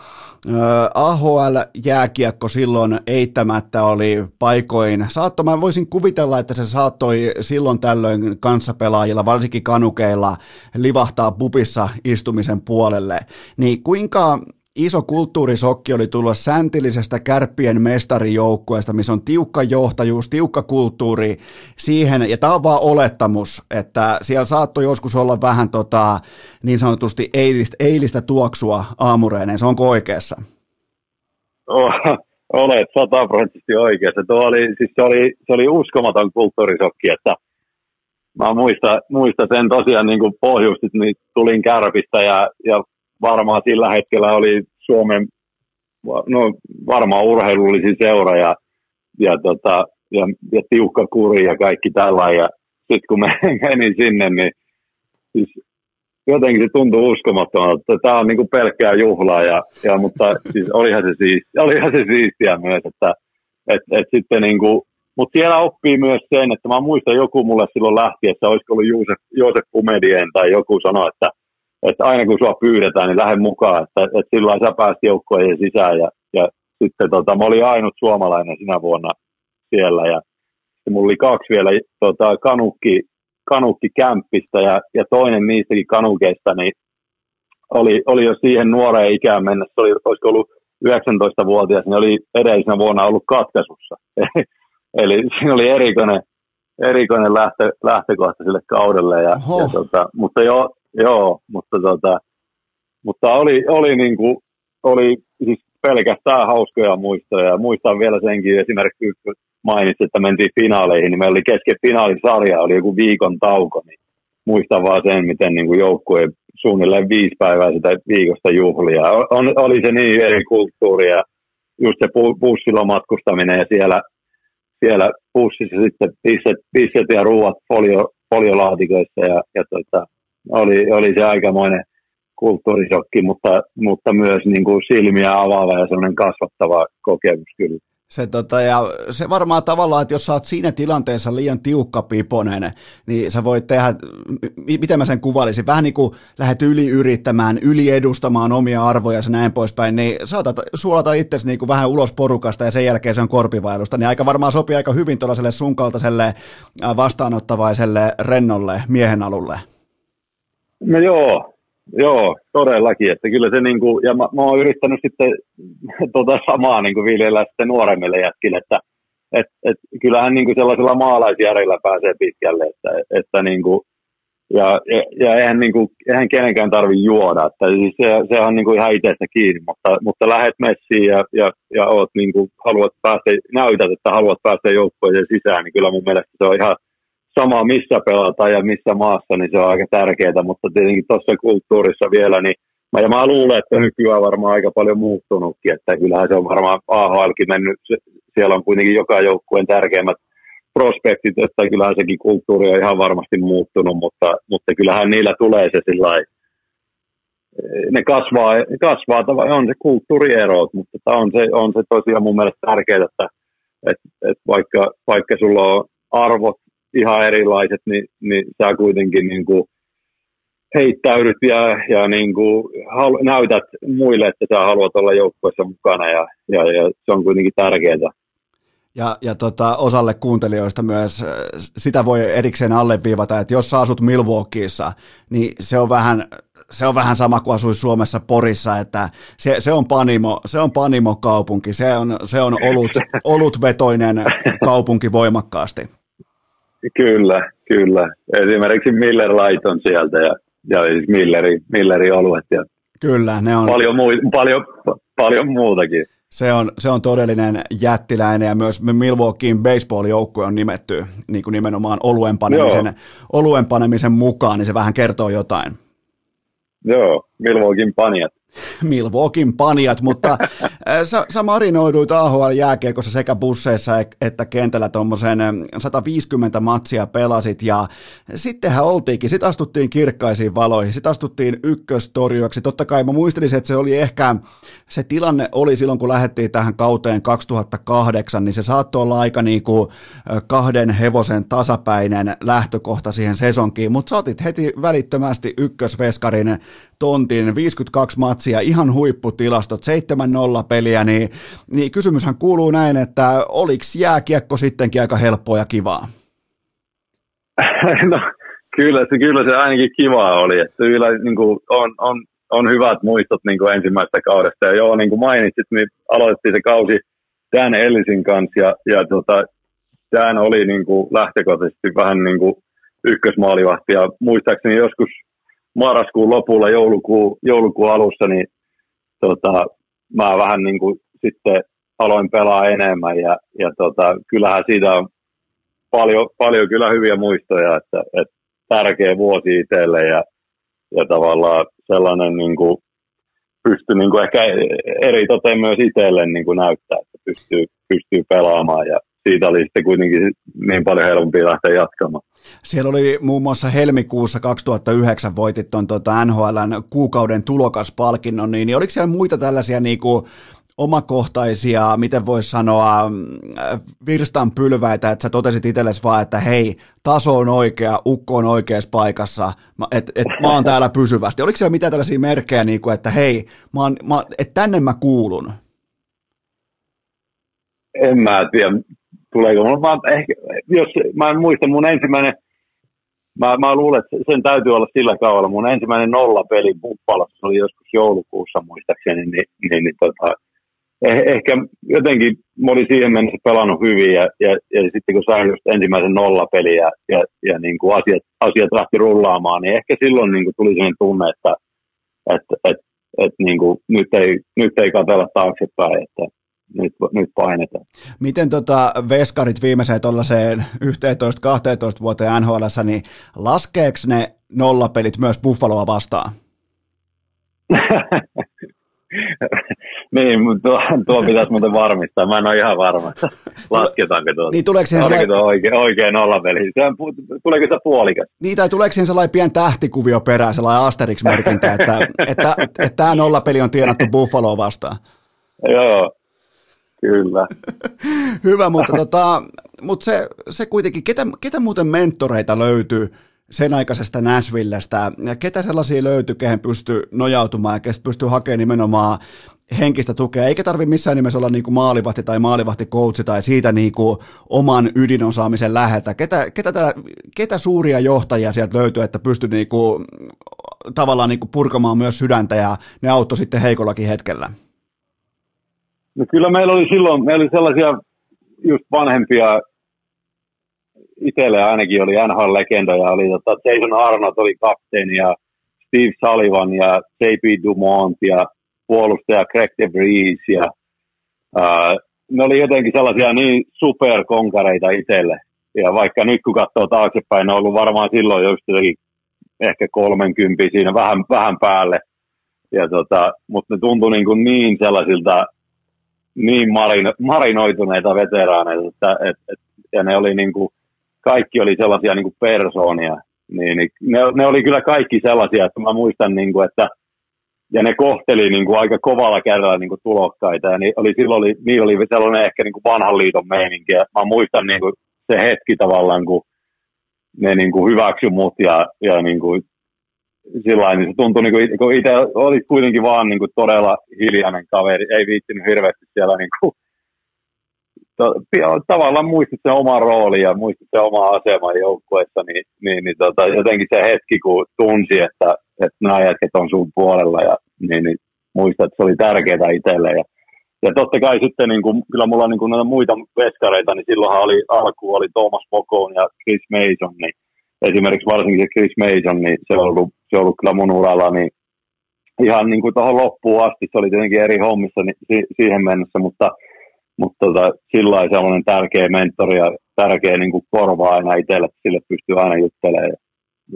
AHL-jääkiekko silloin eittämättä oli paikoin, saatto, mä voisin kuvitella, että se saattoi silloin tällöin kanssapelaajilla, varsinkin kanukeilla, livahtaa pupissa istumisen puolelle, niin kuinka iso kulttuurisokki oli tulla säntillisestä kärppien mestarijoukkueesta, missä on tiukka johtajuus, tiukka kulttuuri siihen, ja tämä on vaan olettamus, että siellä saattoi joskus olla vähän tota, niin sanotusti eilistä, eilistä tuoksua aamureineen, se onko oikeassa? Oh, olet sataprosenttisesti oikeassa. Tuo oli, siis se, oli, se oli uskomaton kulttuurisokki, että mä muistan, muistan sen tosiaan niin kuin pohjusti, niin tulin kärpistä ja, ja varmaan sillä hetkellä oli Suomen no, varmaan urheilullisin seura ja, ja, tota, ja, ja tiukka kuri ja kaikki tällä. Ja sitten kun menin sinne, niin siis jotenkin se tuntuu uskomattomalta, että tämä on niinku pelkkää juhlaa, ja, ja, mutta siis olihan, se siistiä, olihan se siistiä myös, että et, et sitten niinku, mutta siellä oppii myös sen, että mä muistan joku mulle silloin lähtiessä, olisiko ollut Joosef, Joosef Pumedien tai joku sanoi, että että aina kun sua pyydetään, niin lähde mukaan, että, että silloin sä pääsit joukkoihin sisään ja, ja sitten tota, mä olin ainut suomalainen sinä vuonna siellä ja mulla oli kaksi vielä tota, kanukki, kanukki kämppistä ja, ja toinen niistäkin kanukeista niin oli, oli jo siihen nuoreen ikään mennessä, oli, olisiko ollut 19-vuotias, niin oli edellisenä vuonna ollut katkaisussa. Eli siinä oli erikoinen, erikoinen lähtö, lähtökohta sille kaudelle. Ja, ja tota, mutta jo, joo, mutta, tota, mutta oli, oli, niin kuin, oli siis pelkästään hauskoja muistoja. Ja muistan vielä senkin esimerkiksi, kun mainitsin, että mentiin finaaleihin, niin meillä oli kesken finaalisarja, oli joku viikon tauko, niin muistan vaan sen, miten niin joukkue suunnilleen viisi päivää sitä viikosta juhlia. On, oli se niin eri kulttuuri ja just se bussilla matkustaminen ja siellä, siellä bussissa sitten pisset, pisset ja ruuat folio, foliolaatikoissa ja, ja tota, oli, oli se aikamoinen kulttuurisokki, mutta, mutta myös niin kuin silmiä avaava ja sellainen kasvattava kokemus kyllä. Se, tota, ja se varmaan tavallaan, että jos sä oot siinä tilanteessa liian tiukka piponen, niin sä voit tehdä, miten mä sen kuvailisin, vähän niin kuin lähdet yli yrittämään, yli edustamaan omia arvoja ja näin poispäin, niin saatat suolata itsesi niin kuin vähän ulos porukasta ja sen jälkeen se on korpivailusta, niin aika varmaan sopii aika hyvin tuollaiselle sun kaltaiselle vastaanottavaiselle rennolle miehen alulle. No joo, Joo, todellakin. Että kyllä se niin kuin, ja mä, mä oon yrittänyt sitten tota samaa niin kuin viljellä sitten nuoremmille jätkille, että et, et, kyllähän niin kuin sellaisella maalaisjärjellä pääsee pitkälle, että, että niin kuin, ja, ja, ja eihän, niin kuin, eihän kenenkään tarvi juoda, että siis se, se on niin kuin ihan itsestä kiinni, mutta, mutta lähet messiin ja, ja, ja oot, niin kuin, haluat päästä, näytät, että haluat päästä joukkojen sisään, niin kyllä mun mielestä se on ihan, sama missä pelataan ja missä maassa, niin se on aika tärkeää, mutta tietenkin tuossa kulttuurissa vielä, niin mä, ja mä luulen, että nykyään varmaan aika paljon muuttunutkin, että kyllähän se on varmaan AHLkin mennyt, siellä on kuitenkin joka joukkueen tärkeimmät prospektit, että kyllähän sekin kulttuuri on ihan varmasti muuttunut, mutta, mutta kyllähän niillä tulee se sillä ne kasvaa, kasvaa on se kulttuuriero, mutta on se, on se tosiaan mun mielestä tärkeää, että, että, että vaikka, vaikka sulla on arvot ihan erilaiset, niin, niin sä kuitenkin niin kuin heittäydyt ja, ja niin kuin halu, näytät muille, että sä haluat olla joukkueessa mukana ja, ja, ja se on kuitenkin tärkeää. Ja, ja tota, osalle kuuntelijoista myös sitä voi erikseen alleviivata, että jos sä asut Milwaukeeissa, niin se on vähän, se on vähän sama kuin asuisi Suomessa Porissa, että se, se on panimo, se on panimo kaupunki, se on, se on olut, olutvetoinen kaupunki voimakkaasti. Kyllä, kyllä. Esimerkiksi Miller Light on sieltä ja, ja siis Milleri, Milleri oluet ja Kyllä, ne on. Paljon, muu, paljon, paljon muutakin. Se on, se on todellinen jättiläinen ja myös Milwaukeein baseball-joukkue on nimetty niin kuin nimenomaan oluen panemisen, oluen panemisen mukaan, niin se vähän kertoo jotain. Joo, Milwaukeein panijat. Milwaukeein panijat, mutta sä, sä marinoiduit AHL-jääkiekossa sekä busseissa että kentällä tuommoisen 150 matsia pelasit ja sittenhän oltiinkin, sit astuttiin kirkkaisiin valoihin, sit astuttiin ykköstorjuaksi. Totta kai mä muistelisin, että se oli ehkä, se tilanne oli silloin kun lähdettiin tähän kauteen 2008, niin se saattoi olla aika niin kuin kahden hevosen tasapäinen lähtökohta siihen sesonkiin, mutta sä otit heti välittömästi ykkösveskarin tontin, 52 matsia, ihan huipputilastot, 7-0 peliä, niin, niin kysymyshän kuuluu näin, että oliko jääkiekko sittenkin aika helppoa ja kivaa? No, kyllä, se, kyllä se ainakin kivaa oli, että kyllä niin kuin on, on, on, hyvät muistot niin kuin ensimmäisestä kaudesta, ja joo, niin kuin mainitsit, niin aloitettiin se kausi Dan Ellisin kanssa, ja, ja tota, Dan oli niin kuin lähtökohtaisesti vähän niin kuin ykkösmaalivahti, ja muistaakseni joskus marraskuun lopulla, joulukuun, joulukuun alussa, niin tota, mä vähän niin kuin sitten aloin pelaa enemmän. Ja, ja tota, kyllähän siitä on paljon, paljon kyllä hyviä muistoja, että, että tärkeä vuosi itselle ja, ja tavallaan sellainen niin kuin, pystyy niin kuin ehkä eri toteen myös itselle niin kuin näyttää, että pystyy, pystyy pelaamaan ja siitä oli sitten kuitenkin niin paljon helpompi lähteä jatkamaan. Siellä oli muun muassa helmikuussa 2009 voitit tuon tuota NHLn kuukauden tulokaspalkinnon, niin, niin oliko siellä muita tällaisia niin kuin omakohtaisia, miten voisi sanoa, virstan pylväitä, että sä totesit itsellesi vaan, että hei, taso on oikea, ukko on oikeassa paikassa, että et, mä oon täällä pysyvästi. Oliko siellä mitään tällaisia merkkejä, niin kuin, että hei, mä oon, mä, että tänne mä kuulun? En mä tiedä tuleeko. Mä, ehkä, jos, mä en muista mun ensimmäinen, mä, mä luulen, että sen täytyy olla sillä kaudella. Mun ensimmäinen nollapeli Buffalossa oli joskus joulukuussa muistaakseni, niin, niin, niin tota, eh, ehkä jotenkin mä olin siihen mennessä pelannut hyvin ja, ja, ja sitten kun sain just ensimmäisen nollapeli ja, ja, ja niin kuin asiat, asiat lähti rullaamaan, niin ehkä silloin niin kuin tuli sellainen tunne, että, että, että, että niin kuin nyt, ei, nyt ei katsella taaksepäin, että, nyt, nyt painetaan. Miten tota veskarit viimeiseen tuollaiseen 11-12 vuoteen NHL, niin laskeeko ne nollapelit myös Buffaloa vastaan? Niin, mutta tuo, tuo pitäisi muuten varmistaa. Mä en ole ihan varma, lasketaanko tuota. Niin tuleeko siihen sellainen, tuo oikein, oikein nollapeli? Se on, tuleeko se puolikas? niin, tai tuleeko siihen sellainen pien tähtikuvio perään, sellainen Asterix-merkintä, että, että, että, että tämä nollapeli on tienattu Buffaloa vastaan? Joo, kyllä. Hyvä, mutta, tota, mutta se, se kuitenkin, ketä, ketä muuten mentoreita löytyy sen aikaisesta Nashvillestä, ja ketä sellaisia löytyy, kehen pystyy nojautumaan ja kestä pystyy hakemaan nimenomaan henkistä tukea, eikä tarvi missään nimessä olla niin kuin maalivahti tai maalivahtikoutsi tai siitä niin kuin oman ydinosaamisen läheltä. Ketä, ketä, tää, ketä suuria johtajia sieltä löytyy, että pystyy niin kuin, tavallaan niin kuin purkamaan myös sydäntä ja ne auttoi sitten heikollakin hetkellä? No kyllä meillä oli silloin, meillä oli sellaisia just vanhempia, itselle ainakin oli NHL-legendoja, oli tota Jason Arnott oli kapteeni ja Steve Sullivan ja J.P. Dumont ja puolustaja Greg DeVries ja ää, ne oli jotenkin sellaisia niin superkonkareita itselle. Ja vaikka nyt kun katsoo taaksepäin, ne on ollut varmaan silloin just jotenkin ehkä 30 siinä vähän, vähän päälle. Ja tota, mutta ne tuntui niin, kuin niin sellaisilta niin marino, marinoituneita veteraaneita, että, et, et, ja ne oli niin kuin, kaikki oli sellaisia niin kuin persoonia, niin, niin ne, ne, oli kyllä kaikki sellaisia, että mä muistan, niin kuin, että ja ne kohteli niin kuin aika kovalla kädellä niin kuin tulokkaita, ja niin oli, silloin oli, niin oli sellainen ehkä niin kuin vanhan liiton meininki, ja mä muistan niin kuin se hetki tavallaan, kun ne niin kuin hyväksy mut, ja, ja niin kuin sillä niin se tuntui, niin kuin, kun itse oli kuitenkin vaan niin kuin todella hiljainen kaveri, ei viittinyt hirveästi siellä niin kuin, to, tavallaan muistit sen oman roolin ja muistit sen oman aseman joukkueessa, niin, niin, niin tota, jotenkin se hetki, kun tunsi, että, että nämä jätket on sun puolella, ja, niin, niin muistat, että se oli tärkeää itselle. Ja, ja totta kai sitten, niin kuin, kyllä mulla on niin kuin näitä muita veskareita, niin silloinhan oli, alku oli Thomas Mokon ja Chris Mason, niin esimerkiksi varsinkin se Chris Mason, niin se on ollut, se on ollut kyllä mun uralla, niin ihan niin kuin tuohon loppuun asti, se oli tietenkin eri hommissa niin si- siihen mennessä, mutta, mutta tota, sillä lailla sellainen tärkeä mentori ja tärkeä niin kuin korva aina itselle, sille pystyy aina juttelemaan ja,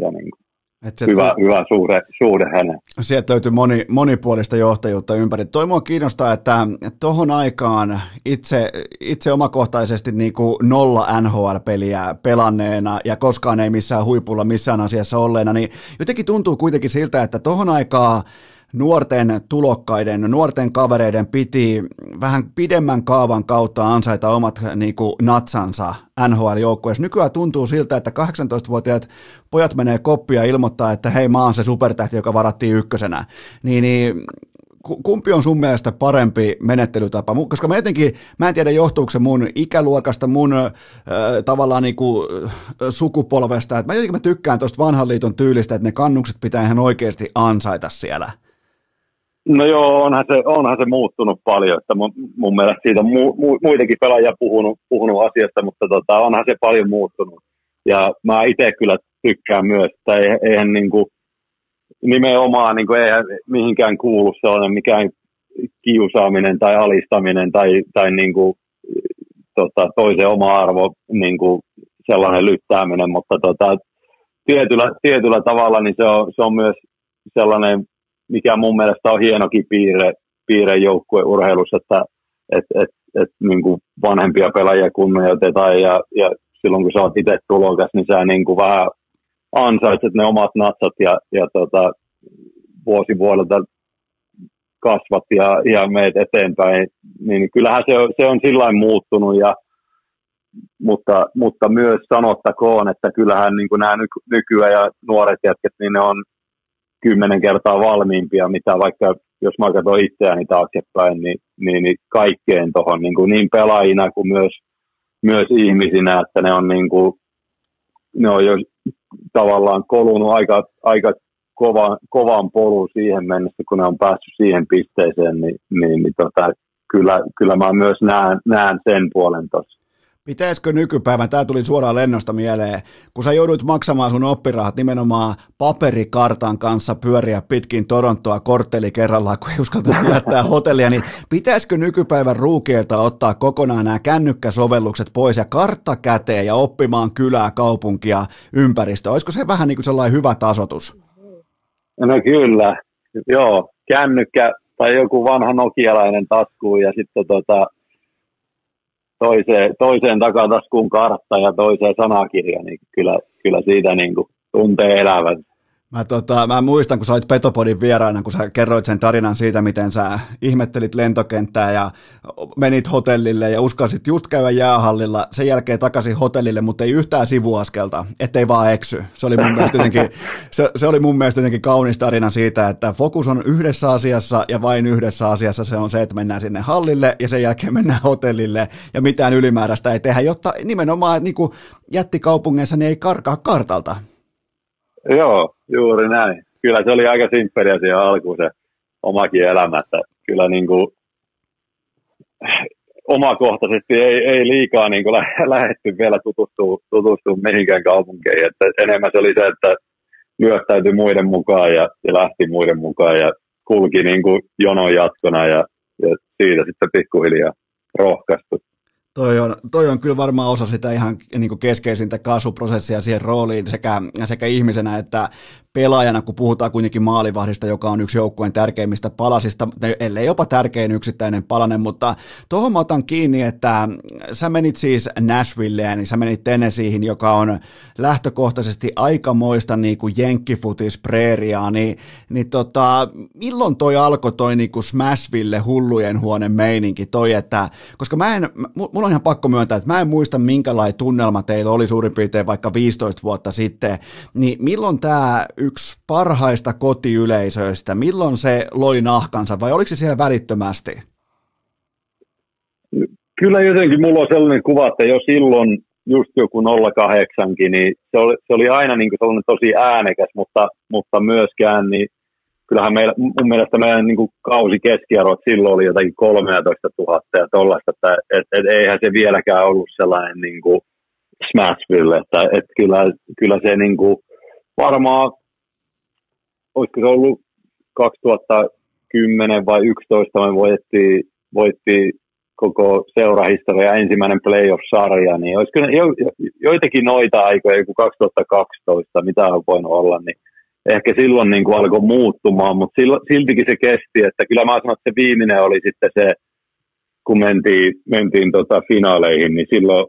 ja niin kuin Et hyvä, hyvä suhde, suhde hänen. Sieltä löytyy moni, monipuolista johtajuutta ympäri. Toi mua kiinnostaa, että tuohon aikaan itse, itse omakohtaisesti niin kuin nolla NHL-peliä pelanneena ja koskaan ei missään huipulla missään asiassa olleena, niin jotenkin tuntuu kuitenkin siltä, että tuohon aikaan nuorten tulokkaiden, nuorten kavereiden piti vähän pidemmän kaavan kautta ansaita omat niin kuin, natsansa NHL-joukkueessa. Nykyään tuntuu siltä, että 18-vuotiaat pojat menee koppia ja ilmoittaa, että hei mä oon se supertähti, joka varattiin ykkösenä. Niin, niin kumpi on sun mielestä parempi menettelytapa? Koska mä jotenkin, mä en tiedä johtuuko se mun ikäluokasta, mun äh, tavallaan niinku, äh, sukupolvesta, että mä jotenkin mä tykkään tuosta vanhan liiton tyylistä, että ne kannukset pitää ihan oikeasti ansaita siellä. No joo, onhan se, onhan se muuttunut paljon, että mun, mun mielestä siitä on mu, mu, muitakin pelaajia puhunut, puhunut asiasta, mutta tota, onhan se paljon muuttunut. Ja mä itse kyllä tykkään myös, että eihän niin kuin, nimenomaan niin kuin, eihän mihinkään kuulu sellainen mikään kiusaaminen tai alistaminen tai, tai niin kuin, tota, toisen oma arvo niin kuin sellainen lyttääminen, mutta tota, tietyllä, tietyllä tavalla niin se on, se on myös sellainen mikä mun mielestä on hienokin piirre, piirre joukkueurheilussa, että et, et, et, niin kuin vanhempia pelaajia kunnioitetaan ja, ja silloin kun sä oot itse tulokas, niin sä niin kuin vähän ansaitset ne omat natsat ja, ja tota, vuosi vuodelta kasvat ja, ja meet eteenpäin, niin kyllähän se se on sillä muuttunut, ja, mutta, mutta myös sanottakoon, että kyllähän niin kuin nämä nyky- nykyään ja nuoret jätket, niin ne on kymmenen kertaa valmiimpia, mitä vaikka jos mä katson itseäni taaksepäin, niin, niin, niin kaikkeen tuohon niin, kuin niin pelaajina kuin myös, myös ihmisinä, että ne on, niin kuin, ne on jo tavallaan kolunut aika, aika kova, kovan polun siihen mennessä, kun ne on päässyt siihen pisteeseen, niin, niin, niin tota, kyllä, kyllä mä myös näen, näen sen puolen tuossa. Pitäisikö nykypäivän, tämä tuli suoraan lennosta mieleen, kun sä joudut maksamaan sun oppirahat nimenomaan paperikartan kanssa pyöriä pitkin Torontoa kortteli kerrallaan, kun ei uskalta jättää hotellia, niin pitäisikö nykypäivän ruukielta ottaa kokonaan nämä kännykkäsovellukset pois ja kartta käteen ja oppimaan kylää, kaupunkia, ympäristöä? Olisiko se vähän niin kuin sellainen hyvä tasotus? No kyllä, joo. Kännykkä, tai joku vanha nokialainen taskuun ja sitten tota, toiseen, toiseen takataskuun kartta ja toiseen sanakirja, niin kyllä, kyllä siitä niin kuin tuntee elävän. Mä, tota, mä muistan, kun sä olit Petopodin vieraana, kun sä kerroit sen tarinan siitä, miten sä ihmettelit lentokenttää ja menit hotellille ja uskalsit just käydä jäähallilla, sen jälkeen takaisin hotellille, mutta ei yhtään sivuaskelta, ettei vaan eksy. Se oli mun mielestä jotenkin, se, se oli mun mielestä jotenkin kaunis tarina siitä, että fokus on yhdessä asiassa ja vain yhdessä asiassa se on se, että mennään sinne hallille ja sen jälkeen mennään hotellille ja mitään ylimääräistä ei tehdä, jotta nimenomaan niin jättikaupungeissa ne ei karkaa kartalta. Joo, juuri näin. Kyllä se oli aika simppeliä siihen alkuun se omakin elämä, että kyllä niin kuin, omakohtaisesti ei, ei liikaa niin kuin lä- lähetty vielä tutustua, tutustua mihinkään kaupunkeihin. Että enemmän se oli se, että lyöttäytyi muiden mukaan ja, ja lähti muiden mukaan ja kulki niin kuin jonon jatkona ja, ja siitä sitten pikkuhiljaa rohkaistui. Toi on, toi on kyllä varmaan osa sitä ihan niin keskeisintä kasvuprosessia siihen rooliin sekä, sekä ihmisenä että pelaajana, kun puhutaan kuitenkin maalivahdista, joka on yksi joukkueen tärkeimmistä palasista, ellei jopa tärkein yksittäinen palanen, mutta tuohon mä otan kiinni, että sä menit siis Nashvilleen, niin sä menit Tennesseeihin, joka on lähtökohtaisesti aikamoista niin kuin jenkkifutis preeriaa, niin, niin tota, milloin toi alkoi toi niin kuin Smashville hullujen huoneen meininki, toi, että, koska mä en, mulla on ihan pakko myöntää, että mä en muista minkälainen tunnelma teillä oli suurin piirtein vaikka 15 vuotta sitten, niin milloin tämä yksi parhaista kotiyleisöistä? Milloin se loi nahkansa vai oliko se siellä välittömästi? Kyllä jotenkin mulla on sellainen kuva, että jo silloin just joku 08 niin se oli, se oli aina niin kuin sellainen tosi äänekäs, mutta, mutta myöskään niin kyllähän meillä, mun mielestä meidän niin kuin kausi keskiarvot silloin oli jotakin 13 000 ja tollaista, että et, et, eihän se vieläkään ollut sellainen niin kuin Smashville, että et kyllä, kyllä se niin kuin, varmaan olisiko se ollut 2010 vai 2011 me voitti, voitti koko seurahistoria ensimmäinen playoff-sarja, niin olisiko ne jo, joitakin noita aikoja, joku 2012, mitä on voinut olla, niin ehkä silloin niin kuin alkoi muuttumaan, mutta siltikin se kesti, että kyllä mä sanon, että se viimeinen oli sitten se, kun mentiin, mentiin tota finaaleihin, niin silloin,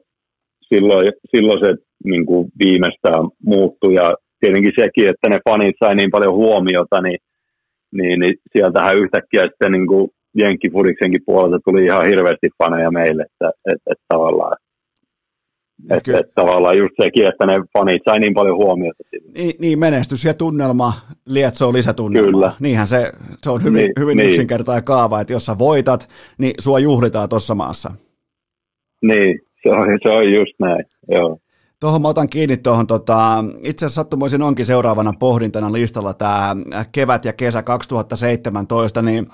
silloin, silloin se niin kuin viimeistään muuttui ja tietenkin sekin, että ne fanit sai niin paljon huomiota, niin, niin, niin sieltähän yhtäkkiä sitten niin kuin Jenkkifudiksenkin puolelta tuli ihan hirveästi faneja meille, että, että, että tavallaan että, että tavallaan just sekin, että ne fanit sai niin paljon huomiota. Niin, niin menestys ja tunnelma lietsoo lisätunnelmaa. Kyllä. Niinhän se, se on hyvin, niin, hyvin niin. yksinkertainen kaava, että jos sä voitat, niin sua juhlitaan tuossa maassa. Niin, se on, se on just näin, joo. Tuohon mä otan kiinni tuohon, tota, itse asiassa sattumoisin onkin seuraavana pohdintana listalla tämä kevät ja kesä 2017, niin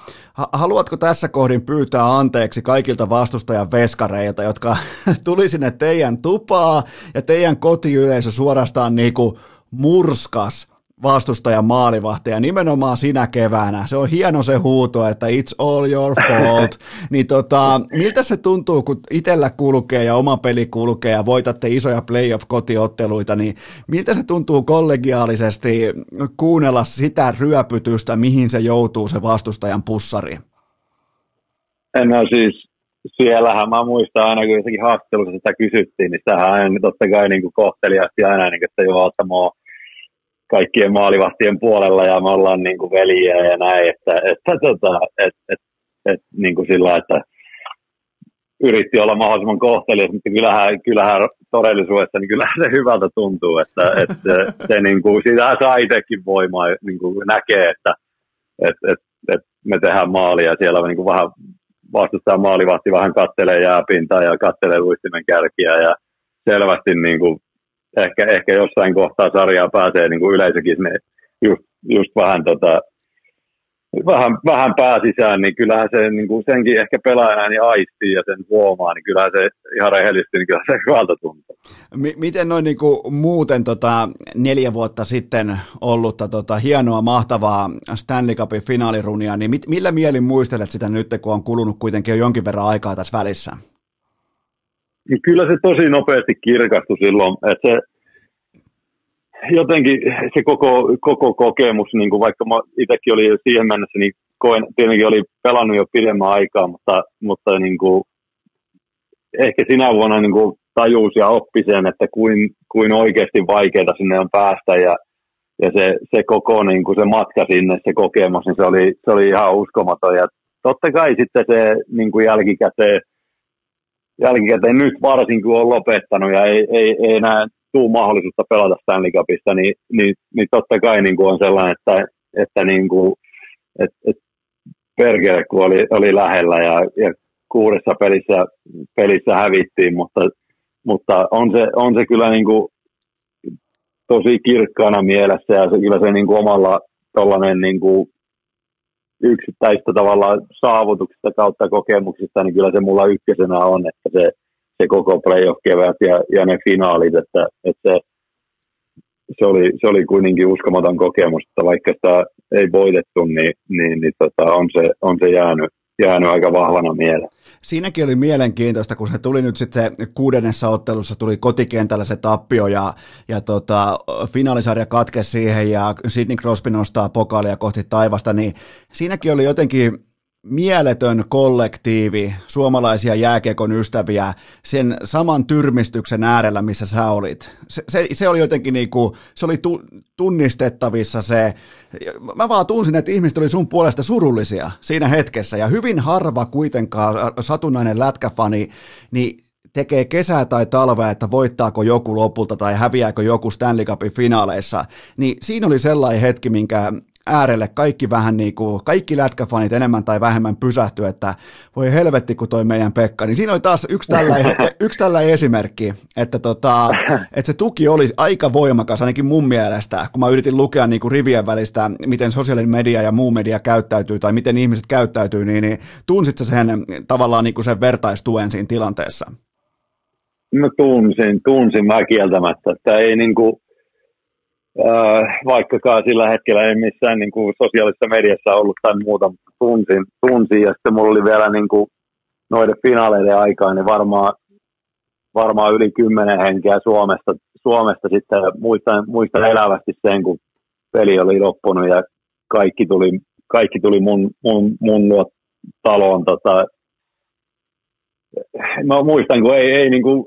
haluatko tässä kohdin pyytää anteeksi kaikilta vastustajan veskareilta, jotka tuli sinne teidän tupaa ja teidän kotiyleisö suorastaan niinku murskas vastustajan maalivahtia nimenomaan sinä keväänä. Se on hieno se huuto, että it's all your fault. niin tota, miltä se tuntuu, kun itsellä kulkee ja oma peli kulkee ja voitatte isoja playoff-kotiotteluita, niin miltä se tuntuu kollegiaalisesti kuunnella sitä ryöpytystä, mihin se joutuu se vastustajan pussari? No siis siellähän mä muistan aina, kun jossakin haastattelussa sitä kysyttiin, niin sitähän aina totta kai niin kuin kohteliaasti aina, niin kuin, että joo, että kaikkien maalivahtien puolella ja me ollaan niin kuin veljiä ja näin, että, että, tota, et, et, et, niin kuin sillä, että yritti olla mahdollisimman kohtelias, mutta kyllähän, kyllähän todellisuudessa niin kyllähän se hyvältä tuntuu, että, että se, niin kuin, siitähän saa itsekin voimaa niin kuin näkee, että, että, että, että me tehdään maalia siellä niin kuin vähän vastustaa maalivahti vähän kattelee jääpintaa ja kattelee luistimen kärkiä ja selvästi niin kuin ehkä, ehkä jossain kohtaa sarjaa pääsee niin kuin yleisökin just, just vähän, tota, vähän, vähän pääsisään, niin kyllähän se niin kuin senkin ehkä pelaajana niin aistii ja sen huomaa, niin kyllähän se ihan rehellisesti niin kyllä se hyvältä tuntuu. M- miten noin niin kuin muuten tota, neljä vuotta sitten ollutta tota, hienoa, mahtavaa Stanley Cupin finaalirunia, niin mit, millä mielin muistelet sitä nyt, kun on kulunut kuitenkin jo jonkin verran aikaa tässä välissä? Niin kyllä se tosi nopeasti kirkastui silloin, että se jotenkin se koko, koko kokemus, niin kuin vaikka mä itsekin olin siihen mennessä niin koen, tietenkin oli pelannut jo pidemmän aikaa, mutta, mutta niin kuin, ehkä sinä vuonna niin kuin tajusi ja oppi sen, että kuin, kuin oikeasti vaikeaa sinne on päästä ja, ja se, se koko niin kuin se matka sinne, se kokemus, niin se oli, se oli ihan uskomaton. Ja totta kai sitten se niin kuin jälkikäteen, jälkikäteen nyt varsinkin kun on lopettanut ja ei, ei, ei enää tule mahdollisuutta pelata Stanley Cupista, niin, niin, niin totta kai niin kuin on sellainen, että, että niin kuin, et, et perkele, kun oli, oli lähellä ja, ja kuudessa pelissä, pelissä hävittiin, mutta, mutta on, se, on se kyllä niin kuin tosi kirkkaana mielessä ja se kyllä se niin kuin omalla tollainen niin kuin yksittäistä tavalla saavutuksista kautta kokemuksista, niin kyllä se mulla ykkösenä on, että se, se koko playoff-kevät ja, ja ne finaalit, että, että se, se, oli, se oli kuitenkin uskomaton kokemus, että vaikka sitä ei voitettu, niin, niin, niin tota, on, se, on se jäänyt, jäänyt aika vahvana mieleen. Siinäkin oli mielenkiintoista, kun se tuli nyt sitten se kuudennessa ottelussa, tuli kotikentällä se tappio ja, ja tota, finaalisarja katkesi siihen ja Sidney Crosby nostaa pokaalia kohti taivasta, niin siinäkin oli jotenkin mieletön kollektiivi suomalaisia jääkiekon ystäviä sen saman tyrmistyksen äärellä, missä sä olit. Se, se, se oli jotenkin niinku, se oli tu, tunnistettavissa se, mä vaan tunsin, että ihmiset oli sun puolesta surullisia siinä hetkessä ja hyvin harva kuitenkaan satunnainen lätkäfani, niin tekee kesää tai talvea, että voittaako joku lopulta tai häviääkö joku Stanley Cupin finaaleissa, niin siinä oli sellainen hetki, minkä äärelle kaikki vähän niin kuin, kaikki lätkäfanit enemmän tai vähemmän pysähtyy, että voi helvetti kun toi meidän Pekka, niin siinä oli taas yksi tällainen, yksi tällainen esimerkki, että, tota, että se tuki oli aika voimakas, ainakin mun mielestä, kun mä yritin lukea niin kuin rivien välistä, miten sosiaalinen media ja muu media käyttäytyy tai miten ihmiset käyttäytyy, niin, niin tunsit sä sen tavallaan niin kuin sen vertaistuen siinä tilanteessa? No tunsin, tunsin mä kieltämättä, että ei niin kuin, äh, vaikkakaan sillä hetkellä ei missään niin kuin sosiaalisessa mediassa ollut tai muuta, mutta tunsin, tunsin ja sitten mulla oli vielä niin kuin noiden finaaleiden aikaa, niin varmaan, varmaan yli kymmenen henkeä Suomesta, Suomesta sitten muistan, muistan elävästi sen, kun peli oli loppunut ja kaikki tuli, kaikki tuli mun, mun, mun luo taloon. Tota, mä muistan, kun ei, ei, niin kuin,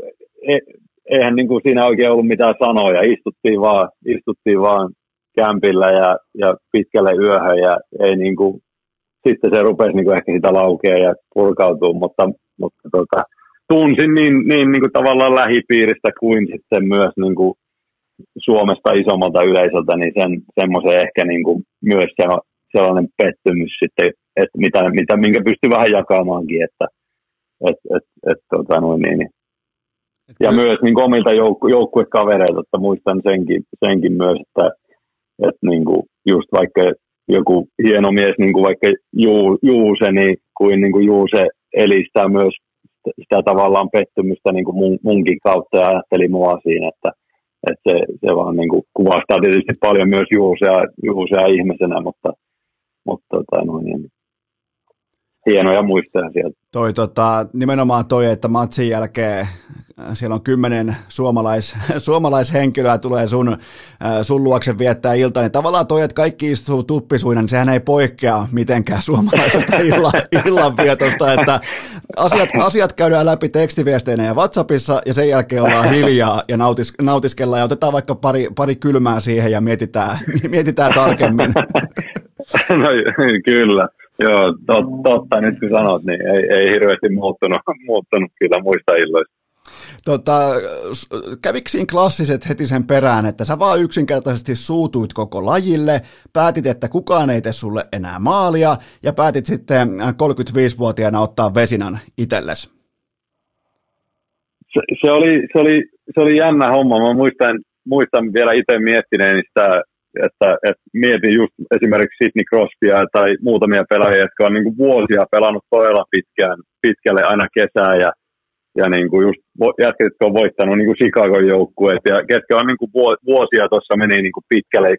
eihän niin kuin siinä oikein ollut mitään sanoja. Istuttiin vaan, istuttiin vaan kämpillä ja, ja pitkälle yöhön ja ei niin kuin, sitten se rupesi niin kuin ehkä sitä laukea ja purkautua, mutta, mutta tota, tunsin niin, niin, niin kuin tavallaan lähipiiristä kuin sitten myös niin kuin Suomesta isommalta yleisöltä, niin sen, semmoisen ehkä niin kuin myös se, sellainen pettymys sitten, että mitä, mitä, minkä pystyy vähän jakamaankin, että et, et, et, tota, noin, niin, niin ja myös niin omilta joukku, joukkuekavereilta, että muistan senkin, senkin myös, että, että niin kuin just vaikka joku hieno mies, niin kuin vaikka Juu, Juuse, niin kuin, niin kuin Juuse elistää myös sitä tavallaan pettymystä niin kuin mun, munkin kautta ja ajatteli mua siinä, että, että se, se vaan niin kuin kuvastaa tietysti paljon myös Juusea, Juusea ihmisenä, mutta, mutta tota, no, niin, hienoja muistoja sieltä. Toi tota, nimenomaan toi, että matsin jälkeen Äh, siellä on kymmenen suomalais, suomalaishenkilöä tulee sun, äh, sun luokse viettää iltaa, niin tavallaan toi, että kaikki istuu tuppisuina, niin sehän ei poikkea mitenkään suomalaisesta illan, illanvietosta, että asiat, asiat käydään läpi tekstiviesteinä ja WhatsAppissa ja sen jälkeen ollaan hiljaa ja nautis, nautiskellaan ja otetaan vaikka pari, pari kylmää siihen ja mietitään, mietitään tarkemmin. No kyllä. Joo, tot, totta nyt kun sanot, niin ei, ei hirveästi muuttunut, muuttunut kyllä muista illoista. Tota, kävikö siinä klassiset heti sen perään, että sä vaan yksinkertaisesti suutuit koko lajille, päätit, että kukaan ei tee sulle enää maalia, ja päätit sitten 35-vuotiaana ottaa vesinan itsellesi? Se, se, oli, se, oli, se oli jännä homma. Mä muistan, muistan vielä itse miettineeni sitä, että, että mietin just esimerkiksi Sidney Crosbya tai muutamia pelaajia, jotka on niin vuosia pelannut todella pitkään, pitkälle aina kesää ja ja niin kuin just jätket, jotka on voittanut niin kuin Chicagon joukkueet ja ketkä on niin kuin vuosia tuossa meni niin kuin pitkälle,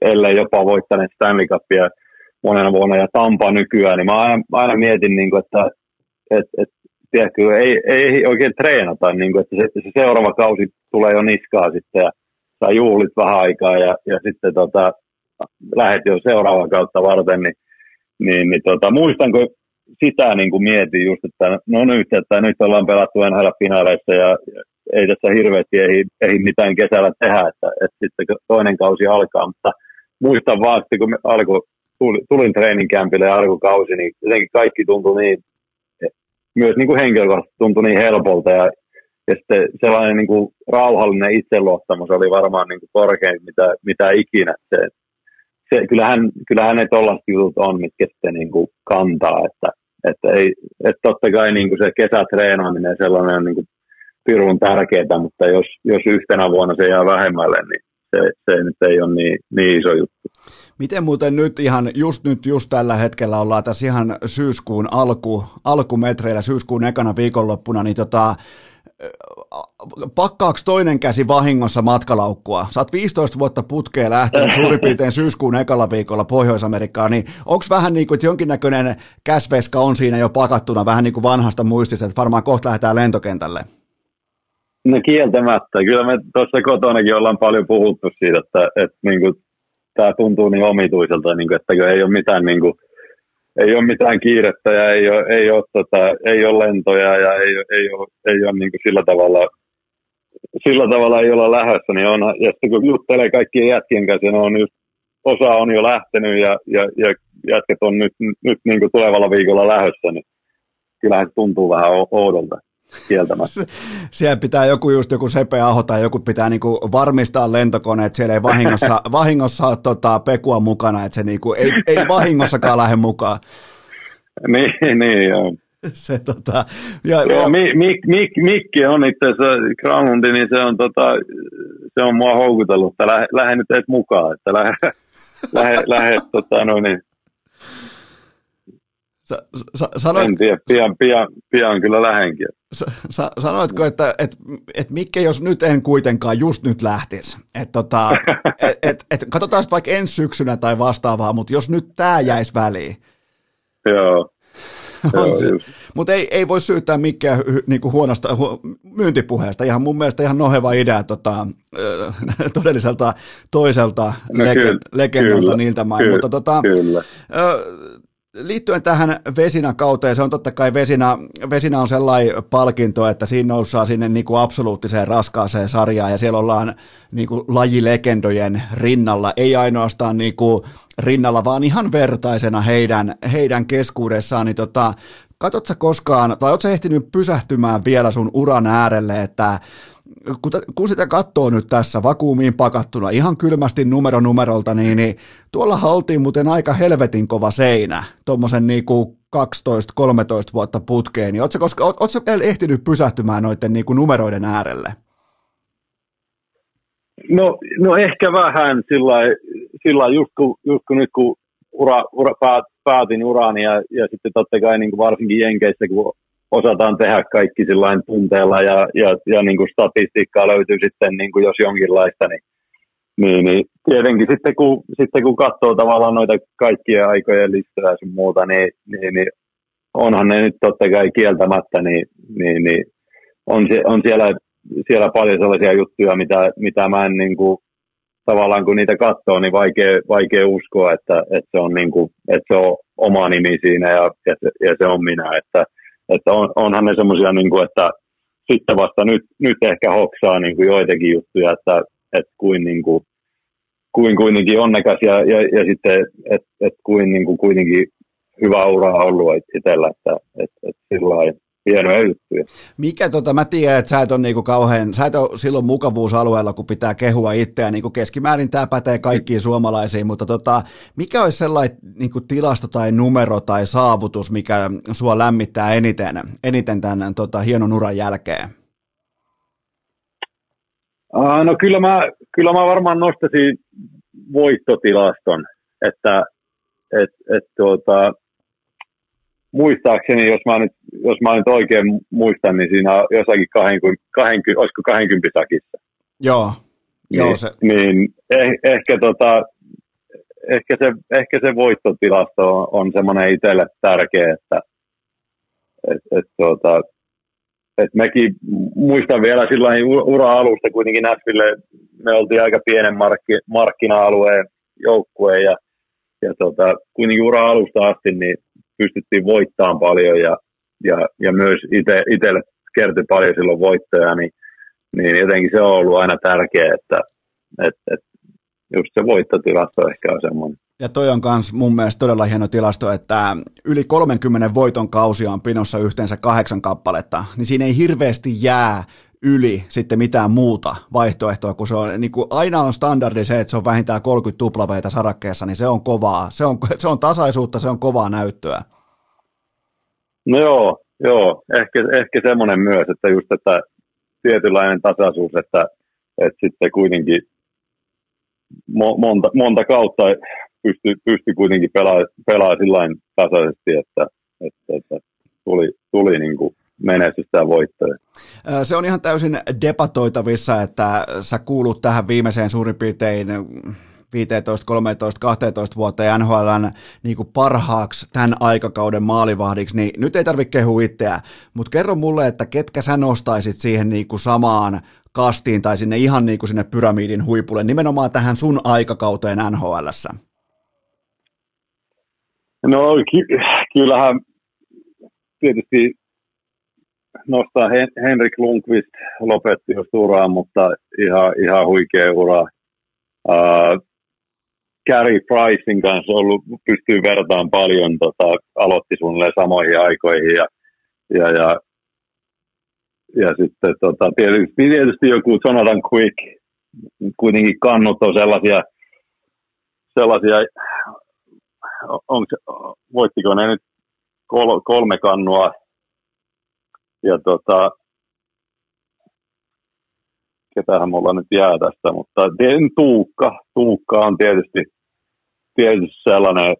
ellei jopa voittaneet Stanley Cupia monena vuonna ja Tampa nykyään, niin mä aina, aina mietin, niin kuin, että et, et, tiedätkö, ei, ei oikein treenata, niin kuin, että se, se, seuraava kausi tulee jo niskaa sitten ja saa juhlit vähän aikaa ja, ja sitten tota, lähet jo seuraavaa kautta varten, niin niin, niin tota, muistanko sitä niin kuin mietin just, että no nyt, että nyt ollaan pelattu NHL-finaaleissa ja ei tässä hirveästi ei, ei mitään kesällä tehdä, että, että sitten toinen kausi alkaa, mutta muistan vaan, että kun alkoi, tulin treeninkämpille ja alkoi kausi, niin jotenkin kaikki tuntui niin, myös niin kuin henkilökohtaisesti tuntui niin helpolta ja, ja sitten sellainen niin kuin rauhallinen itseluottamus oli varmaan niin kuin korkein, mitä, mitä ikinä. Se, se, kyllähän, kyllähän ne tollaiset jutut on, mitkä sitten niin kuin kantaa, että, että, ei, että totta kai niin kuin se kesätreenaaminen sellainen on niin kuin pirun tärkeää, mutta jos, jos yhtenä vuonna se jää vähemmälle, niin se, se nyt ei ole niin, niin iso juttu. Miten muuten nyt ihan, just nyt, just tällä hetkellä ollaan tässä ihan syyskuun alku, alkumetreillä, syyskuun ekana viikonloppuna, niin tota, pakkaaks toinen käsi vahingossa matkalaukkua? Sä oot 15 vuotta putkeen lähtenyt suurin piirtein syyskuun ekalla viikolla Pohjois-Amerikkaan, niin onko vähän niin kuin, että jonkinnäköinen käsveska on siinä jo pakattuna vähän niin kuin vanhasta muistista, että varmaan kohta lähdetään lentokentälle? No kieltämättä. Kyllä me tuossa kotonakin ollaan paljon puhuttu siitä, että, että niin kuin, tämä tuntuu niin omituiselta, niin kuin, että ei ole mitään niin kuin, ei ole mitään kiirettä ja ei ole, ei ole, tota, ei ole lentoja ja ei, ei ole, ei ole niin kuin sillä tavalla sillä tavalla ei olla lähdössä, niin on, ja sitten kun juttelee kaikkien jätkien kanssa, niin on just, osa on jo lähtenyt ja, ja, ja jätket on nyt, nyt niin kuin tulevalla viikolla lähdössä, niin kyllähän se tuntuu vähän oudolta kieltämättä. Siellä pitää joku just joku Sepe Aho tai joku pitää niinku varmistaa lentokone, että siellä ei vahingossa, vahingossa ole tota Pekua mukana, että se niinku ei, ei vahingossakaan lähde mukaan. niin, niin joo. Se, tota, ja, joo, mi, mi, mi, Mikki on itse asiassa, Granlundi, niin se on, tota, se on mua houkutellut, että lähde, lähde nyt edes mukaan, että lähde, lähde, lähde tota, no niin, Sa, sa, sanoit, en tiedä, pian, pian, pian kyllä lähenkin. Sa, sanoitko, että et, et Mikke, jos nyt en kuitenkaan just nyt lähtisi, että tota, et, et, et, katsotaan sitten vaikka ensi syksynä tai vastaavaa, mutta jos nyt tämä jäisi väliin. Joo. Mutta ei, ei voi syyttää Mikkeä niinku huonosta hu, myyntipuheesta. Ihan mun mielestä ihan noheva idea tota, todelliselta toiselta no, lege, legendalta niiltä main. Mutta tota, kyllä liittyen tähän Vesina-kauteen, se on totta kai Vesina, Vesina on sellainen palkinto, että siinä noussaa sinne niin kuin absoluuttiseen raskaaseen sarjaan ja siellä ollaan niin kuin lajilegendojen rinnalla, ei ainoastaan niin kuin rinnalla, vaan ihan vertaisena heidän, heidän keskuudessaan. Niin tota, katsotko koskaan, tai oletko ehtinyt pysähtymään vielä sun uran äärelle, että kun, sitä katsoo nyt tässä vakuumiin pakattuna ihan kylmästi numero numerolta, niin, niin tuolla haltiin muuten aika helvetin kova seinä, tuommoisen niin 12-13 vuotta putkeen, niin ootko, koska, oot, ootko ehtinyt pysähtymään noiden niin kuin numeroiden äärelle? No, no ehkä vähän sillä sillä just, just kun nyt kun ura, ura, päät, päätin urani ja, ja sitten totta kai niin kuin varsinkin Jenkeissä, kun osataan tehdä kaikki sillain tunteella ja, ja, ja niin kuin statistiikkaa löytyy sitten niin kuin jos jonkinlaista, niin, niin, niin tietenkin sitten kun, sitten kun katsoo tavallaan noita kaikkia aikojen listoja ja muuta, niin, niin, niin onhan ne nyt totta kai kieltämättä, niin, niin, niin on, on siellä, siellä paljon sellaisia juttuja, mitä, mitä mä en niin kuin, tavallaan kun niitä katsoo, niin vaikea, vaikea uskoa, että, että, se on niin kuin, että se on oma nimi siinä ja, ja, se, ja se on minä, että, että on, onhan ne semmoisia, niin kuin, että sitten vasta nyt, nyt ehkä hoksaa niin kuin joitakin juttuja, että, että kuin, niin kuin, kuin kuitenkin onnekas ja, ja, ja sitten, että että kuin, niin kuin kuitenkin hyvä ura on ollut itsellä, että että että sillä hienoja juttuja. Mikä tota, mä tiedän, että sä et ole niinku kauhean, sä et ole silloin mukavuusalueella, kun pitää kehua itseä, niinku keskimäärin tämä pätee kaikkiin suomalaisiin, mutta tota, mikä olisi sellainen niinku tilasto tai numero tai saavutus, mikä sua lämmittää eniten, eniten tämän tota, hienon uran jälkeen? Uh, no kyllä mä, kyllä mä varmaan nostaisin voittotilaston, että et, et, tuota, muistaakseni, jos mä nyt, jos mä nyt oikein muistan, niin siinä on jossakin 20, 20 olisiko 20 sakissa. Joo, niin, joo se. Niin eh, ehkä, tota, ehkä, se, ehkä se voittotilasto on, on semmoinen itselle tärkeä, että et, et, tuota, et mekin muistan vielä silloin ura-alusta kuitenkin Näsville, me oltiin aika pienen markki, markkina-alueen joukkue ja ja tota, kuitenkin ura alusta asti niin pystyttiin voittamaan paljon ja, ja, ja myös itselle kertyi paljon silloin voittoja, niin, niin jotenkin se on ollut aina tärkeää, että et, et just se voittotilasto ehkä on semmoinen. Ja toi on myös mun mielestä todella hieno tilasto, että yli 30 voiton kausia on pinossa yhteensä kahdeksan kappaletta, niin siinä ei hirveästi jää yli sitten mitään muuta vaihtoehtoa, kun se on, niin kuin aina on standardi se, että se on vähintään 30 tuplaveita sarakkeessa, niin se on kovaa. Se on, se on tasaisuutta, se on kovaa näyttöä. No joo, joo. Ehkä, ehkä semmoinen myös, että just että tietynlainen tasaisuus, että, että sitten kuitenkin monta, monta kautta pystyi pysty kuitenkin pelaamaan pelaa sillä tasaisesti, että, että, että tuli, tuli niin kuin menestystä ja voittoja. Se on ihan täysin debatoitavissa, että sä kuulut tähän viimeiseen suurin piirtein 15, 13, 12 vuotta NHLn niin kuin parhaaksi tämän aikakauden maalivahdiksi, niin nyt ei tarvitse kehua itseä, mutta kerro mulle, että ketkä sä nostaisit siihen niin kuin samaan kastiin tai sinne ihan niin kuin sinne pyramidin huipulle, nimenomaan tähän sun aikakauteen NHLssä? No ky- kyllähän tietysti nostaa Hen- Henrik Lundqvist lopetti just uraa, mutta ihan, ihan huikea ura. Uh, Gary Pricein kanssa ollut, pystyy vertaan paljon, tota, aloitti suunnilleen samoihin aikoihin ja, ja, ja, ja sitten tota, tietysti, tietysti joku Jonathan Quick, kuitenkin kannut on sellaisia, sellaisia onko, voittiko ne nyt kol, kolme kannua ja tota, ketähän mulla nyt jää tästä, mutta Tuukka, Tuukka on tietysti, tietysti sellainen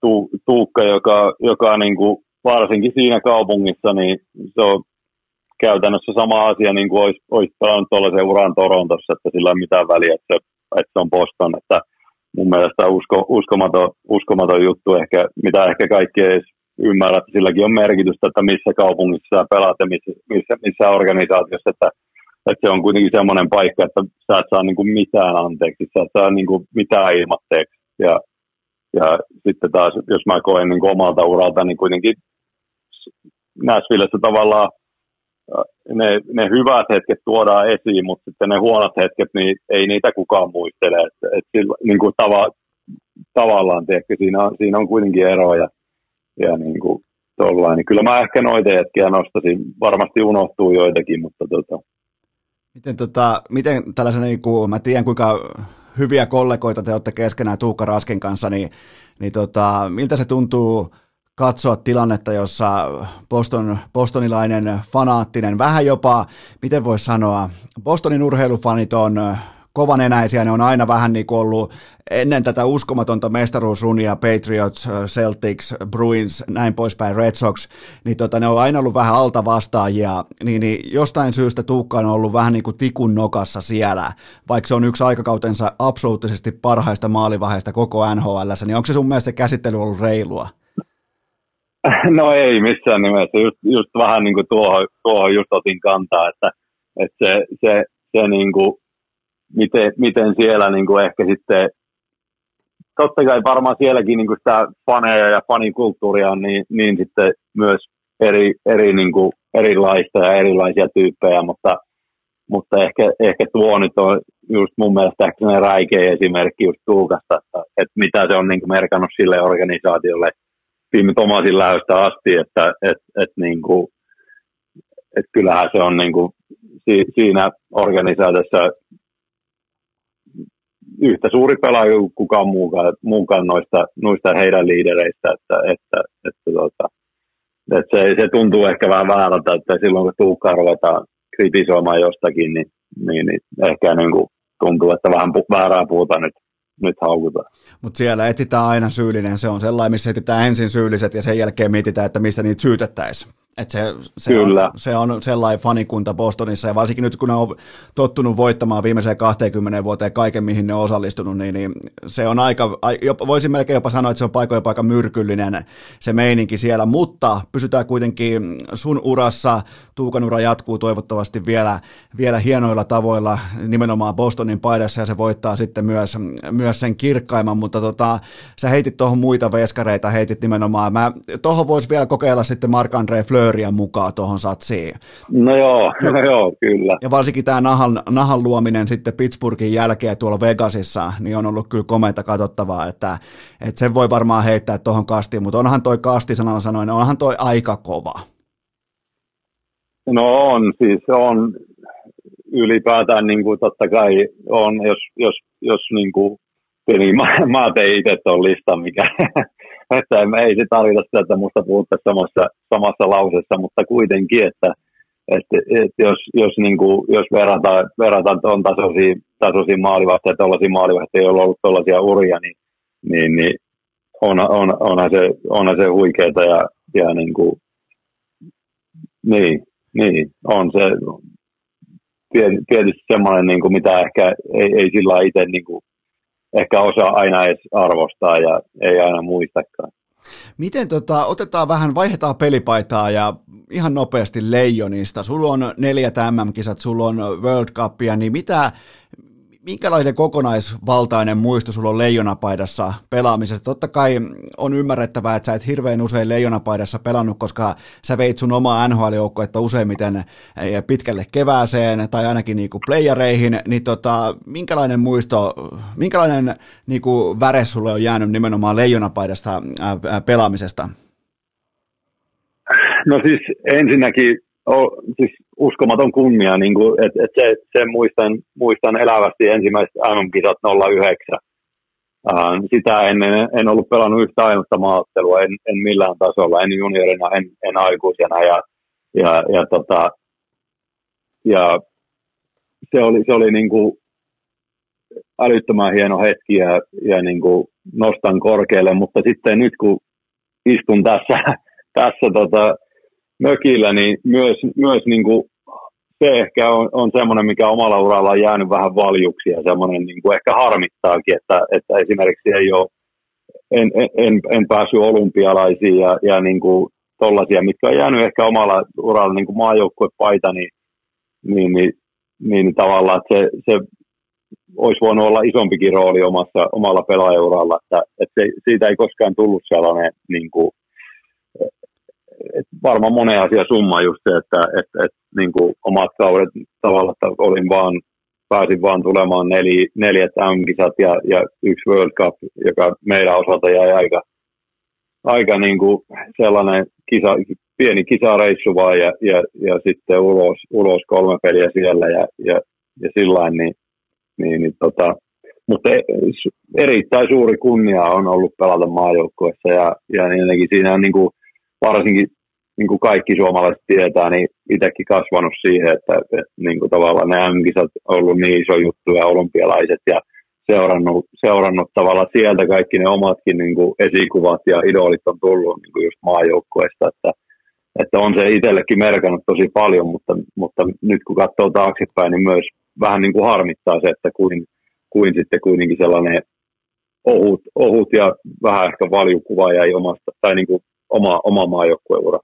tu, Tuukka, joka, joka niin kuin varsinkin siinä kaupungissa, niin se on käytännössä sama asia, niin kuin olisi, olisi pelannut tuollaisen uran Torontossa, että sillä ei ole mitään väliä, että se, että on Boston, että mun mielestä usko, uskomaton, uskomaton juttu, ehkä, mitä ehkä kaikki ei edes ymmärrä, että silläkin on merkitystä, että missä kaupungissa sä pelaat ja missä, missä, missä organisaatiossa, että, että se on kuitenkin semmoinen paikka, että sä et saa niin kuin mitään anteeksi, sä et saa niin kuin mitään ilmatteeksi. Ja, ja sitten taas, jos mä koen niin kuin omalta uralta, niin kuitenkin Nashvillessä tavallaan ne, ne hyvät hetket tuodaan esiin, mutta sitten ne huonot hetket, niin ei niitä kukaan muistele. Et, et sillä, niin kuin tava, tavallaan, tiedätkö, siinä, on, siinä on kuitenkin eroja. Ja niin kuin tollain. Niin kyllä mä ehkä noita hetkiä nostasin. Varmasti unohtuu joitakin, mutta tota. Miten, tota, miten tällaisen, niin kuin, mä tiedän kuinka hyviä kollegoita te olette keskenään Tuukka Raskin kanssa, niin, niin tota, miltä se tuntuu katsoa tilannetta, jossa Boston, bostonilainen fanaattinen, vähän jopa, miten voisi sanoa, Bostonin urheilufanit on kovanenäisiä, ne on aina vähän niin kuin ollut ennen tätä uskomatonta mestaruusrunia, Patriots, Celtics, Bruins, näin poispäin, Red Sox, niin tota, ne on aina ollut vähän alta vastaajia, niin, niin jostain syystä Tuukka on ollut vähän niin kuin tikun nokassa siellä, vaikka se on yksi aikakautensa absoluuttisesti parhaista maalivaiheista koko NHL, niin onko se sun mielestä se käsittely ollut reilua? No ei missään nimessä, just, just vähän niin kuin tuohon, tuohon just otin kantaa, että, että se, se, se niin kuin, miten, miten siellä niin kuin ehkä sitten, totta kai varmaan sielläkin niin kuin sitä faneja ja fanikulttuuria on niin, niin sitten myös eri, eri niin kuin erilaista ja erilaisia tyyppejä, mutta, mutta ehkä, ehkä tuo nyt on just mun mielestä ehkä räikeä esimerkki just Tuukasta, että, että mitä se on niin kuin merkannut sille organisaatiolle, Tim Tomasin lähöstä asti, että et, et niin kuin, et kyllähän se on niin kuin, si, siinä organisaatiossa yhtä suuri pelaaja kuin kukaan muukaan, muukaan noista, noista heidän liidereistä, että, että, että, tota, että se, se, tuntuu ehkä vähän väärältä, että silloin kun Tuukkaa ruvetaan kritisoimaan jostakin, niin, niin, niin ehkä niin kuin tuntuu, että vähän väärää puhuta nyt nyt haukutaan. Mutta siellä etsitään aina syyllinen, se on sellainen, missä etsitään ensin syylliset ja sen jälkeen mietitään, että mistä niitä syytettäisiin. Et se, se, Kyllä. On, se on sellainen fanikunta Bostonissa, ja varsinkin nyt kun ne on tottunut voittamaan viimeiseen 20 vuoteen kaiken, mihin ne on osallistunut, niin, niin se on aika, jopa, voisin melkein jopa sanoa, että se on paikoin aika myrkyllinen se meininki siellä, mutta pysytään kuitenkin sun urassa, Tuukan ura jatkuu toivottavasti vielä, vielä hienoilla tavoilla nimenomaan Bostonin paidassa, ja se voittaa sitten myös, myös sen kirkkaimman, mutta tota, sä heitit tuohon muita veskareita, heitit nimenomaan, mä tuohon voisi vielä kokeilla sitten Mark-André Fleuria mukaan tuohon satsiin. No joo, no joo, kyllä. Ja varsinkin tämä nahan, nahan luominen sitten Pittsburghin jälkeen tuolla Vegasissa, niin on ollut kyllä komeita katsottavaa, että, että sen voi varmaan heittää tuohon kastiin, mutta onhan toi kasti sanalla sanoen, onhan toi aika kova. No on, siis on ylipäätään niin kuin totta kai on, jos, jos, jos niin kuin, niin mä, mä tein itse tuon listan, mikä, että ei se tarvita sitä, että musta puhuttaisiin samassa, samassa lausessa, mutta kuitenkin, että, että, että jos, jos, niin kuin, jos verrataan, verrataan tuon tasoisia, tasoisia maalivahtia, tuollaisia maalivahtia, joilla on ollut tuollaisia uria, niin, niin, niin on, on, onhan, se, onhan se huikeeta ja, ja niin kuin, niin, niin, on se tietysti semmoinen, niin kuin mitä ehkä ei, ei sillä itse niin kuin, ehkä osaa aina edes arvostaa ja ei aina muistakaan. Miten tota, otetaan vähän, vaihdetaan pelipaitaa ja ihan nopeasti Leijonista. Sulla on neljät MM-kisat, sulla on World Cupia, niin mitä, minkälainen kokonaisvaltainen muisto sulla on leijonapaidassa pelaamisesta? Totta kai on ymmärrettävää, että sä et hirveän usein leijonapaidassa pelannut, koska sä veit sun omaa NHL-joukkuetta useimmiten eh, pitkälle kevääseen tai ainakin niinku playereihin, niin tota, minkälainen muisto, minkälainen niinku väre sulle on jäänyt nimenomaan leijonapaidasta pelaamisesta? No siis ensinnäkin o, siis uskomaton kunnia, niin kuin, että et se, sen muistan, muistan elävästi ensimmäiset MM-kisat 09. Uh, sitä ennen en ollut pelannut yhtä ainutta maattelua, en, en millään tasolla, en juniorina, en, en aikuisena. Ja, ja, ja, tota, ja se oli, se oli niin kuin älyttömän hieno hetki ja, ja niin kuin nostan korkealle, mutta sitten nyt kun istun tässä, tässä tota, mökillä, niin myös, myös niin kuin se ehkä on, on semmoinen, mikä omalla uralla on jäänyt vähän valjuksi ja semmoinen niin kuin ehkä harmittaakin, että, että esimerkiksi ei ole, en, en, en päässyt olympialaisiin ja, ja niin kuin tollaisia, mitkä on jäänyt ehkä omalla uralla niin kuin maajoukkuepaita, niin, niin, niin, niin tavallaan että se, se olisi voinut olla isompikin rooli omassa, omalla pelaajauralla, että, että se, siitä ei koskaan tullut sellainen niin kuin, et varmaan monen asia summa just se, että et, et, niin kuin omat kaudet tavallaan, että olin vaan, pääsin vaan tulemaan neli, neljät M-kisat ja, ja yksi World Cup, joka meidän osalta jäi aika, aika niin kuin sellainen kisa, pieni kisareissu vaan ja, ja, ja sitten ulos, ulos kolme peliä siellä ja, ja, ja sillä niin, niin, niin tota, mutta e, erittäin suuri kunnia on ollut pelata maajoukkueessa ja, ja niin siinä on niin kuin varsinkin niin kuin kaikki suomalaiset tietää, niin itsekin kasvanut siihen, että, että niin kuin tavallaan ne M-kisat on ollut niin iso juttu ja olympialaiset ja seurannut, seurannut tavallaan sieltä kaikki ne omatkin niin kuin esikuvat ja idolit on tullut niin kuin just maajoukkueesta, että, että on se itsellekin merkannut tosi paljon, mutta, mutta nyt kun katsoo taaksepäin, niin myös vähän niin kuin harmittaa se, että kuin, kuin sitten kuitenkin sellainen ohut, ohut ja vähän ehkä valjukuva jäi omasta, tai niin kuin oma, oma maajoukkueura.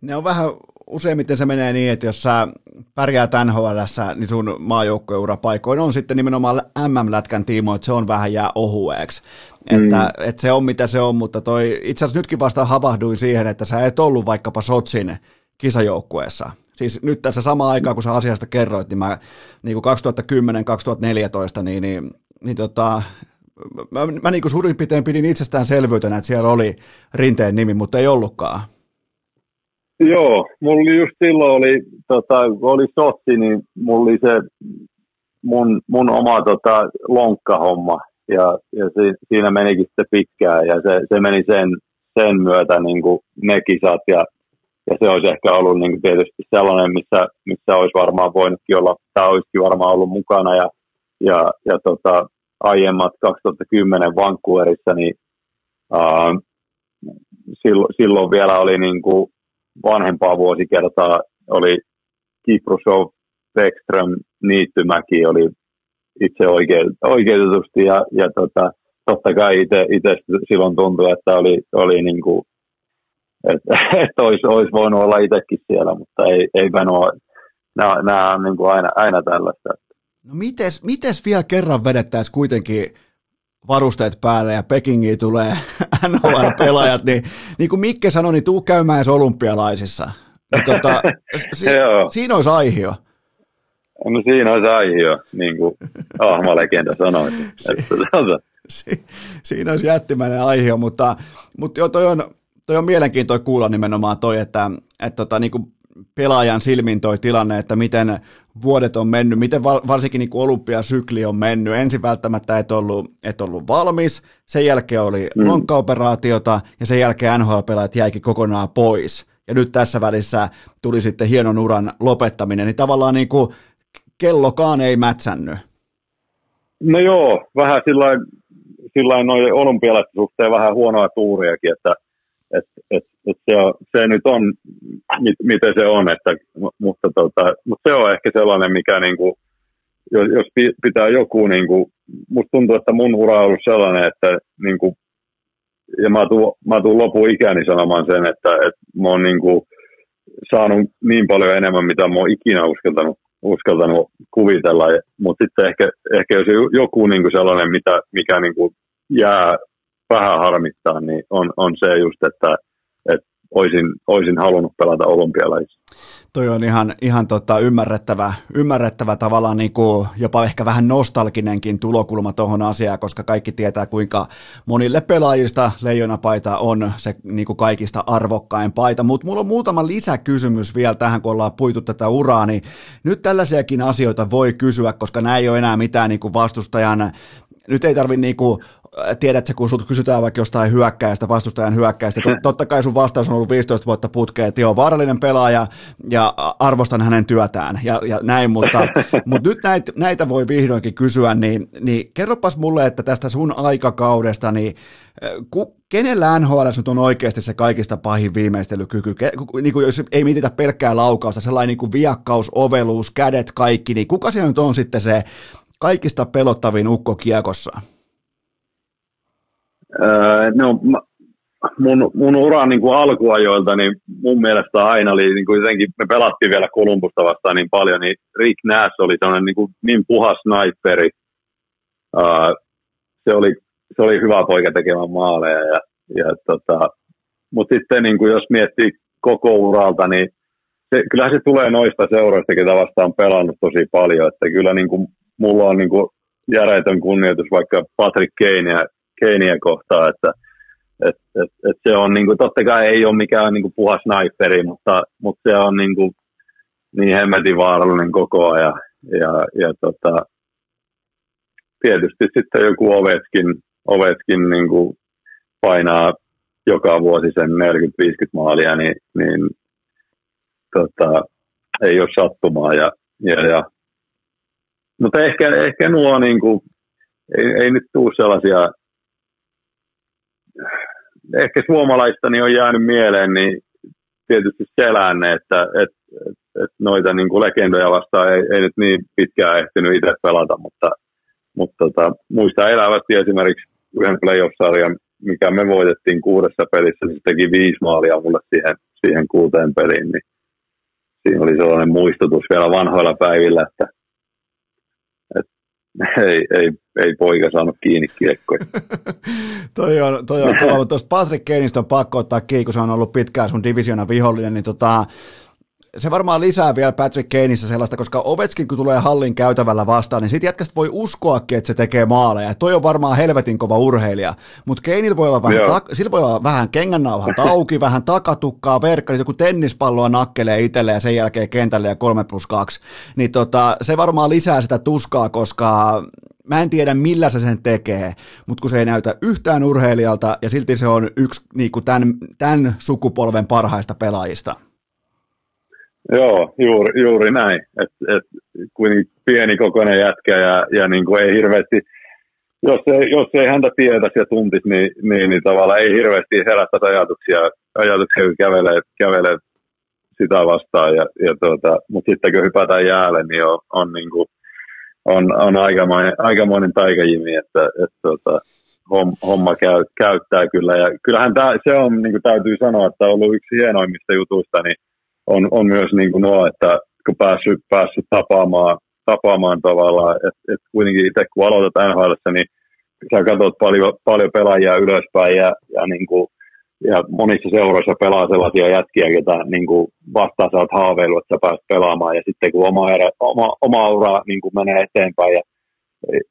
Ne on vähän, useimmiten se menee niin, että jos sä pärjää nhl niin sun maajoukkueura paikoin on sitten nimenomaan MM-lätkän tiimo, että se on vähän jää ohueeksi. Mm. Että, että se on mitä se on, mutta toi, itse asiassa nytkin vasta havahduin siihen, että sä et ollut vaikkapa Sotsin kisajoukkueessa. Siis nyt tässä sama aikaa, kun sä asiasta kerroit, niin mä niin 2010-2014, niin, niin, niin tota, mä, mä niin kuin suurin piirtein pidin itsestäänselvyytenä, että siellä oli rinteen nimi, mutta ei ollutkaan. Joo, mulla just silloin oli, tota, kun oli sotti, niin mulla oli se mun, mun oma tota, lonkkahomma, ja, ja si, siinä menikin sitten pitkään, ja se, se meni sen, sen myötä niin kuin ne kisat, ja, ja se olisi ehkä ollut niin kuin tietysti sellainen, missä, missä olisi varmaan voinutkin olla, tai olisikin varmaan ollut mukana, ja, ja, ja tota, aiemmat 2010 Vancouverissa, niin uh, silloin, silloin vielä oli niin kuin vanhempaa vuosikertaa, oli Kiprusov, Beckström, Niittymäki oli itse oikeutetusti ja, ja tota, totta kai itse silloin tuntui, että oli, oli niin kuin, että, että olisi, olisi voinut olla itsekin siellä, mutta ei, ei ole. Nämä, nämä on niin kuin aina, aina tällaista. No mites, mites vielä kerran vedettäisiin kuitenkin varusteet päälle ja Pekingiin tulee NHL-pelaajat, niin, niin kuin Mikke sanoi, niin tuu käymään olympialaisissa. Niin tota, si, siinä olisi aihio. No siinä olisi aihio, niin kuin Ahma-legenda sanoi. si, si, siinä olisi jättimäinen aihio, mutta, mutta jo toi on, toi on mielenkiintoinen kuulla nimenomaan toi, että, että tota, niin kuin pelaajan silmin toi tilanne, että miten vuodet on mennyt, miten varsinkin niin kuin olympiasykli on mennyt. Ensin välttämättä et ollut, et ollut valmis, sen jälkeen oli mm. lonkkaoperaatiota ja sen jälkeen NHL-pelaajat jäikin kokonaan pois. Ja nyt tässä välissä tuli sitten hienon uran lopettaminen, niin tavallaan niin kuin kellokaan ei mätsännyt. No joo, vähän sillä noin olympialaisten suhteen vähän huonoa tuuriakin, että et, et, et se, on, se nyt on, mit, miten se on, että, mutta, tota, mutta se on ehkä sellainen, mikä niinku, jos, jos pitää joku, niinku, musta tuntuu, että mun ura on ollut sellainen, että niinku, ja mä tuun, mä tuun lopun ikäni sanomaan sen, että, että mä oon niinku, saanut niin paljon enemmän, mitä mä oon ikinä uskaltanut, uskaltanut kuvitella, mutta sitten ehkä, ehkä jos joku niinku sellainen, mitä, mikä niinku jää vähän harmittaa, niin on, on se just, että, että olisin, olisin halunnut pelata olympialaisissa. Toi on ihan, ihan tota ymmärrettävä, ymmärrettävä tavallaan niin kuin jopa ehkä vähän nostalginenkin tulokulma tuohon asiaan, koska kaikki tietää kuinka monille pelaajista leijonapaita on se niin kuin kaikista arvokkain paita. Mutta mulla on muutama lisäkysymys vielä tähän, kun ollaan puitu tätä uraa, niin nyt tällaisiakin asioita voi kysyä, koska nämä ei ole enää mitään niin kuin vastustajan nyt ei tarvitse niinku tiedätkö, kun sinulta kysytään vaikka jostain hyökkäistä, vastustajan hyökkäistä, totta kai sun vastaus on ollut 15 vuotta putkeen, että joo, vaarallinen pelaaja ja arvostan hänen työtään ja, ja näin, mutta, mutta nyt näitä, näitä voi vihdoinkin kysyä, niin, niin kerropas mulle, että tästä sun aikakaudesta, niin ku, kenellä NHL nyt on oikeasti se kaikista pahin viimeistelykyky, Ke, niin kuin jos ei mietitä pelkkää laukausta, sellainen niin kuin viakkaus, oveluus, kädet, kaikki, niin kuka siellä nyt on sitten se kaikista pelottavin ukko kiekossa? No, mun, mun uran niin kuin alkuajoilta, niin mun mielestä aina oli niin kuin jotenkin, me pelattiin vielä Kolumbusta vastaan niin paljon, niin Rick Nash oli sellainen niin, kuin, niin puha sniperi. Uh, se, oli, se oli hyvä poika tekemään maaleja. Ja, ja tota, Mutta sitten niin kuin jos miettii koko uralta, niin se, kyllähän se tulee noista seuroista, ketä vastaan pelannut tosi paljon. Että kyllä niin kuin, mulla on niin kuin järjetön kunnioitus vaikka Patrick Kane Keiniä kohtaan, että et, et, et se on niin kuin, totta kai ei ole mikään niin kuin puha sniperi, mutta, mutta se on niin, kuin, niin hemmetin vaarallinen koko ajan. Ja, ja tota, tietysti sitten joku Oveskin, Oveskin niin kuin painaa joka vuosi sen 40-50 maalia, niin, niin tota, ei ole sattumaa. Ja, ja, ja. Mutta ehkä, ehkä nuo, niin kuin, ei, ei nyt tule sellaisia ehkä suomalaista niin on jäänyt mieleen, niin tietysti selänne, että et, et, et noita niin kuin legendoja vastaan ei, ei, nyt niin pitkään ehtinyt itse pelata, mutta, mutta tota, muista elävästi esimerkiksi yhden playoff-sarjan, mikä me voitettiin kuudessa pelissä, se teki viisi maalia mulle siihen, siihen kuuteen peliin, niin siinä oli sellainen muistutus vielä vanhoilla päivillä, että ei, ei, ei poika saanut kiinni kiekkoja. toi on, toi on kova, tuosta Patrick Keinistä on pakko ottaa kiinni, kun se on ollut pitkään sun divisiona vihollinen, niin tota, se varmaan lisää vielä Patrick Kaneissa sellaista, koska Ovetskin kun tulee hallin käytävällä vastaan, niin sit jätkästä voi uskoakin, että se tekee maaleja. Toi on varmaan helvetin kova urheilija, mutta Keinillä voi olla vähän, ta- sillä voi olla vähän kengännauhat auki, vähän takatukkaa, verkka, niin joku tennispalloa nakkelee itselleen ja sen jälkeen kentälle ja 3 plus 2. Niin tota, se varmaan lisää sitä tuskaa, koska mä en tiedä millä se sen tekee, mutta kun se ei näytä yhtään urheilijalta ja silti se on yksi niin kuin tämän, tämän sukupolven parhaista pelaajista. Joo, juuri, juuri näin. Et, et, pieni kokoinen jätkä ja, ja niin kuin ei hirveästi, jos ei, jos ei häntä tietäisi ja tuntisi, niin, niin, niin tavallaan ei hirveästi herättäisi ajatuksia, ajatuksia kun kävelee, kävelee sitä vastaan. Ja, ja tuota, mutta sitten kun hypätään jäälle, niin on, on, niin kuin, on, on aikamoinen, aikamoinen taikajimi, että, että tuota, homma käy, käyttää kyllä. Ja kyllähän tämä, se on, niin kuin täytyy sanoa, että on ollut yksi hienoimmista jutuista, niin on, on myös niin kuin nuo, että kun päässyt, päässyt tapaamaan, tapaamaan tavallaan, että et kuitenkin itse kun aloitat NHL, niin sä katsot paljon, paljon pelaajia ylöspäin ja, ja, niin kuin, ja monissa seuroissa pelaa sellaisia jätkiä, ketä niin kuin vastaan sä oot haaveillut, että sä pääset pelaamaan. Ja sitten kun oma, erä, oma, oma ura niin kuin menee eteenpäin ja,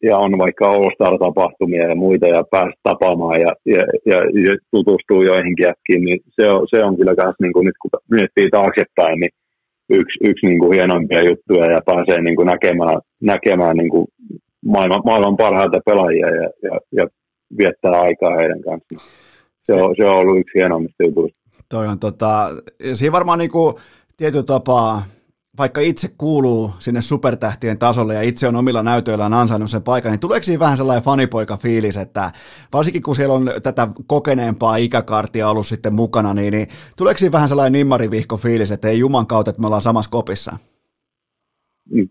ja on vaikka All-Star-tapahtumia ja muita ja pääset tapaamaan ja, ja, ja, ja tutustuu joihinkin jätkiin, niin se on, se on kyllä myös niin kuin nyt kun miettii taaksepäin, niin yksi, yksi niin kuin hienoimpia juttuja ja pääsee niin kuin näkemään, näkemään niin kuin maailman, maailman parhaita pelaajia ja, ja, ja viettää aikaa heidän kanssaan. Se, se, on, se on ollut yksi hienoimmista jutuista. Toi on tota, siinä varmaan niin kuin tietyllä tapaa vaikka itse kuuluu sinne supertähtien tasolle ja itse on omilla näytöillään ansainnut sen paikan, niin tuleeko siinä vähän sellainen fanipoika-fiilis, että varsinkin kun siellä on tätä kokeneempaa ikäkartia ollut sitten mukana, niin, niin tuleeko siinä vähän sellainen nimmarivihko-fiilis, että ei juman kautta, että me ollaan samassa kopissa?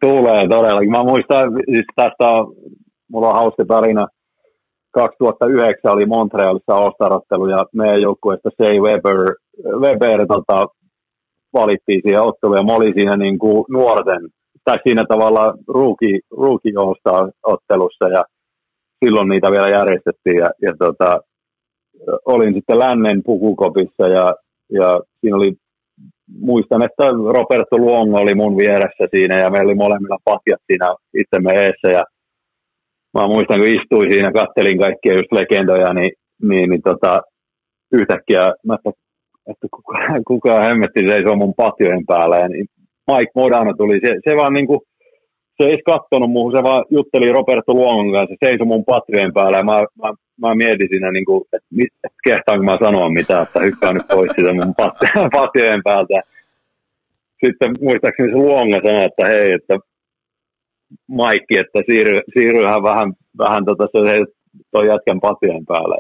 Tulee todellakin. Mä muistan, siis tästä mulla on hauska tarina. 2009 oli Montrealissa ostarottelu ja meidän joukkueesta Sei Weber, Weber tota, valittiin siihen otteluun ja mä olin siinä niin kuin nuorten, tai siinä tavalla rookie, rookie ottelussa ja silloin niitä vielä järjestettiin ja, ja tota, olin sitten lännen pukukopissa ja, ja siinä oli muistan, että Roberto Luongo oli mun vieressä siinä ja meillä oli molemmilla patjat siinä itsemme eessä ja mä muistan, kun istuin siinä, kattelin kaikkia just legendoja, niin, niin, niin tota, yhtäkkiä mä että, että kuka, kuka hemmetti seisoo mun patjojen päällä ja niin Mike Modano tuli, se, se vaan niinku, se ei kattonut muuhun, se vaan jutteli Roberto Luongon kanssa, se seisoi mun patjojen päällä ja mä, mä, mä mietin siinä, niinku, että et kehtaanko mä sanoa mitään, että hyppään nyt pois siitä mun patjojen päältä. Sitten muistaakseni se Luonga sanoi, että hei, että Maikki, että siirry, siirryhän vähän, vähän tota, se toi jätkän patjojen päälle.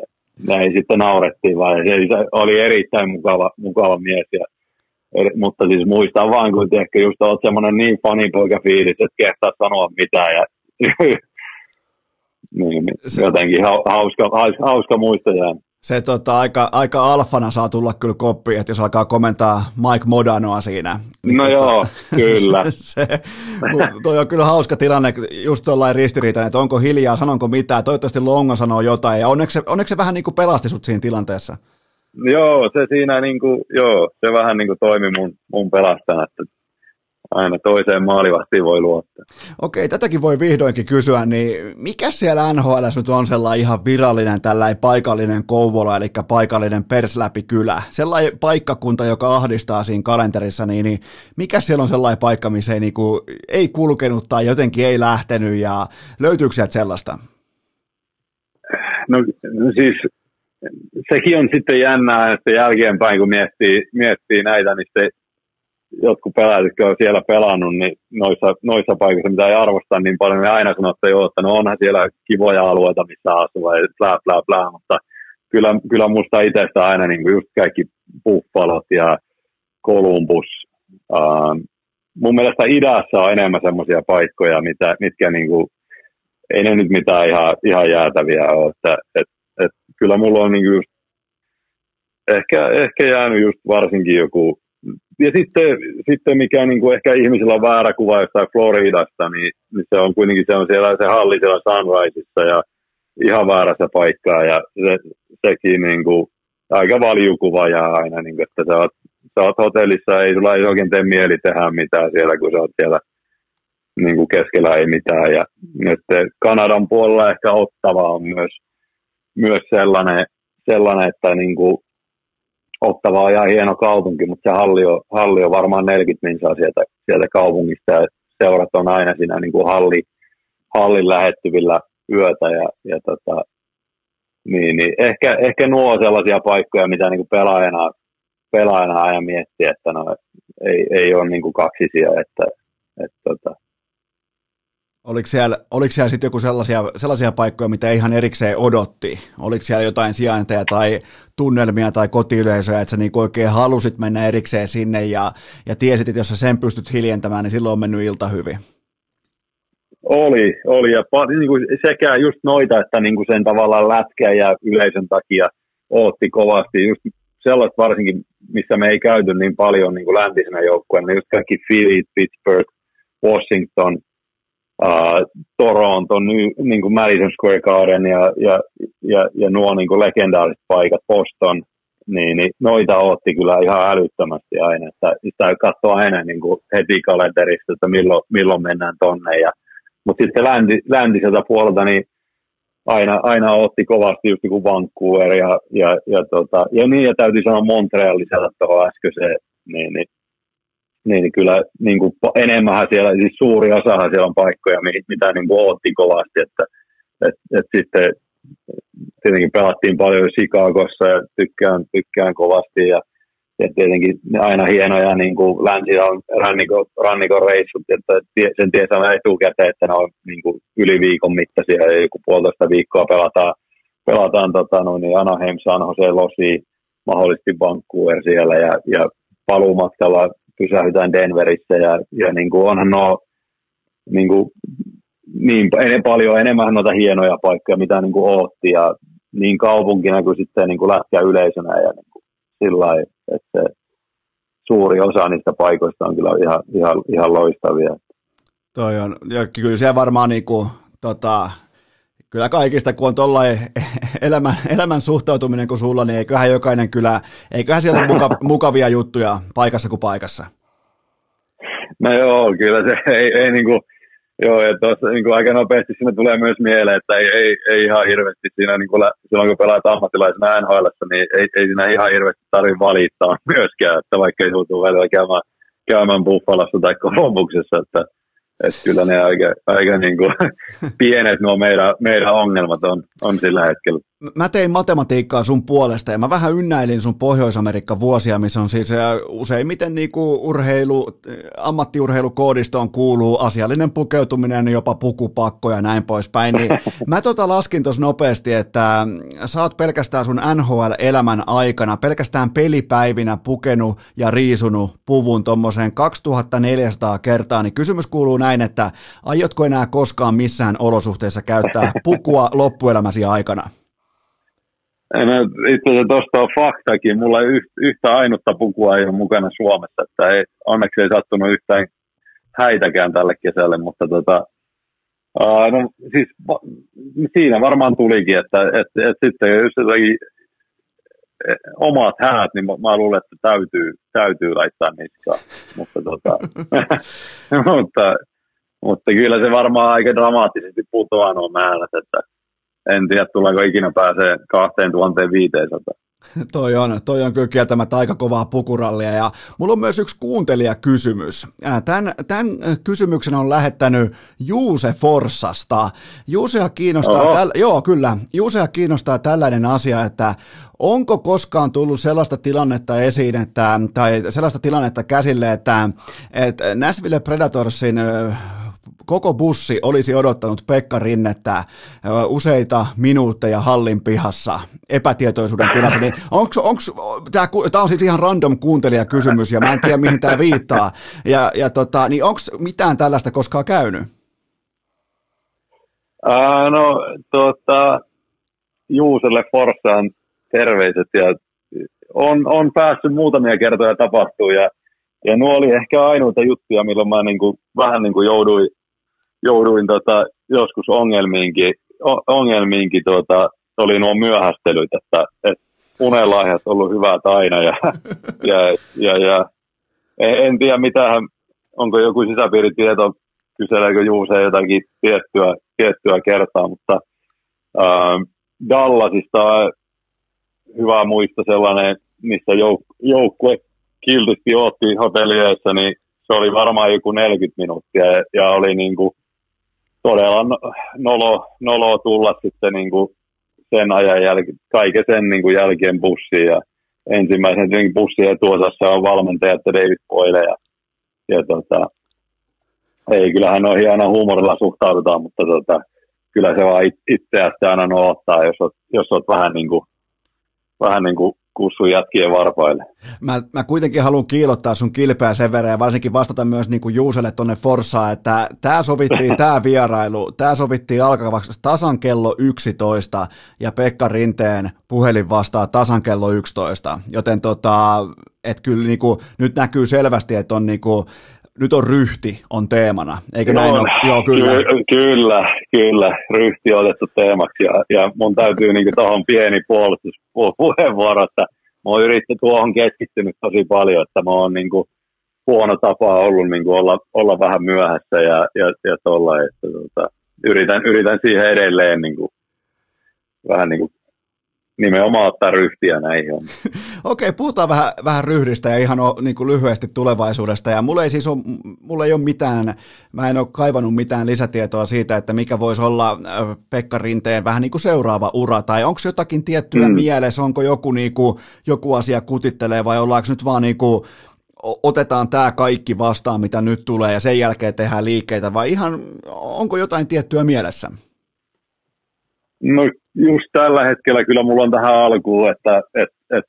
Näin sitten naurettiin vaan. Se oli erittäin mukava, mukava mies. Ja, mutta siis muistan vaan, kun ehkä just olet semmoinen niin fanipoika fiilis, että kehtaa sanoa mitään. Ja, niin, niin, jotenkin hauska, hauska, hauska muista jää se tota, aika, aika alfana saa tulla kyllä koppi, että jos alkaa komentaa Mike Modanoa siinä. Niin no tota, joo, kyllä. se, toi on kyllä hauska tilanne, just tuollainen ristiriita, että onko hiljaa, sanonko mitään, toivottavasti Longo sanoo jotain, ja onneksi se, onneksi se vähän niin kuin pelasti sut siinä tilanteessa. Joo, se siinä niin kuin, joo, se vähän niin kuin toimi mun, mun pelastajana, että aina toiseen maalivahtiin voi luottaa. Okei, tätäkin voi vihdoinkin kysyä, niin mikä siellä NHL nyt on sellainen ihan virallinen tällainen paikallinen Kouvola, eli paikallinen Persläpi-kylä, sellainen paikkakunta, joka ahdistaa siinä kalenterissa, niin, niin mikä siellä on sellainen paikka, missä ei, niin kuin, ei kulkenut tai jotenkin ei lähtenyt, ja löytyykö sieltä sellaista? No siis sekin on sitten jännää, että jälkeenpäin kun miettii, miettii näitä, niin se jotkut pelaajat, jotka on siellä pelannut, niin noissa, noissa paikoissa, mitä ei arvosta niin paljon, niin aina sanoo, että joo, että no onhan siellä kivoja alueita, missä asuu, ja bla bla bla, mutta kyllä, kyllä musta itsestä aina niin kuin just kaikki Buffalot ja Columbus. Uh, mun mielestä idässä on enemmän semmoisia paikkoja, mitä, mitkä niin kuin, ei ne nyt mitään ihan, ihan jäätäviä ole. Että, et, et, kyllä mulla on niin kuin just, ehkä, ehkä jäänyt just varsinkin joku ja sitten, sitten mikä niin kuin ehkä ihmisillä on väärä kuva jostain Floridasta, niin, niin se on kuitenkin se on siellä se halli siellä Sunriseissa ja ihan väärässä paikkaa ja se, sekin niin kuin, aika valjukuva ja aina, niin kuin, että sä oot, sä oot hotellissa, ei sulla ei oikein tee mieli tehdä mitään siellä, kun sä oot siellä niin kuin keskellä ei mitään. Ja nyt Kanadan puolella ehkä ottava on myös, myös sellainen, sellainen, että niin kuin Ottava on ihan hieno kaupunki, mutta se halli on, halli on varmaan 40 minsaa sieltä, sieltä kaupungista ja seurat on aina siinä niin kuin halli, hallin lähettyvillä yötä ja, ja tota, niin, niin ehkä, ehkä nuo on sellaisia paikkoja, mitä niin kuin pelaajana, pelaajana aina miettii, että no, ei, ei ole niin kuin kaksisia, että, että, että tota, Oliko siellä, oliko siellä sitten joku sellaisia, sellaisia paikkoja, mitä ihan erikseen odotti? Oliko siellä jotain sijainteja tai tunnelmia tai kotiyleisöjä, että sä niin oikein halusit mennä erikseen sinne ja, ja tiesit, että jos sä sen pystyt hiljentämään, niin silloin on mennyt ilta hyvin? Oli, oli. Ja niin kuin sekä just noita, että niin kuin sen tavallaan lätkeä ja yleisön takia ootti kovasti. Just sellaista varsinkin, missä me ei käyty niin paljon niin kuin läntisenä joukkueena, niin just kaikki Philly, Pittsburgh, Washington – Toronto, niin kuin Madison Square Garden ja, ja, ja, ja nuo niin kuin legendaariset paikat, Boston, niin, niin noita otti kyllä ihan älyttömästi aina. Että sitä katsoo aina niin kuin heti kalenterista, että milloin, milloin mennään tonne. Ja, mutta sitten länti, läntiseltä puolelta niin aina, aina otti kovasti just niin kuin Vancouver ja, ja, ja, tota, ja niin, ja täytyy sanoa Montreal lisätä tuohon äskeiseen, niin, niin niin kyllä niin kuin enemmän siellä, siis suuri osahan siellä on paikkoja, mitä niin kuin ootti kovasti, että et, et sitten tietenkin pelattiin paljon Chicagossa ja tykkään, tykkään kovasti ja, ja tietenkin aina hienoja niin kuin länsi on rannikon, rannikon reissut, että sen tiesi aina etukäteen, että ne on niin kuin yli viikon mittaisia ja joku puolitoista viikkoa pelataan, pelataan tota, no, niin Anaheim, San Jose, Losi, mahdollisesti Vancouver siellä ja, ja paluumatkalla pysähytään Denverissä ja, ja niin kuin onhan nuo niin, kuin, niin en, paljon enemmän noita hienoja paikkoja, mitä niin kuin ootti ja niin kaupunkina kuin sitten niin kuin lähteä yleisönä ja niin kuin sillä lailla, että suuri osa niistä paikoista on kyllä ihan, ihan, ihan loistavia. Toi on, ja kyllä siellä varmaan niin kuin, tota, kyllä kaikista, kun on tuollainen elämän, elämän suhtautuminen kuin sulla, niin eiköhän jokainen kyllä, eiköhän siellä muka, mukavia juttuja paikassa kuin paikassa. No joo, kyllä se ei, ei niin kuin, joo, että tuossa niin kuin aika nopeasti sinne tulee myös mieleen, että ei, ei, ei ihan hirveästi siinä, niin kuin, silloin kun pelaat ammattilaisena NHL, niin ei, ei siinä ihan hirveästi tarvitse valittaa myöskään, että vaikka ei joutuu välillä käymään, käymään Buffalossa tai Kolumbuksessa, että että kyllä ne aika, aika niin kuin pienet nuo meidän, meidän ongelmat on, on sillä hetkellä. Mä tein matematiikkaa sun puolesta ja mä vähän ynnäilin sun Pohjois-Amerikka vuosia, missä on siis useimmiten niin kuin urheilu, ammattiurheilukoodistoon kuuluu asiallinen pukeutuminen, jopa pukupakko ja näin poispäin. Niin mä tota laskin tuossa nopeasti, että sä oot pelkästään sun NHL-elämän aikana, pelkästään pelipäivinä pukenut ja riisunut puvun tuommoiseen 2400 kertaa, niin kysymys kuuluu näin, että aiotko enää koskaan missään olosuhteessa käyttää pukua loppuelämäsi aikana? No, itse asiassa tuosta on faktakin. Mulla ei yhtä ainutta pukua ei ole mukana Suomessa. Että ei, onneksi ei sattunut yhtään häitäkään tälle kesälle, mutta tota, uh, no, siis, siinä varmaan tulikin, että et, et sitten jos jotakin e, omat häät, niin mä, mä luulen, että täytyy, täytyy laittaa niskaan. Mutta, tota, mutta, mutta kyllä se varmaan aika dramaattisesti putoaa nuo määrät, että en tiedä, tuleeko ikinä pääsee 2500. Toi on, toi on kyllä kieltämättä aika kovaa pukurallia ja mulla on myös yksi kuuntelijakysymys. Tämän, tämän kysymyksen on lähettänyt Juuse Forsasta. Juusea kiinnostaa, täl, joo kyllä, Juusea kiinnostaa tällainen asia, että onko koskaan tullut sellaista tilannetta esiin, että, tai sellaista tilannetta käsille, että, että Nashville Predatorsin koko bussi olisi odottanut Pekka Rinnettä useita minuutteja hallin pihassa epätietoisuuden tilassa, niin onko, tämä on siis ihan random kuuntelijakysymys ja mä en tiedä mihin tämä viittaa, ja, ja tota, niin onko mitään tällaista koskaan käynyt? Uh, no tota, Juuselle Forssaan terveiset ja on, on päässyt muutamia kertoja tapahtuu ja, ja nuo oli ehkä ainoita juttuja, milloin mä niin kuin, vähän niin kuin jouduin jouduin tota, joskus ongelmiinkin, ongelmiinkin tota, oli nuo myöhästelyt, että, että unelahjat on ollut hyvät aina ja, ja, ja, ja en, en tiedä mitään, onko joku sisäpiiritieto, kyseleekö Juuse jotakin tiettyä, tiettyä kertaa, mutta ää, Dallasista hyvä muista sellainen, missä jouk- joukkue kiltisti otti hotellieessa, niin se oli varmaan joku 40 minuuttia ja, ja oli niin kuin todella nolo, nolo tulla sitten niin kuin sen ajan jälkeen, kaiken sen niin kuin jälkeen bussiin ja ensimmäisen bussin etuosassa on valmentajat David Boyle ja, ja tota, ei, kyllähän on hieno huumorilla suhtaudutaan, mutta tota, kyllä se vaan itseästi aina noottaa, jos olet, jos olet vähän niin kuin, vähän niin kuin kussu jätkien varpaille. Mä, mä kuitenkin haluan kiilottaa sun kilpeä sen verran ja varsinkin vastata myös niin kuin Juuselle tuonne Forsaan, että tämä sovittiin, tämä vierailu, tämä sovittiin alkavaksi tasan kello 11 ja Pekka Rinteen puhelin vastaa tasan kello 11, joten tota, et kyllä niin kuin, nyt näkyy selvästi, että on niin kuin, nyt on ryhti on teemana, eikö näin ole? Joo, kyllä. Ky- kyllä, kyllä, ryhti on otettu teemaksi ja, ja mun täytyy niin tuohon pieni puolustuspuheenvuoro, että mä oon yrittänyt tuohon keskittynyt tosi paljon, että mä oon niin kuin, huono tapa ollut niin kuin olla, olla vähän myöhässä ja, ja, ja tolla, että tota, yritän, yritän siihen edelleen niin kuin, vähän niin kuin nimenomaan ottaa ryhtiä näihin. Okei, puhutaan vähän, vähän ryhdistä ja ihan o, niin kuin lyhyesti tulevaisuudesta. Ja mulla ei siis ole, mulla ei ole mitään, mä en ole kaivannut mitään lisätietoa siitä, että mikä voisi olla Pekka Rinteen vähän niin kuin seuraava ura. Tai onko jotakin tiettyä mm. mielessä, onko joku, niin kuin, joku asia kutittelee vai ollaanko nyt vaan niin kuin, otetaan tämä kaikki vastaan, mitä nyt tulee ja sen jälkeen tehdään liikkeitä vai ihan, onko jotain tiettyä mielessä? No just tällä hetkellä kyllä mulla on tähän alkuun, että et, et,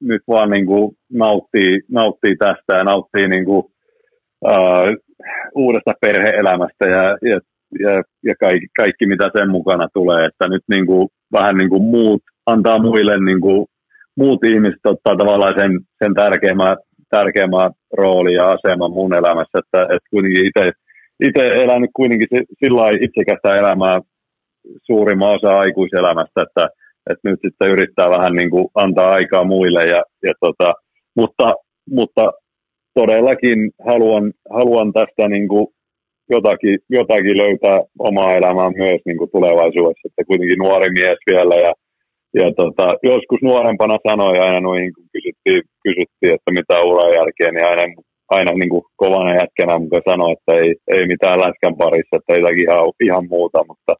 nyt vaan niin kuin nauttii, nauttii tästä ja nauttii niin kuin, uh, uudesta perheelämästä ja, ja, ja, ja kaikki, kaikki, mitä sen mukana tulee. Että nyt niin kuin, vähän niin kuin muut, antaa muille niin kuin, muut ihmiset ottaa tavallaan sen, sen tärkeimmän, tärkeimmän rooli ja aseman mun elämässä, että, että kuitenkin itse itse elänyt kuitenkin sillä itsekästä elämää suurimman osa aikuiselämästä, että, että nyt sitten yrittää vähän niin kuin antaa aikaa muille. Ja, ja tota, mutta, mutta todellakin haluan, haluan tästä niin kuin jotakin, jotakin löytää omaa elämää myös niin kuin tulevaisuudessa, että kuitenkin nuori mies vielä ja, ja tota, joskus nuorempana sanoi aina noihin, kun kysyttiin, kysyttiin että mitä uran jälkeen, niin aina, aina niin kuin kovana jätkänä, mutta sanoi, että ei, ei mitään läskän parissa, että jotakin ihan, ihan muuta, mutta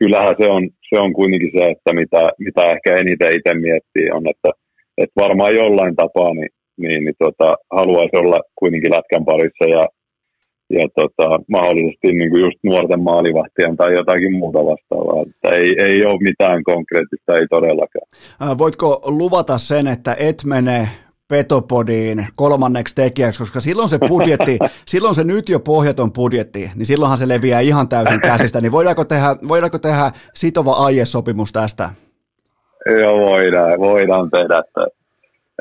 kyllähän se on, se on kuitenkin se, että mitä, mitä ehkä eniten itse miettii on, että, että varmaan jollain tapaa niin, niin, niin tota, haluaisi olla kuitenkin lätkän parissa ja, ja tota, mahdollisesti niin kuin just nuorten maalivahtien tai jotakin muuta vastaavaa. Että ei, ei ole mitään konkreettista, ei todellakaan. Voitko luvata sen, että et mene Petopodiin kolmanneksi tekijäksi, koska silloin se budjetti, silloin se nyt jo pohjaton budjetti, niin silloinhan se leviää ihan täysin käsistä, niin voidaanko tehdä, voidaanko tehdä sitova aiesopimus tästä? Joo, voidaan, voidaan tehdä, että,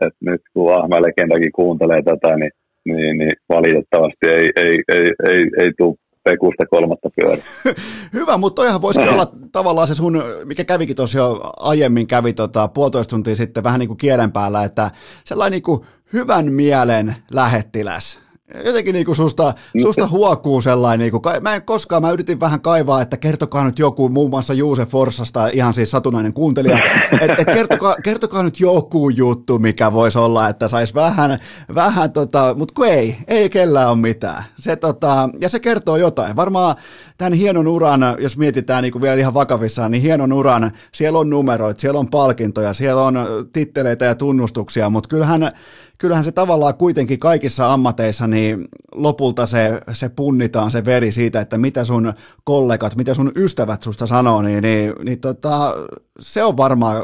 että nyt kun Ahma Legendakin kuuntelee tätä, niin, niin, niin valitettavasti ei, ei, ei, ei, ei tule pekusta kolmatta pyörä. Hyvä, mutta toihan voisikin olla tavallaan se sun, mikä kävikin tuossa jo aiemmin, kävi tota, puolitoista tuntia sitten vähän niin kuin kielen päällä, että sellainen niin kuin hyvän mielen lähettiläs jotenkin niin kuin susta, susta huokuu sellainen, niin kuin, mä en koskaan, mä yritin vähän kaivaa, että kertokaa nyt joku, muun muassa Juuse Forsasta, ihan siis satunnainen kuuntelija, että et kertokaa, kertokaa nyt joku juttu, mikä voisi olla, että sais vähän, vähän tota, mutta kun ei, ei kellään ole mitään. Se, tota, ja se kertoo jotain. Varmaan tämän hienon uran, jos mietitään niin kuin vielä ihan vakavissaan, niin hienon uran, siellä on numeroita, siellä on palkintoja, siellä on titteleitä ja tunnustuksia, mutta kyllähän kyllähän se tavallaan kuitenkin kaikissa ammateissa niin lopulta se, se punnitaan se veri siitä, että mitä sun kollegat, mitä sun ystävät susta sanoo, niin, niin, niin tota, se on varmaan,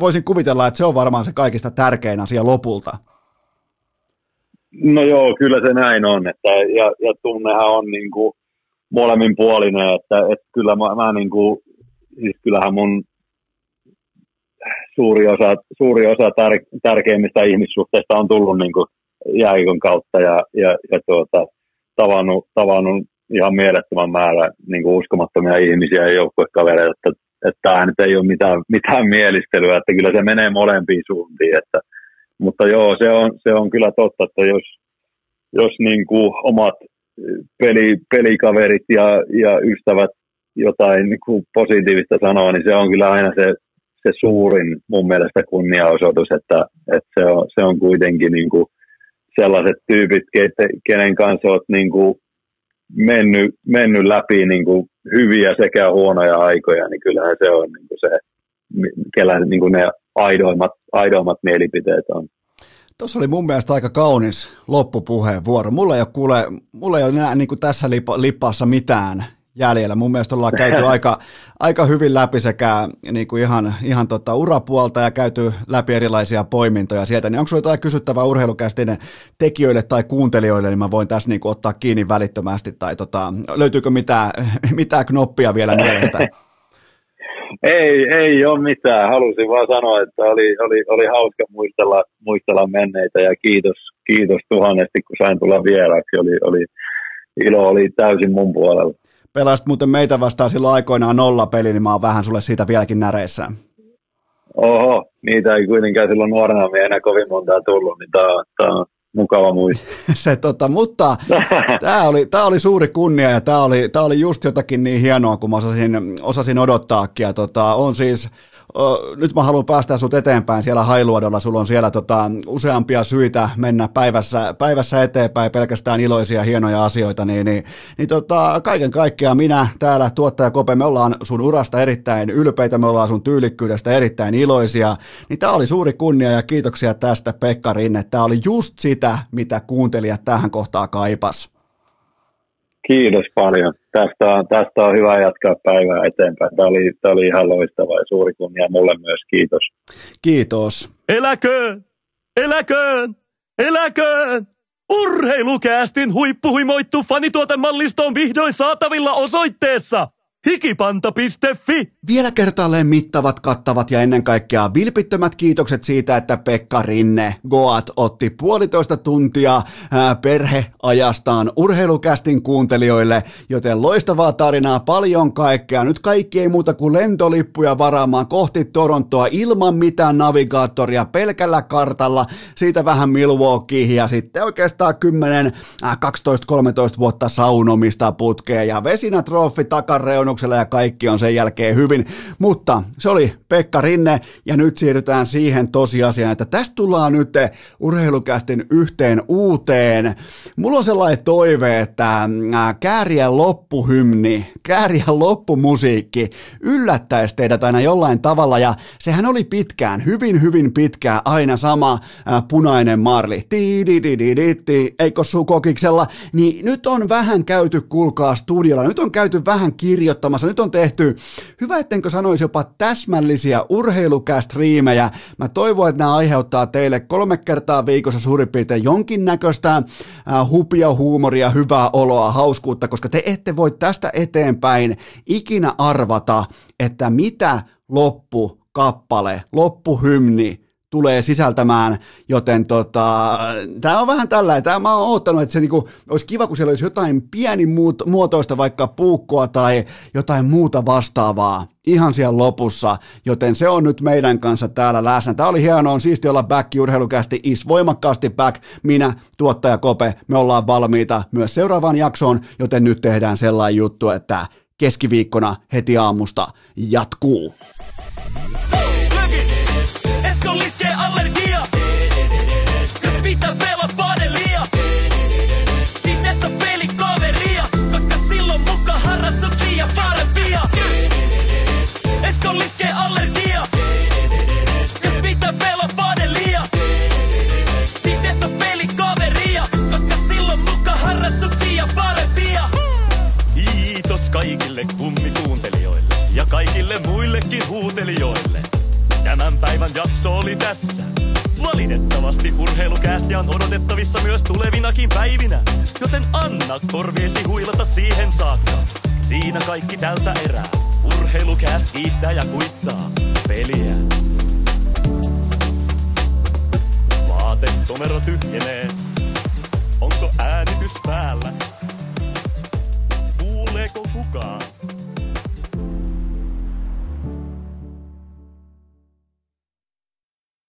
voisin kuvitella, että se on varmaan se kaikista tärkein asia lopulta. No joo, kyllä se näin on, että, ja, ja tunnehan on niin kuin molemmin puolinen, että, että kyllä mä, mä niin kuin, siis kyllähän mun suuri osa, suuri osa tär, tärkeimmistä ihmissuhteista on tullut niin kuin jääkikon kautta ja, ja, ja tuota, tavannut, tavannut ihan mielettömän määrä niin kuin uskomattomia ihmisiä ja joukkuekavereita, että, että tämä nyt ei ole mitään, mitään mielistelyä, että kyllä se menee molempiin suuntiin. Että, mutta joo, se on, se on kyllä totta, että jos, jos niin kuin omat peli, pelikaverit ja, ja ystävät jotain niin kuin positiivista sanoo, niin se on kyllä aina se se suurin mun mielestä kunniaosoitus, että, että se, on, se on kuitenkin niin kuin sellaiset tyypit, kenen kanssa olet niin kuin mennyt, mennyt läpi niin kuin hyviä sekä huonoja aikoja, niin kyllähän se on niin kuin se, kellä niin kuin ne aidoimmat, aidoimmat mielipiteet on. Tuossa oli mun mielestä aika kaunis loppupuheenvuoro. Mulla ei ole, kuule, mulla ei ole enää niin kuin tässä lippaassa mitään jäljellä. Mun mielestä ollaan käyty aika, aika hyvin läpi sekä niin kuin ihan, ihan tota urapuolta ja käyty läpi erilaisia poimintoja sieltä. Niin onko sinulla jotain kysyttävää urheilukästinen tekijöille tai kuuntelijoille, niin mä voin tässä niin kuin ottaa kiinni välittömästi. Tai tota, löytyykö mitään, mitään knoppia vielä mielestä? ei, ei ole mitään. Halusin vaan sanoa, että oli, oli, oli hauska muistella, muistella menneitä ja kiitos, kiitos tuhannesti, kun sain tulla vieraaksi. Oli, oli, ilo oli täysin mun puolella. Pelasit muuten meitä vastaan silloin aikoinaan nolla peli, niin mä oon vähän sulle siitä vieläkin näreissä. Oho, niitä ei kuitenkaan silloin nuorena enää kovin montaa tullut, niin tää, tää on mukava muistaa. Se, tota, mutta tämä oli, tää oli suuri kunnia ja tämä oli, tää oli just jotakin niin hienoa, kun mä osasin, osasin odottaakin. Ja tota, on siis nyt mä haluan päästä sut eteenpäin siellä Hailuodolla, sulla on siellä tota, useampia syitä mennä päivässä, päivässä eteenpäin, pelkästään iloisia, hienoja asioita, niin, niin, niin tota, kaiken kaikkiaan minä täällä tuottaja Kope, me ollaan sun urasta erittäin ylpeitä, me ollaan sun tyylikkyydestä erittäin iloisia, niin tämä oli suuri kunnia ja kiitoksia tästä Pekka Rinne, tämä oli just sitä, mitä kuuntelijat tähän kohtaan kaipas. Kiitos paljon. Tästä on, tästä on hyvä jatkaa päivää eteenpäin. Tämä oli, tämä oli ihan loistava ja suuri kunnia mulle myös. Kiitos. Kiitos. Eläköön! Eläköön! Eläköön! Urheilukäästin huippuhimoittu fanituotemallisto on vihdoin saatavilla osoitteessa Hikipanta.fi. Vielä kertaalleen mittavat, kattavat ja ennen kaikkea vilpittömät kiitokset siitä, että Pekka Rinne Goat otti puolitoista tuntia perheajastaan urheilukästin kuuntelijoille, joten loistavaa tarinaa, paljon kaikkea. Nyt kaikki ei muuta kuin lentolippuja varaamaan kohti Torontoa ilman mitään navigaattoria, pelkällä kartalla, siitä vähän Milwaukeehin ja sitten oikeastaan 10, 12, 13 vuotta saunomista putkeen. Ja vesinä trofi takareun bonuksella ja kaikki on sen jälkeen hyvin. Mutta se oli Pekka Rinne ja nyt siirrytään siihen tosiasiaan, että tästä tullaan nyt urheilukästin yhteen uuteen. Mulla on sellainen toive, että kääriä loppuhymni, kääriä loppumusiikki yllättäisi teidät aina jollain tavalla ja sehän oli pitkään, hyvin hyvin pitkään aina sama punainen marli. Eikö su kokiksella? Niin nyt on vähän käyty, kuulkaa studiolla, nyt on käyty vähän kirjoittamassa. Nyt on tehty, hyvä ettenkö sanoisi jopa täsmällisiä urheilukästriimejä. Mä toivon, että nämä aiheuttaa teille kolme kertaa viikossa suurin piirtein jonkinnäköistä hupia, huumoria, hyvää oloa, hauskuutta, koska te ette voi tästä eteenpäin ikinä arvata, että mitä loppukappale, loppuhymni, tulee sisältämään, joten tota, tämä on vähän tällä, tämä mä oon oottanut, että se niinku, olisi kiva, kun siellä olisi jotain pienimuotoista, vaikka puukkoa tai jotain muuta vastaavaa ihan siellä lopussa, joten se on nyt meidän kanssa täällä läsnä. Tämä oli hienoa, on siisti olla back urheilukästi, is voimakkaasti back, minä, tuottaja Kope, me ollaan valmiita myös seuraavaan jaksoon, joten nyt tehdään sellainen juttu, että keskiviikkona heti aamusta jatkuu. kaikillekin Tämän jakso oli tässä. Valitettavasti urheilukästi on odotettavissa myös tulevinakin päivinä, joten anna korviesi huilata siihen saakka. Siinä kaikki tältä erää. Urheilukäst kiittää ja kuittaa peliä. Vaatetomero tyhjenee. Onko äänitys päällä? Kuuleeko kukaan?